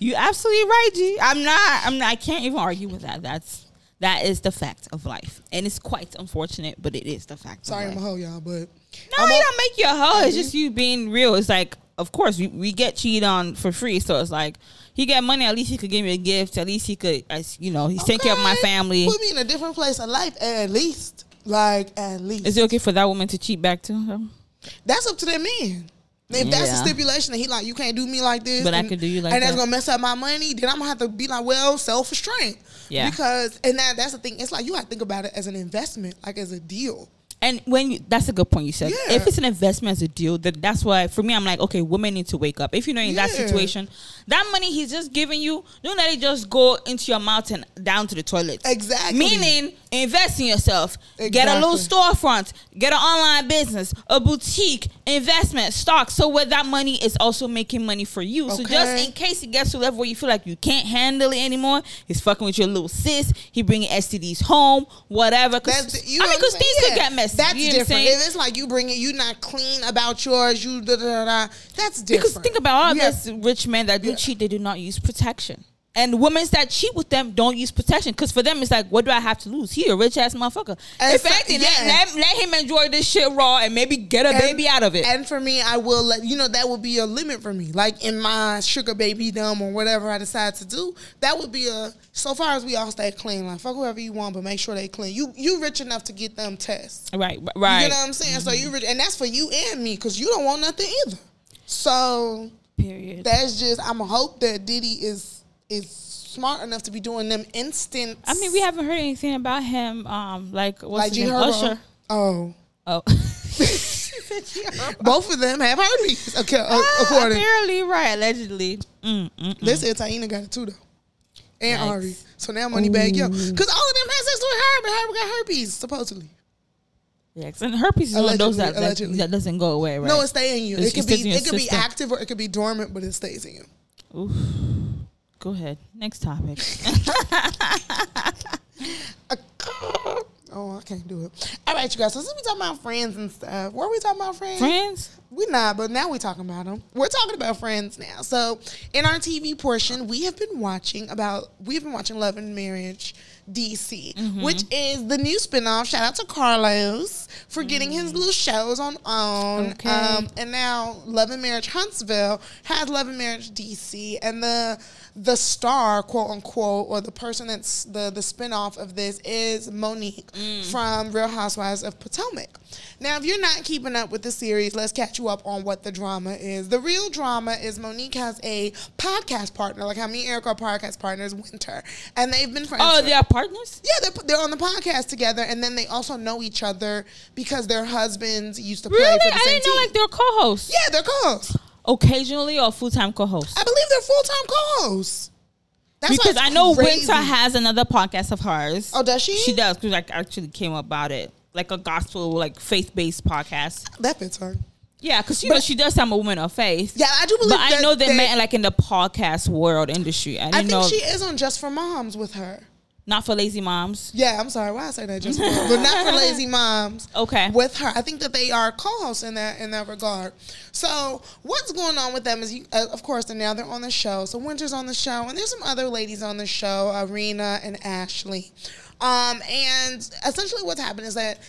You absolutely right, G. I'm not. I'm not. I can't even argue with that. That's that is the fact of life, and it's quite unfortunate, but it is the fact. sorry, of I'm a hoe, y'all, but No, I'm it don't make you a hoe. It's just you being real. It's like, of course, we, we get cheated on for free. So it's like, he got money. At least he could give me a gift. At least he could, as you know, he's taking care of my family. Put me in a different place of life, at least. Like at least. Is it okay for that woman to cheat back to him? That's up to that man. If that's a stipulation that he like, you can't do me like this, But I and- could do you like and that's gonna mess up my money. Then I'm gonna have to be like, well, self restraint. Yeah. Because and that that's the thing. It's like you gotta think about it as an investment, like as a deal. And when you, that's a good point you said. Yeah. If it's an investment as a deal, that that's why for me I'm like, okay, women need to wake up. If you're not in that situation, that money he's just giving you, don't let it just go into your mouth and down to the toilet. Exactly. Meaning, invest in yourself. Get a little storefront. Get an online business, a boutique, investment, stock. So where that money is also making money for you. So just in case it gets to a level where you feel like you can't handle it anymore, he's fucking with your little sis. He bringing STDs home, whatever. 'Cause- That's the- you I mean, because things saying? could Yeah. get messy. That's you know different. If it's like you bring it, you not clean about yours, you da da da. da that's different. Because think about all have- these rich men that do Yeah. cheat, they do not use protection. And women that cheat with them don't use protection because for them it's like, what do I have to lose? He a rich ass motherfucker. And if fa- anything, yeah. let, let, let him enjoy this shit raw and maybe get a And- baby out of it. And for me, I will let you know that would be a limit for me. Like in my sugar baby dumb or whatever I decide to do, that would be a. So far as we all stay clean, like fuck whoever you want, but make sure they clean. You you rich enough to get them tests. right, Right. You know what I'm saying? So you rich, and that's for you and me because you don't want nothing either. So Period. that's just. I'm a hope that Diddy is is smart enough to be doing them instant. I mean, we haven't heard anything about him. Um, like what's like his name? Usher. Oh, Oh, *laughs* both of them have herpes. Okay, uh, according. apparently, right? Allegedly. Mm, mm, They said Taina got it too though. And Yikes. Ari. So now Moneybagg Yo. Cause all of them had sex with her, but her got herpes, supposedly. Yeah, and herpes is one of those that, that, that doesn't go away, right? No, it stay in you. It's- It could stays be it could be active or it could be dormant, but it stays in you. Oof. Go ahead. Next topic. *laughs* Oh, I can't do it. All right, you guys. So since we talking about friends and stuff, where are we talking about friends? Friends? We're not, but now we're talking about them. We're talking about Friends now. So, in our TV portion, we have been watching about we've been watching Love and Marriage DC, Mm-hmm. which is the new spinoff. Shout out to Carlos for getting his little shows on OWN. Okay. Um, and now Love and Marriage Huntsville has Love and Marriage DC, and the the star, quote unquote, or the person that's the the spinoff of this is Monique Mm. from Real Housewives of Potomac. Now, if you're not keeping up with the series, let's catch you up on what the drama is. The real drama is Monique has a podcast partner, like how me and Eric are podcast partners, Winter, and they've been friends. Oh, for- they are partners. yeah, they're, they're on the podcast together, and then they also know each other because their husbands used to play Really? for the I same didn't know team. like they're co-hosts. yeah, they're co-hosts. Occasionally or full-time co-hosts. I believe they're full time co-hosts. That's because I know crazy. Winter has another podcast of hers. Oh, does she? She does because I actually came about it, like a gospel, like faith-based podcast. That fits her. Yeah, because you know she does. I'm a woman of faith. Yeah, I do believe. but I know they, they met like in the podcast world industry. I I think know she is on Just for Moms with her. Not for lazy moms. Yeah, I'm sorry. Why I say that just but not for *laughs* lazy moms. Okay. With her, I think that they are co-hosts in that in that regard. So what's going on with them is, you, uh, of course, they're now they're on the show. So Winter's on the show, and there's some other ladies on the show, Arena and Ashley. Um, and essentially, what's happened is that.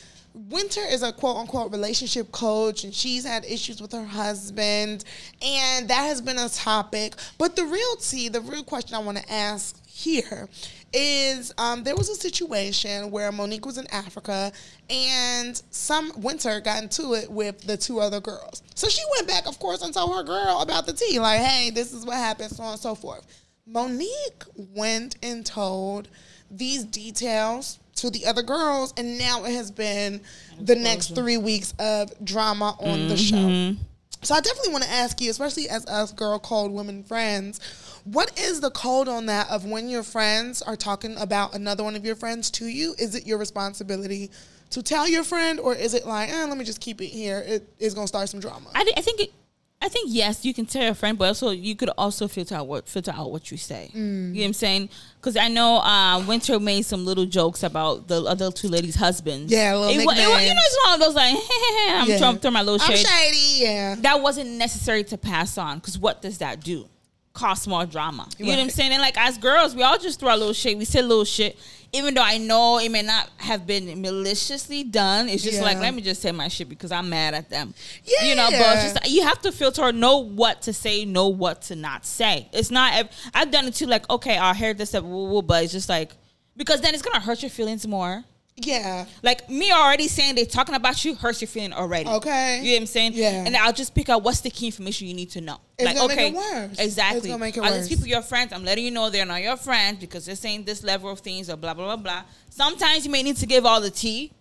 Winter is a quote unquote relationship coach, and she's had issues with her husband, and that has been a topic. But the real tea, the real question I want to ask here is um, there was a situation where Monique was in Africa and some Winter got into it with the two other girls. So she went back, of course, and told her girl about the tea, like, hey, this is what happened, so on and so forth. Monique went and told these details to the other girls, and now it has been the next three weeks of drama on the show. So I definitely want to ask you, especially as us girl code women friends, what is the code on that of when your friends are talking about another one of your friends to you? Is it your responsibility to tell your friend, or is it like, eh, let me just keep it here? It is gonna start some drama. I, thi- I think it, I think yes, you can tell your friend, but also you could also filter out what filter out what you say. You know what I'm saying? Because I know uh, Winter made some little jokes about the other two ladies' husbands. Yeah, little it, wa- it wa- you know, it's one of those like, *laughs* I'm Yeah. throwing, throwing my little shade. I'm shady, yeah. That wasn't necessary to pass on because what does that do? Cause more drama. You know what I'm saying? And like as girls, we all just throw a little shit. We say a little shit, even though I know it may not have been maliciously done. It's just Yeah. like let me just say my shit because I'm mad at them. Yeah, You know, but it's just you have to filter, know what to say, know what to not say. It's not. I've done it too. Like okay, I heard this, but it's just like because then it's gonna hurt your feelings more. Yeah. Like me already saying they're talking about you hurts your feeling already. Okay. You know what I'm saying? Yeah. And I'll just pick out what's the key information you need to know. It's like, gonna make okay, it worse. exactly. It's gonna make it Are worse. these people your friends? I'm letting you know they're not your friends because they're saying this level of things or blah blah blah blah. Sometimes you may need to give all the tea.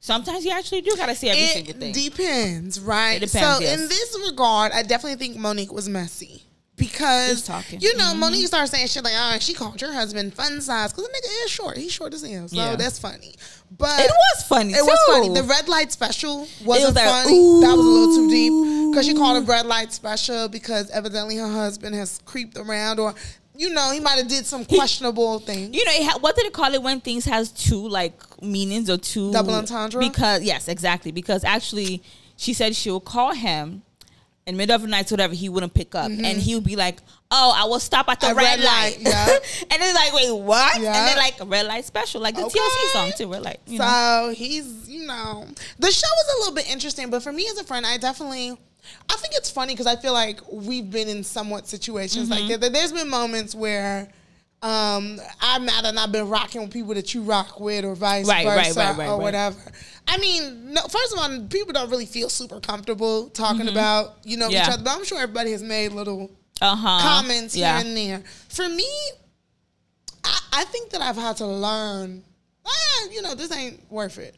Sometimes you actually do gotta say every single It thing. depends, right? It depends, so yes. in this regard, I definitely think Monique was messy. Because you know, Mm-hmm. Monique started saying shit like, "Oh, she called your husband fun size because the nigga is short. He's short as hell, so Yeah. that's funny." But It was funny, It was funny. The red light special wasn't was like, funny. That was a little too deep because she called it red light special because evidently her husband has creeped around or. You know, he might have did some questionable *laughs* thing. you know, ha- what did it call it when things has two like meanings or two Double entendre? Because yes, exactly. Because actually, she said she would call him in middle of the night, whatever. He wouldn't pick up, and he would be like, "Oh, I will stop at the red, red light." light, yeah. *laughs* and it's like, wait, what? Yeah. And then like red light special, like the Okay. TLC song too. Red light. So know? he's, you know, the show was a little bit interesting, but for me as a friend, I definitely, I think it's funny because I feel like we've been in somewhat situations Mm-hmm. like that. There's been moments where. Um, I'm mad and I've been rocking with people that you rock with, or vice Right, versa, right, right, or whatever. I mean, no, first of all, people don't really feel super comfortable talking about you know each Mm-hmm. Other, but I'm sure everybody has made little Uh huh. comments yeah. here and there. For me, I, I think that I've had to learn, ah, you know, this ain't worth it.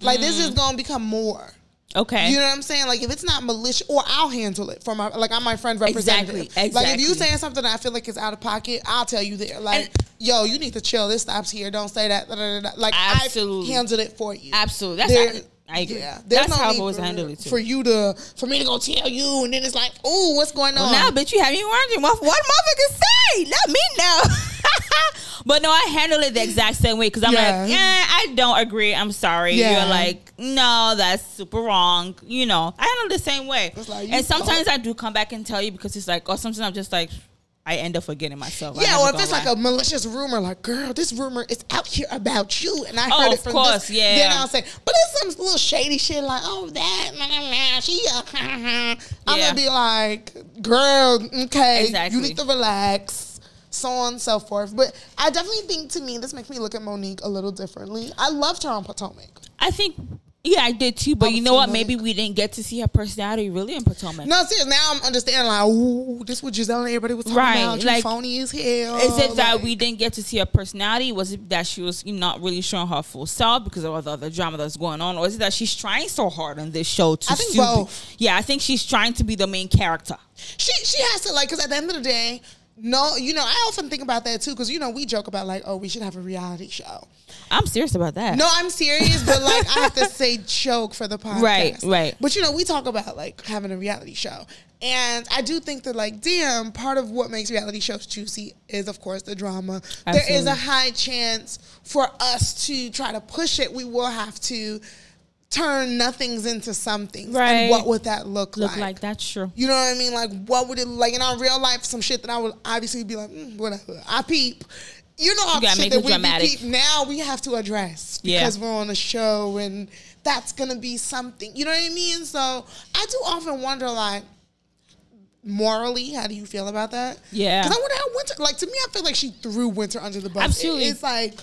Like this Mm. is gonna become more. Okay. You know what I'm saying? Like if it's not malicious, or I'll handle it for my like I'm my friend representative. Exactly, Like if you exactly. saying something that I feel like is out of pocket, I'll tell you there. Like, And- yo, you need to chill. This stops here. Don't say that. Like I've handled it for you. Absolutely. That's There- I, I agree. Yeah, there's That's no how I've always handled it too. For you to, for me to go tell you, and then it's like, oh, what's going on? Well, now, bitch, you haven't me wondering what what motherfuckers say. Let me know. *laughs* But no, I handle it the exact same way because I'm Yeah. like, yeah, eh, I don't agree. I'm sorry. Yeah. You're like, no, that's super wrong. You know, I handle the same way. Like, and sometimes I do come back and tell you because it's like, or sometimes I'm just like, I end up forgetting myself. Yeah, or if it's like a malicious rumor, like, girl, this rumor is out here about you, and I Oh, heard it from course, this. yeah. Then I'll say, but it's some little shady shit, like, oh, that, nah, nah, she, uh, *laughs* I'm gonna be like, girl, okay, Exactly. you need to relax, so on and so forth. But I definitely think to me, this makes me look at Monique a little differently. I loved her on Potomac. I think, yeah, I did too. But I'm you know what? Maybe we didn't get to see her personality really in Potomac. No, seriously, now I'm understanding, like, ooh, this what Gizelle and everybody was talking Right, about. You like, phony as hell. Is it that we didn't get to see her personality? Was it that she was not really showing her full self because of all the other drama that's going on, or is it that she's trying so hard on this show to? I think be- both. yeah, I think she's trying to be the main character. She she has to like because at the end of the day, no, you know I often think about that too because you know we joke about like oh we should have a reality show. I'm serious about that. No, I'm serious, but like I have to say joke for the *laughs* podcast, Right, right. But you know we talk about like having a reality show, and I do think that like damn part of what makes reality shows juicy is of course the drama. There is a high chance for us to try to push it. We will have to turn nothings into something. Right. And what would that look, look like? like that's true. You know what I mean? Like, what would it like in our real life? Some shit that I would obviously be like, mm, whatever. I peep. You know how You shit that we dramatic. peep now we have to address Yeah. because we're on a show and that's gonna be something. You know what I mean? So I do often wonder, like, morally, how do you feel about that? Yeah. Because I wonder how Winter. Like to me, I feel like she threw Winter under the bus. Absolutely. It- it's like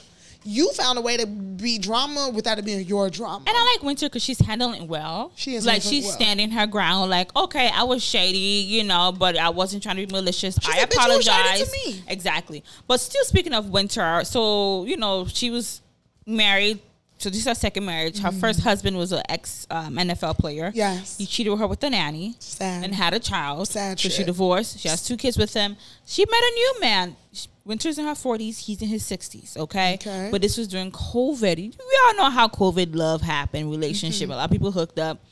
you found a way to be drama without it being your drama. And I like Winter because she's handling well. She is like she's well. standing her ground. Like, okay, I was shady, you know, but I wasn't trying to be malicious. I said, "Bitch, you was to apologize. me." Exactly. But still, speaking of Winter, so you know, she was married. So this is her second marriage. Her first husband was an ex um, NFL player. Mm-hmm. Yes. he cheated with her with a nanny. Sad. And had a child. Sad So she divorced. She has two kids with him. She met a new man. Winter's in her forties. He's in his sixties. Okay. Okay. But this was during COVID. We all know how COVID love happened, relationship. Mm-hmm. A lot of people hooked up.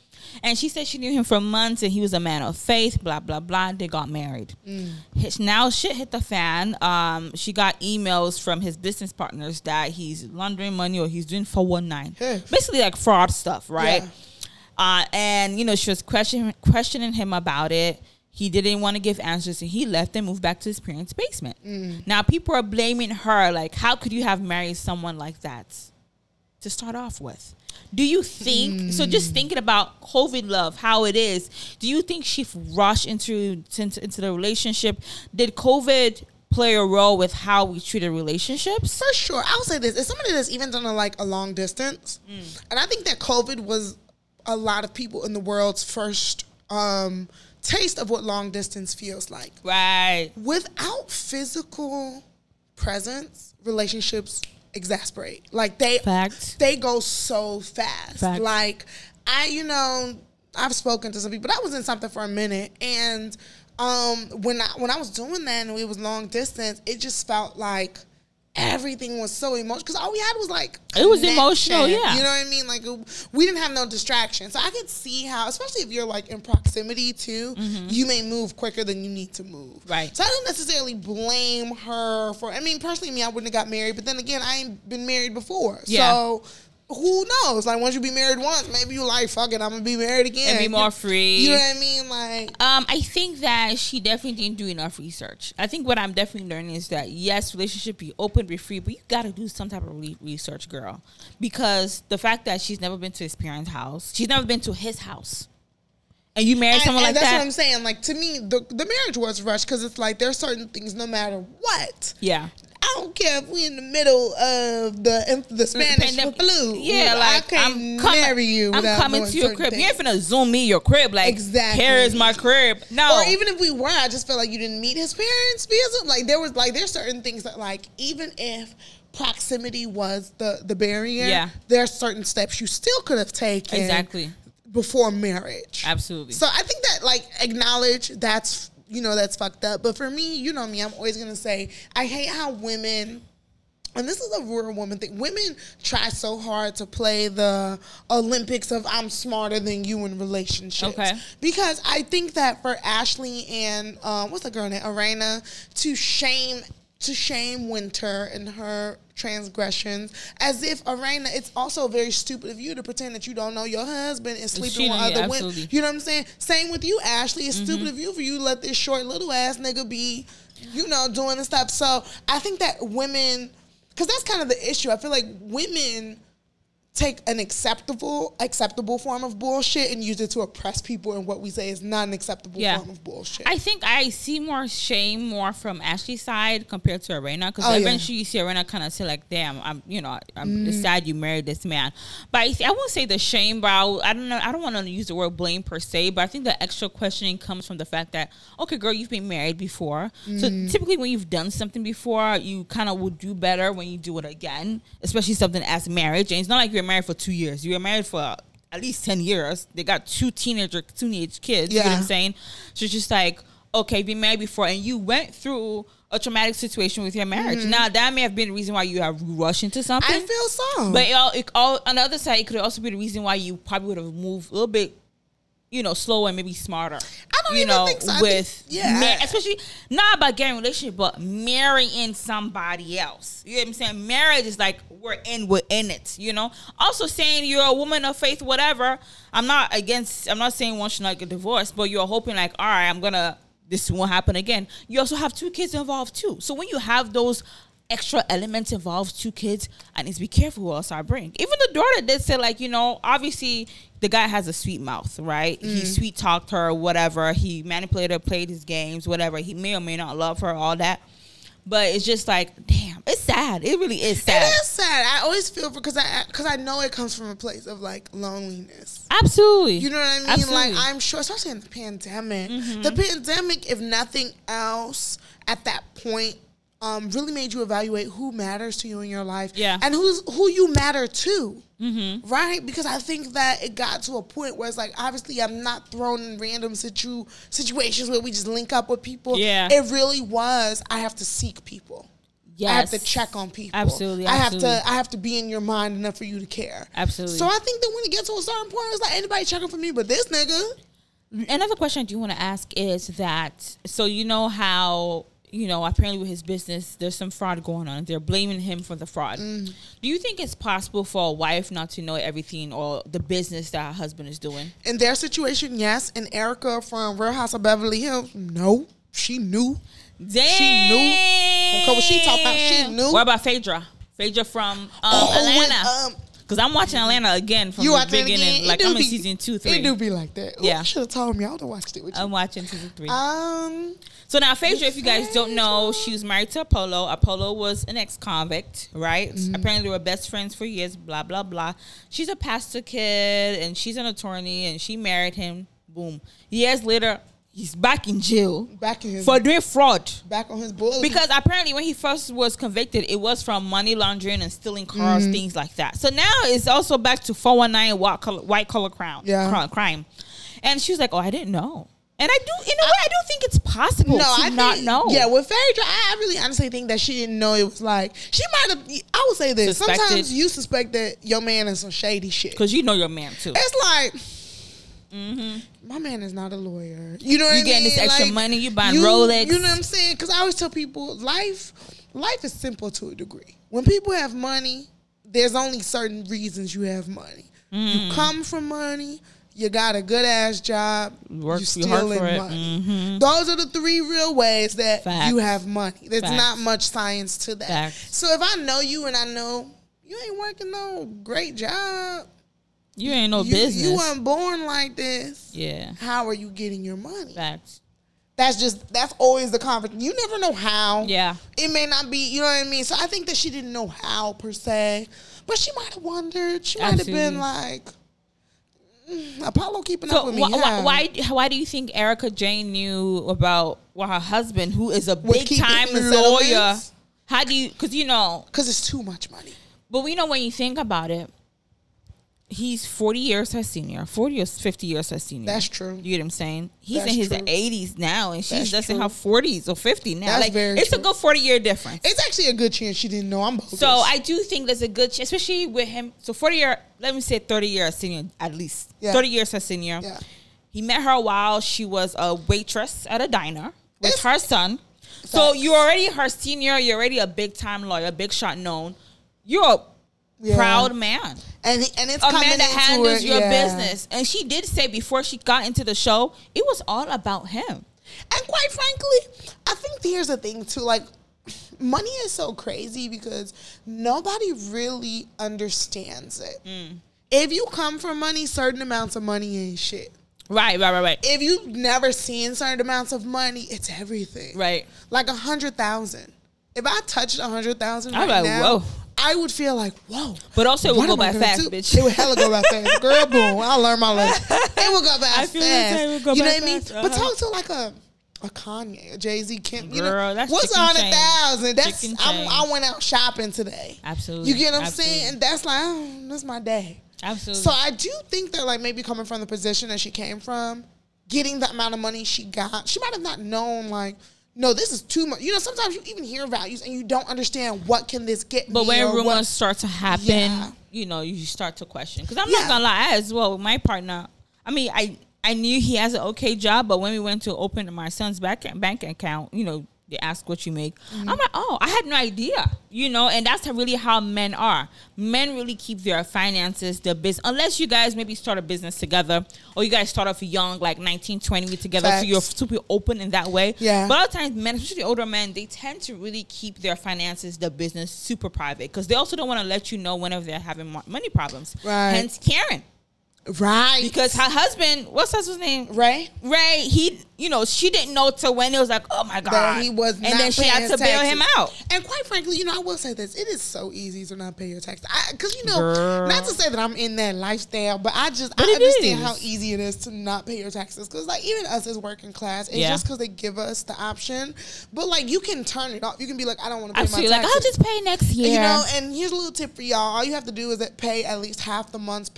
And she said she knew him for months and he was a man of faith, blah, blah, blah. They got married. Mm. His- Now shit hit the fan. Um, she got emails from his business partners that he's laundering money or he's doing 419. Hey. Basically like fraud stuff, right? Yeah. Uh, and you know, she was questioning questioning him about it. He didn't want to give answers, and he left and moved back to his parents' basement. Mm. Now people are blaming her, like, how could you have married someone like that to start off with? Do you think so? Mm. Just thinking about COVID love, how it is. Do you think she rushed into into, into the relationship? Did COVID play a role with how we treated relationships? For sure. I'll say this. As somebody that's even done a, like a long distance, and I think that COVID was a lot of people in the world's first um, taste of what long distance feels like. Right. Without physical presence, relationships exasperate. Like they Fact. they go so fast. Fact. Like I, you know, I've spoken to some people. I was in something for a minute, and um, when I when I was doing that and it was long distance, it just felt like everything was so emotional because all we had was like It was emotional, yeah. You know what I mean? Like it- we didn't have no distraction, so I could see how, especially if you're like in proximity too, you may move quicker than you need to move. Mm-hmm. Right. So I don't necessarily blame her for. I mean, personally, me, I wouldn't have got married, but then again, I ain't been married before, Yeah. so. Who knows? Like once you be married once, maybe you like fuck it. I'm gonna be married again And be more free. You know what I mean? Like Um, I think that she definitely didn't do enough research. I think what I'm definitely learning is that yes, relationship be open, be free, but you got to do some type of re- research, girl, because the fact that she's never been to his parents' house, she's never been to his house, and you married And- someone and like that's that, That's what I'm saying. Like to me, the the marriage was rushed because it's like there's certain things no matter what. yeah, I don't care if we in the middle of the the Spanish Pandemic- flu. Yeah, like I can't I'm coming, marry you. I'm coming to your crib. You ain't things. finna zoom me your crib. Like Exactly. Here is my crib. No, Or even if we were, I just feel like you didn't meet his parents because like there was like there's certain things that like even if proximity was the the barrier, Yeah. there are certain steps you still could have taken exactly, before marriage. absolutely. So I think that like acknowledge that's you know that's fucked up. But for me, you know me, I'm always gonna say I hate how women. And this is a rural woman thing. Women try so hard to play the Olympics of I'm smarter than you in relationships. Okay. Because I think that for Ashley and um, what's the girl name, Arena, to shame to shame Winter and her transgressions as if Arena it's also very stupid of you to pretend that you don't know your husband is sleeping with yeah, other women. You know what I'm saying? Same with you, Ashley. It's Mm-hmm. stupid of you for you to let this short little ass nigga be, you know, doing this stuff. So I think that women because that's kind of the issue. I feel like women take an acceptable acceptable form of bullshit and use it to oppress people in what we say is not an acceptable Yeah. form of bullshit. I think I see more shame more from Ashley's side compared to Arena because Oh, yeah. eventually you see Arena kind of say like, "Damn, I'm you know I'm mm. sad you married this man." But I, I won't say the shame, but I, I don't know. I don't want to use the word blame per se, but I think the extra questioning comes from the fact that okay, girl, you've been married before, so mm. typically when you've done something before, you kind of will do better when you do it again, especially something as marriage. And it's not like you're married for two years; you were married for at least 10 years. They got two teenager, teenage kids. You know what Yeah. I'm saying? So it's just like, okay, been married before and you went through a traumatic situation with your marriage. Now, that may have been the reason why you have rushed into something. Mm-hmm. I feel so. but it all, it all, on the other side, it could also be the reason why you probably would have moved a little bit, you know, slower and maybe smarter. I don't you even know, think so. With think- yeah. ma- especially not about getting a relationship, but marrying somebody else. You know what I'm saying? Marriage is like we're in, we're in it. You know. Also saying you're a woman of faith, whatever. I'm not against. I'm not saying one should not get divorced, but you're hoping like, all right, I'm gonna. This won't happen again. You also have two kids involved too. So when you have those extra elements involves two kids, I need to be careful who else I bring. Even the daughter did say, like, you know, obviously the guy has a sweet mouth, right? He mm. sweet talked her, whatever. He manipulated her, played his games, whatever. He may or may not love her, all that. But it's just like, damn, it's sad. It really is sad. is sad. I always feel because I because I know it comes from a place of like loneliness. Absolutely. You know what I mean? Absolutely. Like I'm sure, especially in the pandemic, the mm-hmm. pandemic, if nothing else, at that point, um, really made you evaluate who matters to you in your life, Yeah. and who's who you matter to, mm-hmm. right? Because I think that it got to a point where it's like, obviously, I'm not thrown in random situ situations where we just link up with people. Yeah. it really was. I have to seek people. I have to check on people. Absolutely, I have to. I have to be in your mind enough for you to care. Absolutely. So I think that when it gets to a certain point, it's like anybody checking for me, but this nigga. Another question I do want to ask is that so you know how you know apparently with his business there's some fraud going on. They're blaming him for the fraud. Mm. Do you think it's possible for a wife not to know everything or the business that her husband is doing? In their situation, yes. And Erika from Real House of Beverly Hills, no, she knew. Damn. She knew. Okay, what she talking about, she knew. What about Phaedra? Phaedra from um, Oh, Atlanta. um, Because I'm watching Atlanta again from you the beginning. again? Like I'm in season two, three. It do be like that. Ooh, Yeah. you should have told me. I would have watched it with you. I'm watching season three. um, So now, Phaedra, if you guys don't know, she was married to Apollo. Apollo was an ex-convict, right? Mm-hmm. Apparently, they were best friends for years. Blah blah blah. She's a pastor kid, and she's an attorney, and she married him. Boom. Years later, he's back in jail back in his for doing fraud. back on his bullet. Because apparently, when he first was convicted, it was from money laundering and stealing cars, Mm-hmm. things like that. So now it's also back to 419 white collar, white collar crime, Yeah. cri- crime. And she was like, "Oh, I didn't know." And I do, in a way, I don't think it's possible no, to I not think, know. Yeah, with Phaedra, I I really honestly think that she didn't know it was like she might have. I would say this. Suspected. Sometimes you suspect that your man is some shady shit. because you know your man too. It's like. My man is not a lawyer. You know what Mm-hmm. You I mean? getting this extra Like, money, you buying you- Rolex. You know what I'm saying? Because I always tell people, life, life is simple to a degree. When people have money, there's only certain reasons you have money. Mm. You come from money. You got a good ass job. Work you you stealing money. Mhm. Those are the three real ways that Facts. you have money. There's Facts. not much science to that. Facts. So if I know you and I know you ain't working no great job, You ain't no you, business. you weren't born like this. yeah, How are you getting your money? facts. That's just that's always the conversation. You never know how. Yeah, It may not be, you know what I mean? So I think that she didn't know how per se. But she might have wondered. She might have been like mm, Apollo keeping So up with me. why, yeah. why, do you think Erika Jayne knew about well, her husband, who is a big time lawyer? How do you? Because you know, Because it's too much money. but we know when you think about it, he's forty years her senior, forty or fifty years her senior. That's true. You get what I'm saying? He's That's in his true. eighties now, and she's That's just in her forties or fifty now. That's like very it's a good forty year difference. It's actually a good chance she didn't know I'm bogus. So I do think there's a good, ch- especially with him. So forty year, let me say thirty year senior at least. Yeah. Thirty years her senior. Yeah. He met her while she was a waitress at a diner with It's- her son. So you're already her senior. You're already a big time lawyer, big shot known. You're a Yeah. proud man, and he- and it's a coming man that into handles it, your yeah. business. And she did say before she got into the show, it was all about him. And quite frankly, I think here's the thing too. Like, money is so crazy because nobody really understands it. Mm. If you come from money, certain amounts of money ain't shit. Right, right, right, right, If you've never seen certain amounts of money, it's everything. right. Like a hundred thousand. If I touched a hundred thousand I'm right like, now, whoa. I would feel like, whoa. But also, it will go by fast, do? bitch. It would hella go by fast. *laughs* Girl, boom. I learned my lesson. It will go by *laughs* I fast. feel the it will go you know by what I mean? But uh-huh. talk to like a a Kanye, a Jay Z, Kim. You know, Girl, that's what's a chicken thousand? That's I'm. I went out shopping today. Absolutely. You get what I'm Absolutely. saying? And that's like, oh, that's my day. Absolutely. So I do think that like maybe coming from the position that she came from, getting the amount of money she got, she might have not known like, no, this is too much. You know, sometimes you even hear values and you don't understand what can this get But when rumors what- start to happen, Yeah. you know, you start to question. Because I'm Yeah. not gonna lie, I as well with my partner. I mean, I I knew he has an okay job, but when we went to open my son's bank bank account, you know, they ask what you make. Mm-hmm. I'm like, oh, I had no idea, you know, and that's really how men are. Men really keep their finances, their business, unless you guys maybe start a business together or you guys start off young, like 19, 20 together, so you're super open in that way. Yeah. But a lot of times, men, especially older men, they tend to really keep their finances, their business, super private because they also don't want to let you know whenever they're having money problems. Right. Hence, Karen, right because her husband, what's his name? right. Ray. He, you know, she didn't know till when it was like, oh my god, That he was, and then she had to bail him out. And quite frankly, you know, I will say this: it is so easy to not pay your taxes. Because you know, Girl. not to say that I'm in that lifestyle, but I just But I understand is. how easy it is to not pay your taxes. Because like even us as working class, it's Yeah. just because they give us the option. But like you can turn it off. You can be like, I don't want to pay Absolutely, my like taxes. I'll just pay next year. You know, and here's a little tip for y'all. All you have to do is that pay at least half the month's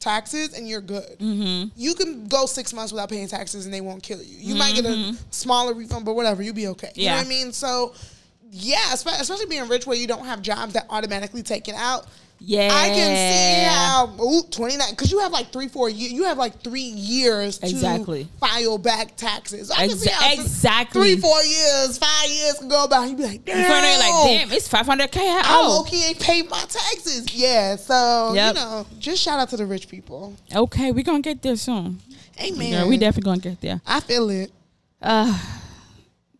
taxes, and you're good. Mm-hmm. You can go six months without paying taxes, and they won't kill you. You might get a smaller refund, but whatever, you'll be okay. You know Mm-hmm. What I mean? So, yeah, especially being rich where you don't have jobs that automatically take it out. yeah, I can see how ooh, 29 because you have like three, four years. You have like three years to Exactly. file back taxes. I can Exa- see how exactly. three, four years, five years can go by. You be like, damn, they're like, damn, it's five hundred k. I Oh, low key ain't paid my taxes. Yeah, so Yep. you know, just shout out to the rich people. okay, we're gonna get there soon. Amen. Yeah, we definitely gonna get there. I feel it. uh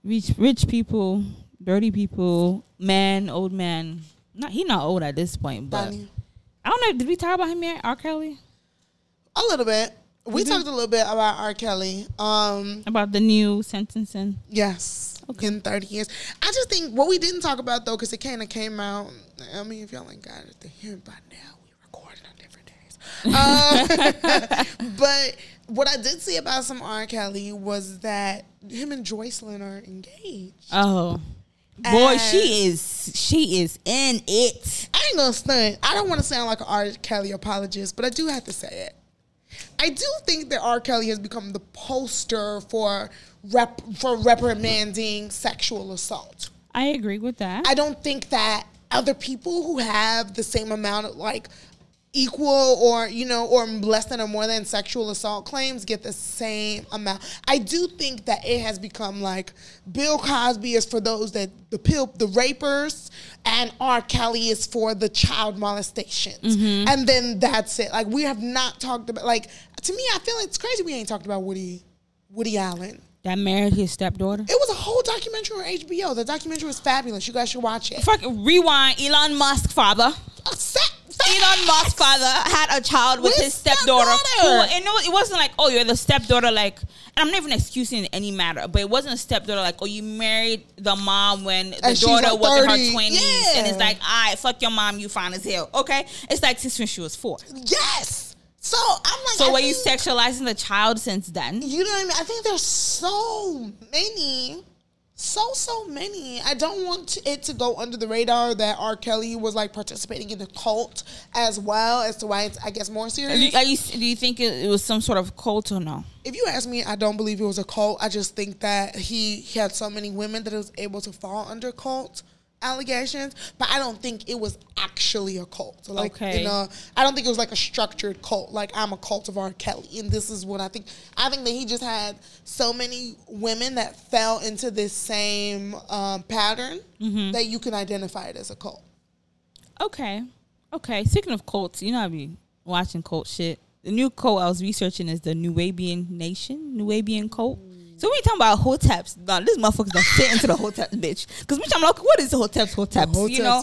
rich rich people, dirty people, man, old man. Not he not old at this point, but Donnie. I don't know. Did we talk about him yet? R. Kelly A little bit. We Mm-hmm. talked a little bit about R. Kelly. Um, about the new sentencing. yes, Okay. in thirty years. I just think what we didn't talk about though, because it kind of came out. I mean, if y'all ain't got it to hear by now, we recorded on different days. Um, *laughs* but what I did see about some R. Kelly was that him and Joycelyn are engaged. Oh, boy, And- she is she is in it. I ain't gonna stunt. I don't want to sound like an R. Kelly apologist, but I do have to say it. I do think that R. Kelly has become the poster for rep- for reprimanding sexual assault. I agree with that. I don't think that other people who have the same amount of like equal or you know or less than or more than sexual assault claims get the same amount. I do think that it has become like Bill Cosby is for those that the pill the rapers and R. Kelly is for the child molestations. Mm-hmm. And then that's it. Like we have not talked about like to me I feel like it's crazy we ain't talked about Woody Woody Allen. that married his stepdaughter. It was a whole documentary on HBO. The documentary was fabulous. You guys should watch it. Fuck rewind. Elon Musk father. Elon Musk father had a child with With his stepdaughter. stepdaughter. Who, and no, it wasn't like, oh, you're the stepdaughter. Like, and I'm not even excusing in any matter, but it wasn't a stepdaughter. Like, oh, you married the mom when the And daughter like was in her 20s, and it's like, all right, fuck your mom, you fine as hell. Okay, it's like since when she was four. Yes. So I'm like, So I were you sexualizing the child since then? You know what I mean? I think there's so many, so so many. I don't want it to go under the radar that R. Kelly was like participating in the cult as well as to why it's I guess more Are serious. you, are you, do you think it, it was some sort of cult or no? if you ask me, I don't believe it was a cult. I just think that he, he had so many women that it was able to fall under cult allegations, but I don't think it was actually a cult. Like, Okay. in a, I don't think it was like a structured cult. Like I'm a cult of R. Kelly, and this is what I think. I think that he just had so many women that fell into this same um, pattern Mm-hmm. that you can identify it as a cult. Okay. Okay. Speaking of cults, you know I be watching cult shit. The new cult I was researching is the Nubian Nation, Nubian cult. So we talking about hoteps. Nah, this motherfuckers don't fit into the hoteps, bitch. Because bitch, I'm like, what is the hoteps, hoteps? Hoteps you know?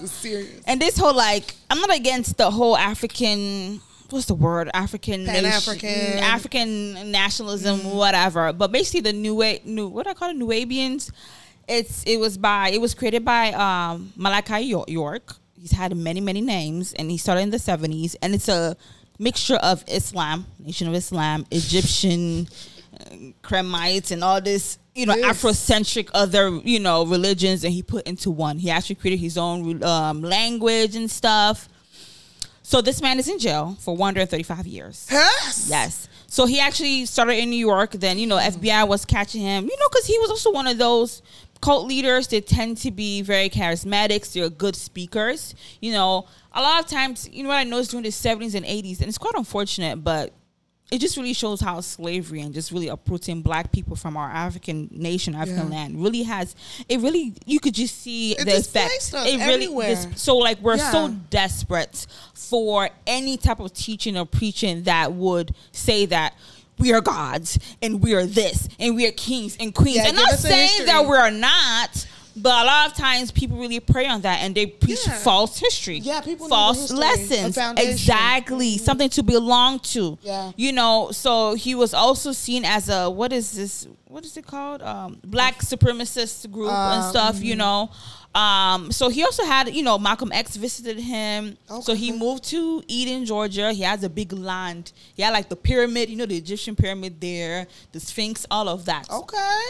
And this whole like, I'm not against the whole African. What's the word? African Pan-African. mm, African nationalism, whatever. But basically, the new new what do I call it, Nubians. It's it was by it was created by um, Malachi York. He's had many many names, and he started in the 70s. And it's a mixture of Islam, Nation of Islam, Egyptian, Kremites, and all this you know Yes. Afrocentric other you know religions, and he put into one. He actually created his own um, language and stuff. So this man is in jail for 135 years. Yes. Yes. So he actually started in New York. Then you know FBI was catching him. You know because he was also one of those cult leaders. They tend to be very charismatic. They're good speakers. You know, a lot of times, you know what I noticed during the 70s and 80s, and it's quite unfortunate, but it just really shows how slavery and just really uprooting black people from our African nation, African Yeah. land, really has. It really you could just see It the effect. It really dis- so like we're so desperate for any type of teaching or preaching that would say that we are gods and we are this and we are kings and queens. Yeah, and not saying that we're not. But a lot of times people really prey on that and they preach Yeah. false history. Yeah, people false history, lessons. Exactly. Something to belong to. Yeah. You know, so he was also seen as a what is this what is it called? Um black supremacist group and Um, stuff, you know. Um, so he also had, you know, Malcolm X visited him. Okay. So he moved to Eden, Georgia. He has a big land. He had like the pyramid, you know, the Egyptian pyramid there, the Sphinx, all of that. Okay.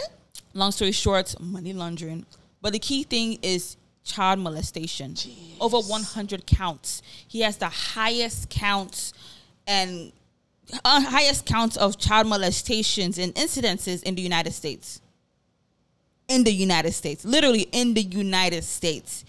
Long story short, money laundering. But the key thing is child molestation. Over 100 counts. He has the highest counts and uh, highest counts of child molestations and incidences in the United States. In the United States, literally in the United States.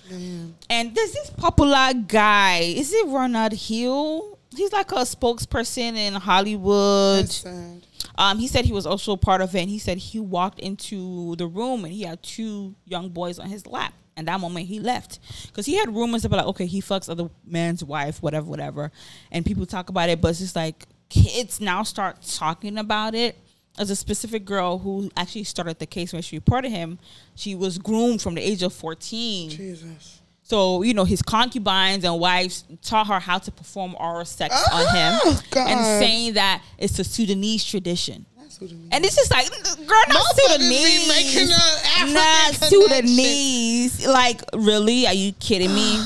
And there's this popular guy. Is it Ronald Hill? He's like a spokesperson in Hollywood. That's sad. Um, he said he was also part of it. And he said he walked into the room and he had two young boys on his lap. And that moment he left because he had rumors about like, okay, he fucks other man's wife, whatever, whatever. And people talk about it, but it's just like kids now start talking about it. As a specific girl who actually started the case when she reported him, she was groomed from the age of 14. Jesus. So, you know, his concubines and wives taught her how to perform oral sex on him Oh, God. and saying that it's a Sudanese tradition. That's what it means. And it's just like, girl, not Sudanese. making a African not. Sudanese. Like, really? Are you kidding me?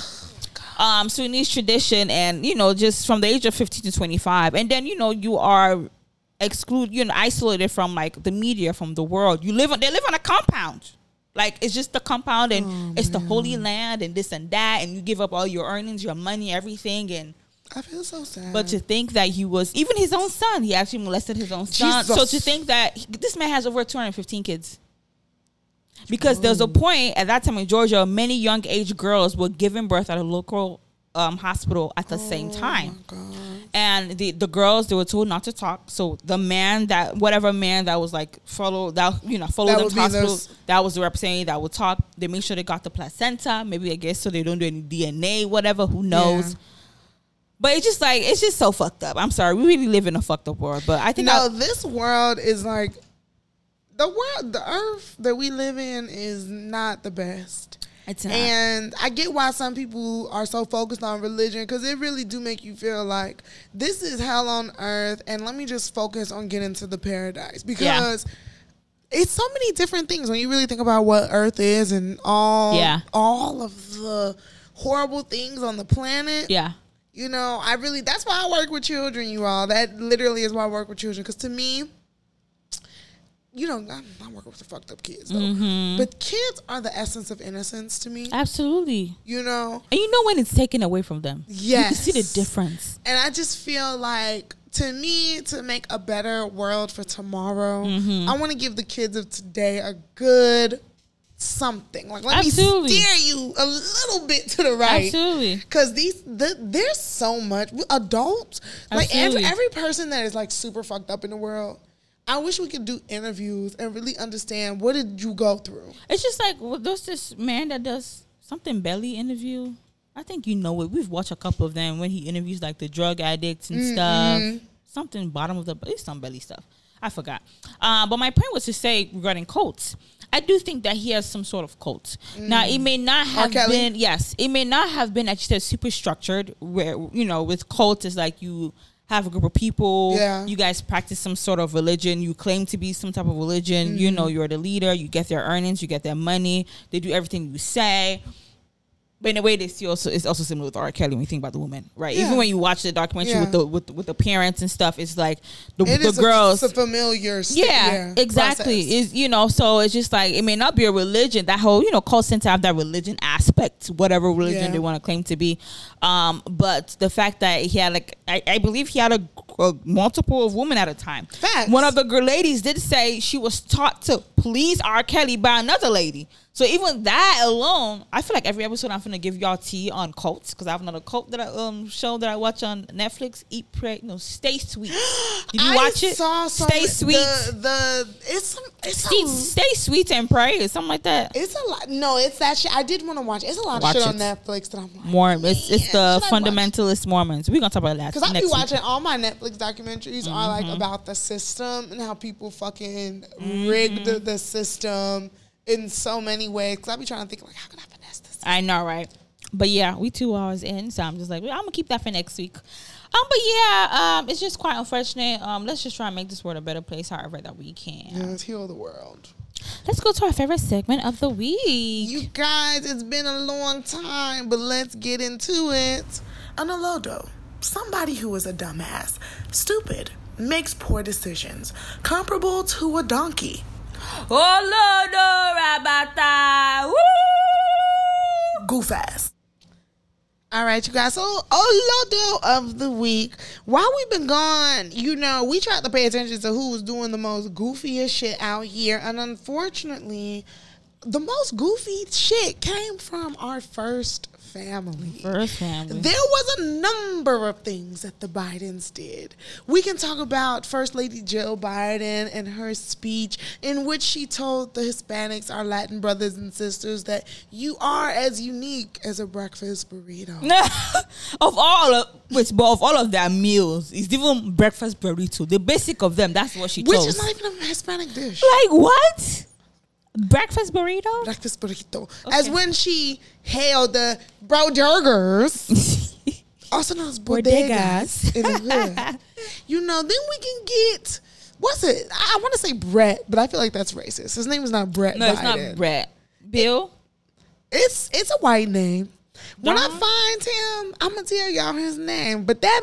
um, Sudanese tradition, and you know, just from the age of fifteen to twenty-five, and then you know, you are exclude, you know, isolated from like the media, from the world. You live on, they live on a compound. Like it's just the compound, and Oh, it's the holy land, and this and that, and you give up all your earnings, your money, everything, and I feel so sad. but to think that he was even his own son, he actually molested his own son. So to think that he- this man has over 215 kids. Because there's a point at that time in Georgia, many young age girls were giving birth at a local um, hospital at the same time. And the, the girls they were told not to talk. So the man that whatever man that was like follow that you know follow That them to hospital those- that was the representative that would talk. They make sure they got the placenta, maybe I guess so they don't do any DNA, whatever. Who knows? Yeah. But it's just like it's just so fucked up. I'm sorry, we really live in a fucked up world. But I think no, I- this world is like the world, the earth that we live in is not the best. It's not. And I get why some people are so focused on religion because it really do make you feel like this is hell on earth, and let me just focus on getting to the paradise because it's so many different things when you really think about what Earth is and all Yeah. all of the horrible things on the planet. yeah, You know, I really that's why I work with children, you all. That literally is why I work with children. Because to me, you know, I'm not working with the fucked up kids though. Mm-hmm. But kids are the essence of innocence to me. absolutely. You know? And you know when it's taken away from them. Yes. you can see the difference. And I just feel like to me, to make a better world for tomorrow, Mm-hmm. I want to give the kids of today a good something. Like let Absolutely. me steer you a little bit to the right. Absolutely. Because these the, there's so much adults. Like every every person that is like super fucked up in the world. I wish we could do interviews and really understand what did you go through. It's just like well, there's this man that does something belly interview. I think you know it. We've watched a couple of them when he interviews like the drug addicts and stuff. Something bottom of the it's some belly stuff. I forgot. Uh, but my point was to say regarding cults. I do think that he has some sort of cult. Now it may not have been yes, it may not have been as you said super structured where you know with cults it's like you have a group of people. Yeah. you guys practice some sort of religion. You claim to be some type of religion. You mm-hmm. know you're the leader. You get their earnings. You get their money. They do everything you say but in a way, they see also it's also similar with R. Kelly when you think about the women, right? Yeah. Even when you watch the documentary Yeah. with the with, with the parents and stuff, it's like the, It the is a- it's a familiar st- yeah, exactly. process. Is you know, so it's just like it may not be a religion. That whole you know cult center have that religion aspect, whatever religion Yeah. they want to claim to be. Um, but the fact that he had like I, I believe he had a, a multiple of women at a time. Facts. One of the girl ladies did say she was taught to please R. Kelly by another lady. So even that alone, I feel like every episode I'm gonna give y'all tea on cults because I have another cult that I um show that I watch on Netflix. Eat, pray, no, stay sweet. *gasps* Did you I watch it? Saw some, stay sweet. The, the it's some it's Stay, a, stay sweet and pray or something like that. it's a lot. No, it's that shit. I did want to watch. It's a lot of Watch shit on. Netflix that I'm like. Mormon. It's, it's the fundamentalist Mormons. We're gonna talk about that Because I be week. watching all my Netflix documentaries are like Mm-hmm. about the system and how people fucking rigged the, the system in so many ways. Because I be trying to think like, how can I finesse this? I know, right? But yeah, we two hours in, so I'm just like, I'm gonna keep that for next week. Um, but yeah, um, it's just quite unfortunate. Um, let's just try and make this world a better place, however that we can. Yeah, let's heal the world. Let's go to our favorite segment of the week. You guys, it's been a long time, but let's get into it. Analodo, somebody who is a dumbass, stupid, makes poor decisions, comparable to a donkey. Olodo Rabata. Woo! goof ass. All right, you guys. So, Olodo of the week. While we've been gone, you know, we tried to pay attention to who was doing the most goofiest shit out here, and unfortunately, the most goofy shit came from our first family. First family. There was a number of things that the Bidens did. We can talk about First Lady Jill Biden and her speech in which she told the Hispanics, our Latin brothers and sisters, that you are as unique as a breakfast burrito. *laughs* of all of which, but of all of their meals, it's even breakfast burrito. The basic of them. That's what she told, Which is not even a Hispanic dish. like what? Breakfast burrito? Breakfast burrito. As when she hailed the Brodurgers, *laughs* also known as bodegas, in the hood. *laughs* You know, then we can get what's it? I want to say Brett, but I feel like that's racist. His name is not Brett. no, it's not Brett. Bill. It's it's a white name. When I find him, I'm gonna tell y'all his name. But that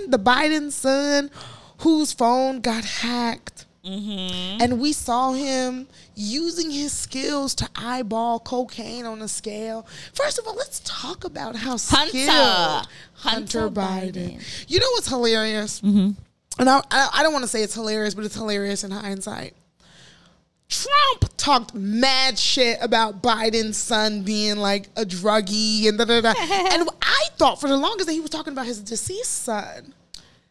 man, the Biden son, whose phone got hacked, Mm-hmm. and we saw him using his skills to eyeball cocaine on a scale. First of all, let's talk about how Hunter. skilled Hunter Hunter Biden. Biden. You know what's hilarious? Mm-hmm. And I, I, I don't want to say it's hilarious, but it's hilarious in hindsight. Trump talked mad shit about Biden's son being like a druggie and da da da. *laughs* and I thought for the longest that he was talking about his deceased son.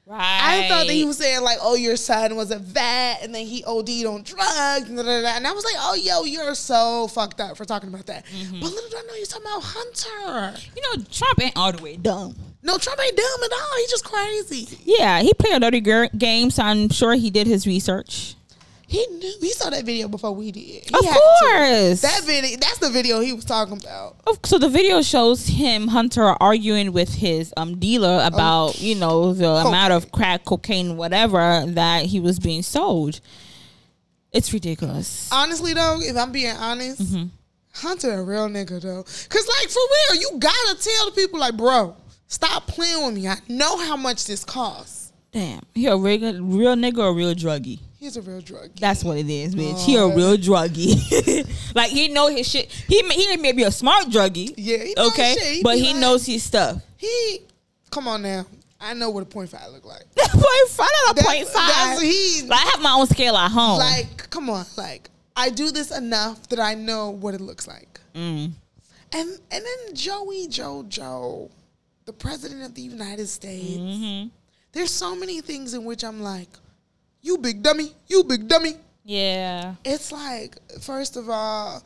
Right. I thought that he was saying like, "Oh, your son was a vet, and then he OD'd on drugs." And, da, da, da. and I was like, "Oh, yo, you're so fucked up for talking about that." Mm-hmm. But little did I know you're talking about Hunter. You know, Trump ain't all the way dumb. No, Trump ain't dumb at all. He's just crazy. Yeah, he played a dirty game, so I'm sure he did his research. He knew. He saw that video before we did. He Of course. That video. That's the video he was talking about. So the video shows him Hunter arguing with his um dealer about you know the amount of crack cocaine whatever that he was being sold. It's ridiculous. Honestly, though, if I'm being honest, Mm-hmm. Hunter a real nigga though. Cause like for real, you gotta tell the people like, bro, stop playing with me. I know how much this costs. Damn, he a real real nigga or a real druggie? He's a real drug. That's what it is, bitch. He a real druggie. *laughs* like he know his shit. He may- he may be a smart druggie. Yeah, he okay, shit. He but he like- knows his stuff. He, come on now. I know what a point five look like. *laughs* point five, not a point five. that's- he- Like, I have my own scale at home. Like, come on, like I do this enough that I know what it looks like. Mm. And and then Joey Joe Joe, the president of the United States. Mm-hmm. There's so many things in which I'm like, you big dummy, you big dummy. Yeah. It's like, first of all,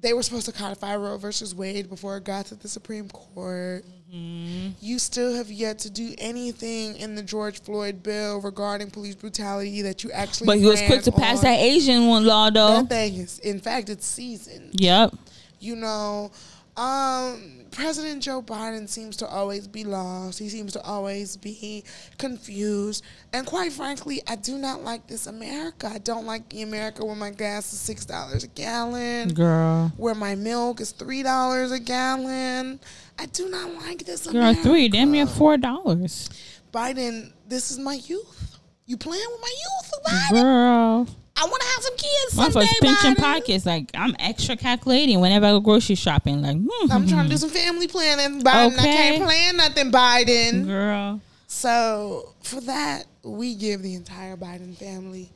they were supposed to codify Roe versus Wade before it got to the Supreme Court. Mm-hmm. You still have yet to do anything in the George Floyd bill regarding police brutality that you actually. But he was quick to pass on. that Asian one law though. That thing is, in fact, it's seasoned. Yep. You know, um, President Joe Biden seems to always be lost. He seems to always be confused. And quite frankly, I do not like this America. I don't like the America where my gas is six dollars a gallon, Girl. where my milk is three dollars a gallon. I do not like this Girl, America. three, damn near four dollars. Biden, this is my youth. You playing with my youth, Biden? Girl. I want to have some kids My someday, first Biden. pockets, like I'm extra calculating whenever I go grocery shopping. Like, hmm, I'm trying to do some family planning, Biden. I Okay. can't plan nothing, Biden. girl. So for that, we give the entire Biden family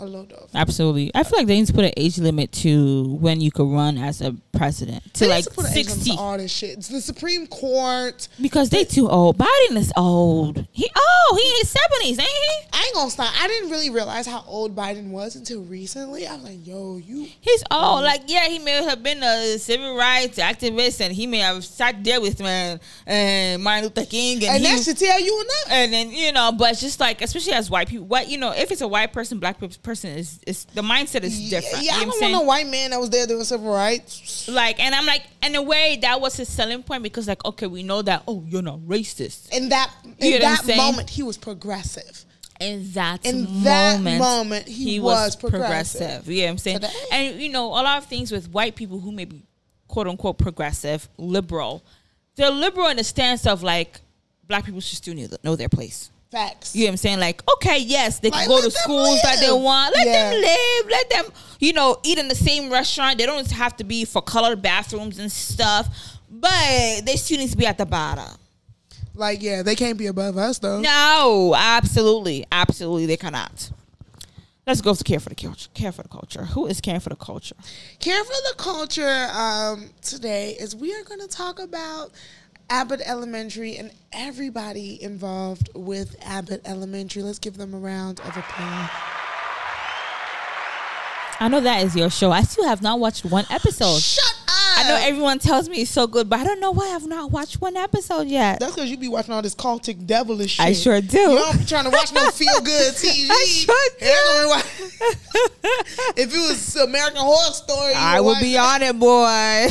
a load of. Absolutely. I feel like they need to put an age limit to when you could run as a president to They like to put an age limit to sixty all this shit. It's the Supreme Court. because they too old. Biden is old. He oh he in seventies, ain't he? I ain't gonna stop. I didn't really realize how old Biden was until recently. I was like, yo, you. He's old. Like yeah, he may have been a civil rights activist, and he may have sat there with man and Martin Luther King, and, And he, that should tell you enough. and then you know, but just like especially as white people, what you know, if it's a white person, black pe- person is is the mindset is different. Yeah, you I know what don't want saying? white man that was there doing civil rights. Like, and I'm like, in a way, that was his selling point because, like, okay, we know that. Oh, you're not racist. In that You in know that moment, he was progressive. In that In that moment, he was progressive. You know I'm saying? And you know, a lot of things with white people who may be quote unquote progressive, liberal, they're liberal in the stance of like black people should still know their place. Facts. You know what I'm saying? Like, okay, yes, they can Like, go to schools that they want. Let Yeah. them live. Let them, you know, eat in the same restaurant. They don't have to be for colored bathrooms and stuff. But they still need to be at the bottom. Like, yeah, they can't be above us though. No, absolutely, absolutely, they cannot. Let's go to care for the culture. Care for the culture. Who is caring for the culture? Care for the culture um, today is we are going to talk about Abbott Elementary and everybody involved with Abbott Elementary. Let's give them a round of applause. I know that is your show. I still have not watched one episode. Shut up! I know everyone tells me it's so good, but I don't know why I've not watched one episode yet. That's because you be watching all this cultic devilish shit. I sure do. You don't be trying to watch no feel good TV. *laughs* I sure do. You don't watch- if it was American Horror Story, I would be that. on it, boy.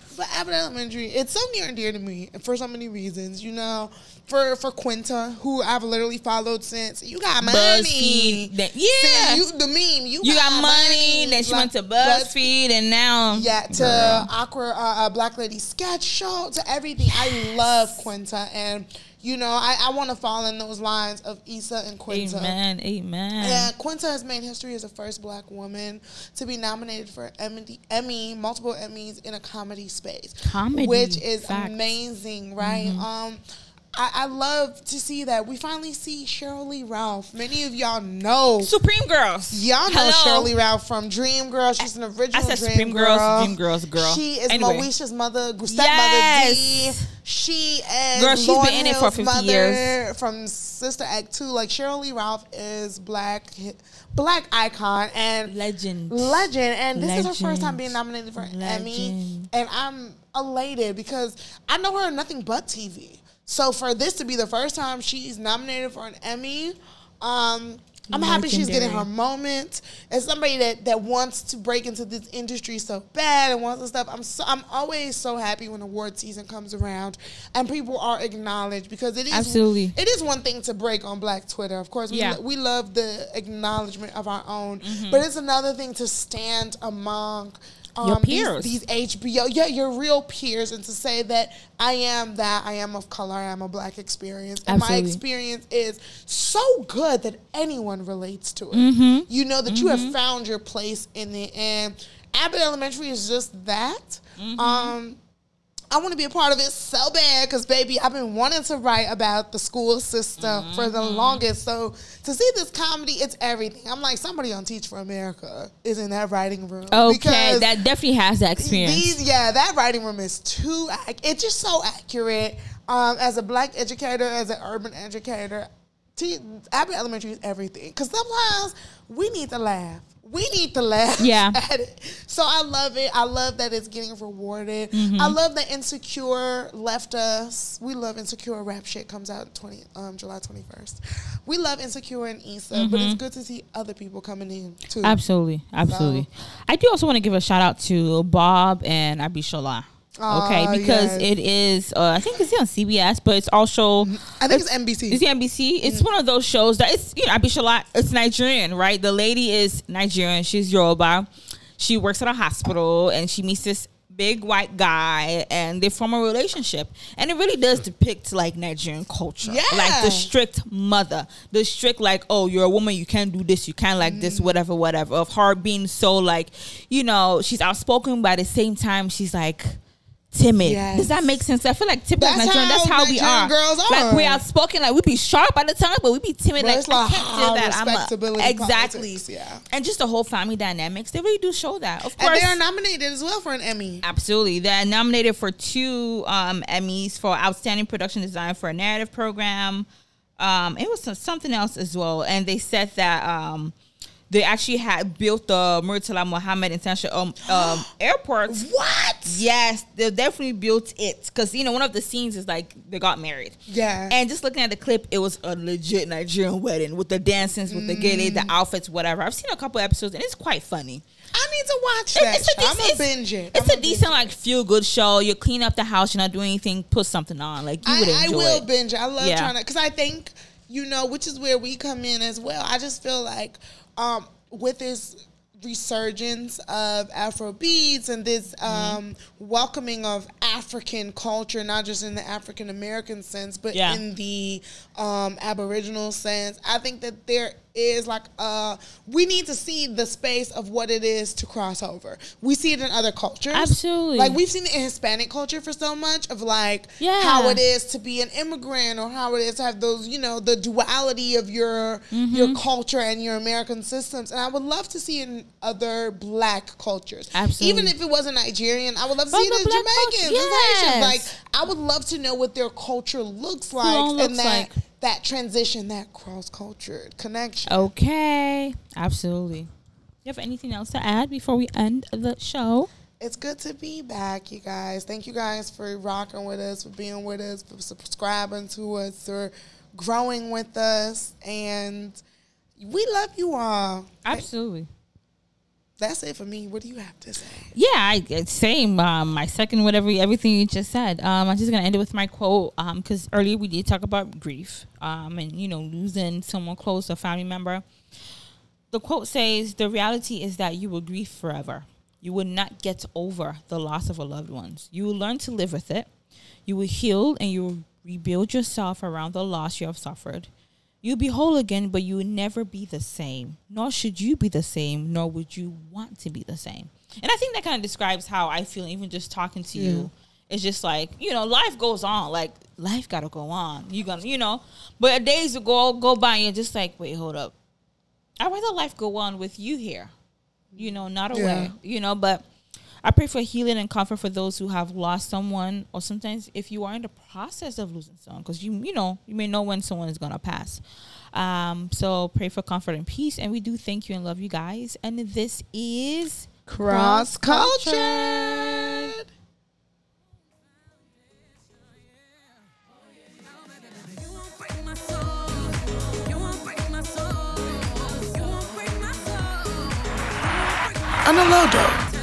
*laughs* But Abbott Elementary, it's so near and dear to me for so many reasons. You know, for for Quinta, who I've literally followed since you got money. BuzzFeed. That- yeah. See, you, the meme. You, you got money. Then she Like, went to Buzz- BuzzFeed, and now Yeah, to Aqua uh, uh, Black Lady sketch show, to everything. I love Quinta, and you know, I, I want to fall in those lines of Issa and Quinta. Amen, amen. And Quinta has made history as the first black woman to be nominated for Emmy, Emmy multiple Emmys in a comedy space. Comedy, Which is facts. amazing, right? Um, I, I love to see that. We finally see Sheryl Ralph. Many of y'all know. Supreme Girls. Y'all know Hello. Sheryl Lee Ralph from Dream Girl. She's an original I said Dream Supreme Girl. Girls, Dream Girls, girl. She is Anyway. Moesha's mother, stepmother Yes. D. She is Girl, she's been in it for 50 mother years. from Sister Act 2. Like Sheryl Ralph is black black icon and Legend. legend. And this is her first time being nominated for an Emmy. And I'm elated because I know her in nothing but TV. So for this to be the first time she's nominated for an Emmy, um, I'm happy she's getting her moment. As somebody that, that wants to break into this industry so bad and wants to stuff, I'm so, I'm always so happy when award season comes around and people are acknowledged because it is Absolutely. it is one thing to break on Black Twitter. Of course, we, Yeah. we love the acknowledgement of our own, but it's another thing to stand among. Um, Your peers. These, HBO, yeah, your real peers, and to say that I am that, I am of color, I am a black experience, and my experience is so good that anyone relates to it. Mm-hmm. You know that you have found your place in it, and Abbott Elementary is just that. Mm-hmm. Um, I want to be a part of it so bad because, baby, I've been wanting to write about the school system for the Mm-hmm. longest. So to see this comedy, it's everything. I'm like, somebody on Teach for America is in that writing room. Okay, that definitely has that experience. These, yeah, that writing room is too. It's just so accurate. Um, as a black educator, as an urban educator, T, Abbott Elementary is everything. Because sometimes we need to laugh. We need to laugh Yeah. *laughs* at it. So I love it. I love that it's getting rewarded. Mm-hmm. I love that Insecure left us. We love Insecure. Rap shit comes out twenty um, July twenty first. We love Insecure and Issa, but Mm-hmm. it's good to see other people coming in too. Absolutely, absolutely. I do also want to give a shout out to Bob and Okay, Ah, because it is, uh, I think it's on CBS, but it's also I think it's NBC. It's NBC. It's Mm. one of those shows that it's you know Abishola. It's Nigerian, right? The lady is Nigerian. She's Yoruba. She works at a hospital and she meets this big white guy and they form a relationship. And it really does depict like Nigerian culture, Yeah. like the strict mother, the strict like oh you're a woman you can't do this you can't like this Mm. whatever whatever. Of her being so like you know she's outspoken, but at the same time she's like. Timid. Yes. Does that make sense? I feel like typical That's Nigerian. That's how how we are. girls are. Like are. we outspoken, like we be sharp at the time, but we be timid. But Like, like I can't do that. I'm a, exactly. politics, yeah. And just the whole family dynamics, they really do show that. Of and course, they are nominated as well for an Emmy. absolutely. They're nominated for two um, Emmys for outstanding production design for a narrative program. Um, it was something else as well, and they said that. Um, they actually had built the Murtala Muhammed International um, um, *gasps* Airport What? Yes, they definitely built it because you know one of the scenes is like they got married. Yeah. and just looking at the clip, it was a legit Nigerian wedding with the dancings, with the gele, Mm. the outfits, whatever. I've seen a couple episodes and it's quite funny. I need to watch It- that. it's a I'm decent, gonna binge it. It's I'm a gonna decent like feel good show. You clean up the house, you're not doing anything. Put something on, like you would I, I will it. binge. I love Yeah. trying to because I think you know, which is where we come in as well. I just feel like um, with this resurgence of Afro beats and this Mm-hmm. um, welcoming of African culture, not just in the African American sense, but Yeah. in the um, Aboriginal sense. I think that there is like uh we need to see the space of what it is to cross over. We see it in other cultures. Absolutely. Like we've seen it in Hispanic culture for so much of like Yeah. how it is to be an immigrant or how it is to have those, you know, the duality of your Mm-hmm. your culture and your American systems. And I would love to see it in other black cultures. Absolutely. Even if it wasn't Nigerian, I would love to From see it in Jamaicans yes. Like I would love to know what their culture looks like looks and that like. That transition, that cross culture connection. Okay, absolutely. You have anything else to add before we end the show? It's good to be back, you guys. Thank you guys for rocking with us, for being with us, for subscribing to us, for growing with us. And we love you all. Absolutely. That's it for me. What do you have to say? Yeah, I same. Um, my second, whatever, everything you just said. Um, I'm just gonna end it with my quote. Um, because earlier we did talk about grief. Um, and you know losing someone close, a family member. The quote says, "The reality is that you will grieve forever. You will not get over the loss of a loved ones. You will learn to live with it. You will heal and you will rebuild yourself around the loss you have suffered." You'll be whole again, but you will never be the same. Nor should you be the same, nor would you want to be the same. And I think that kind of describes how I feel, even just talking to you. It's just like, you know, life goes on. Like, life got to go on. You gonna, you know, but days go, go by and you're just like, wait, hold up. I'd rather life go on with you here, you know, not away, Yeah. you know, but I pray for healing and comfort for those who have lost someone, or sometimes if you are in the process of losing someone, because you you know you may know when someone is gonna pass. Um, so pray for comfort and peace, and we do thank you and love you guys. And this is Cross culture. You won't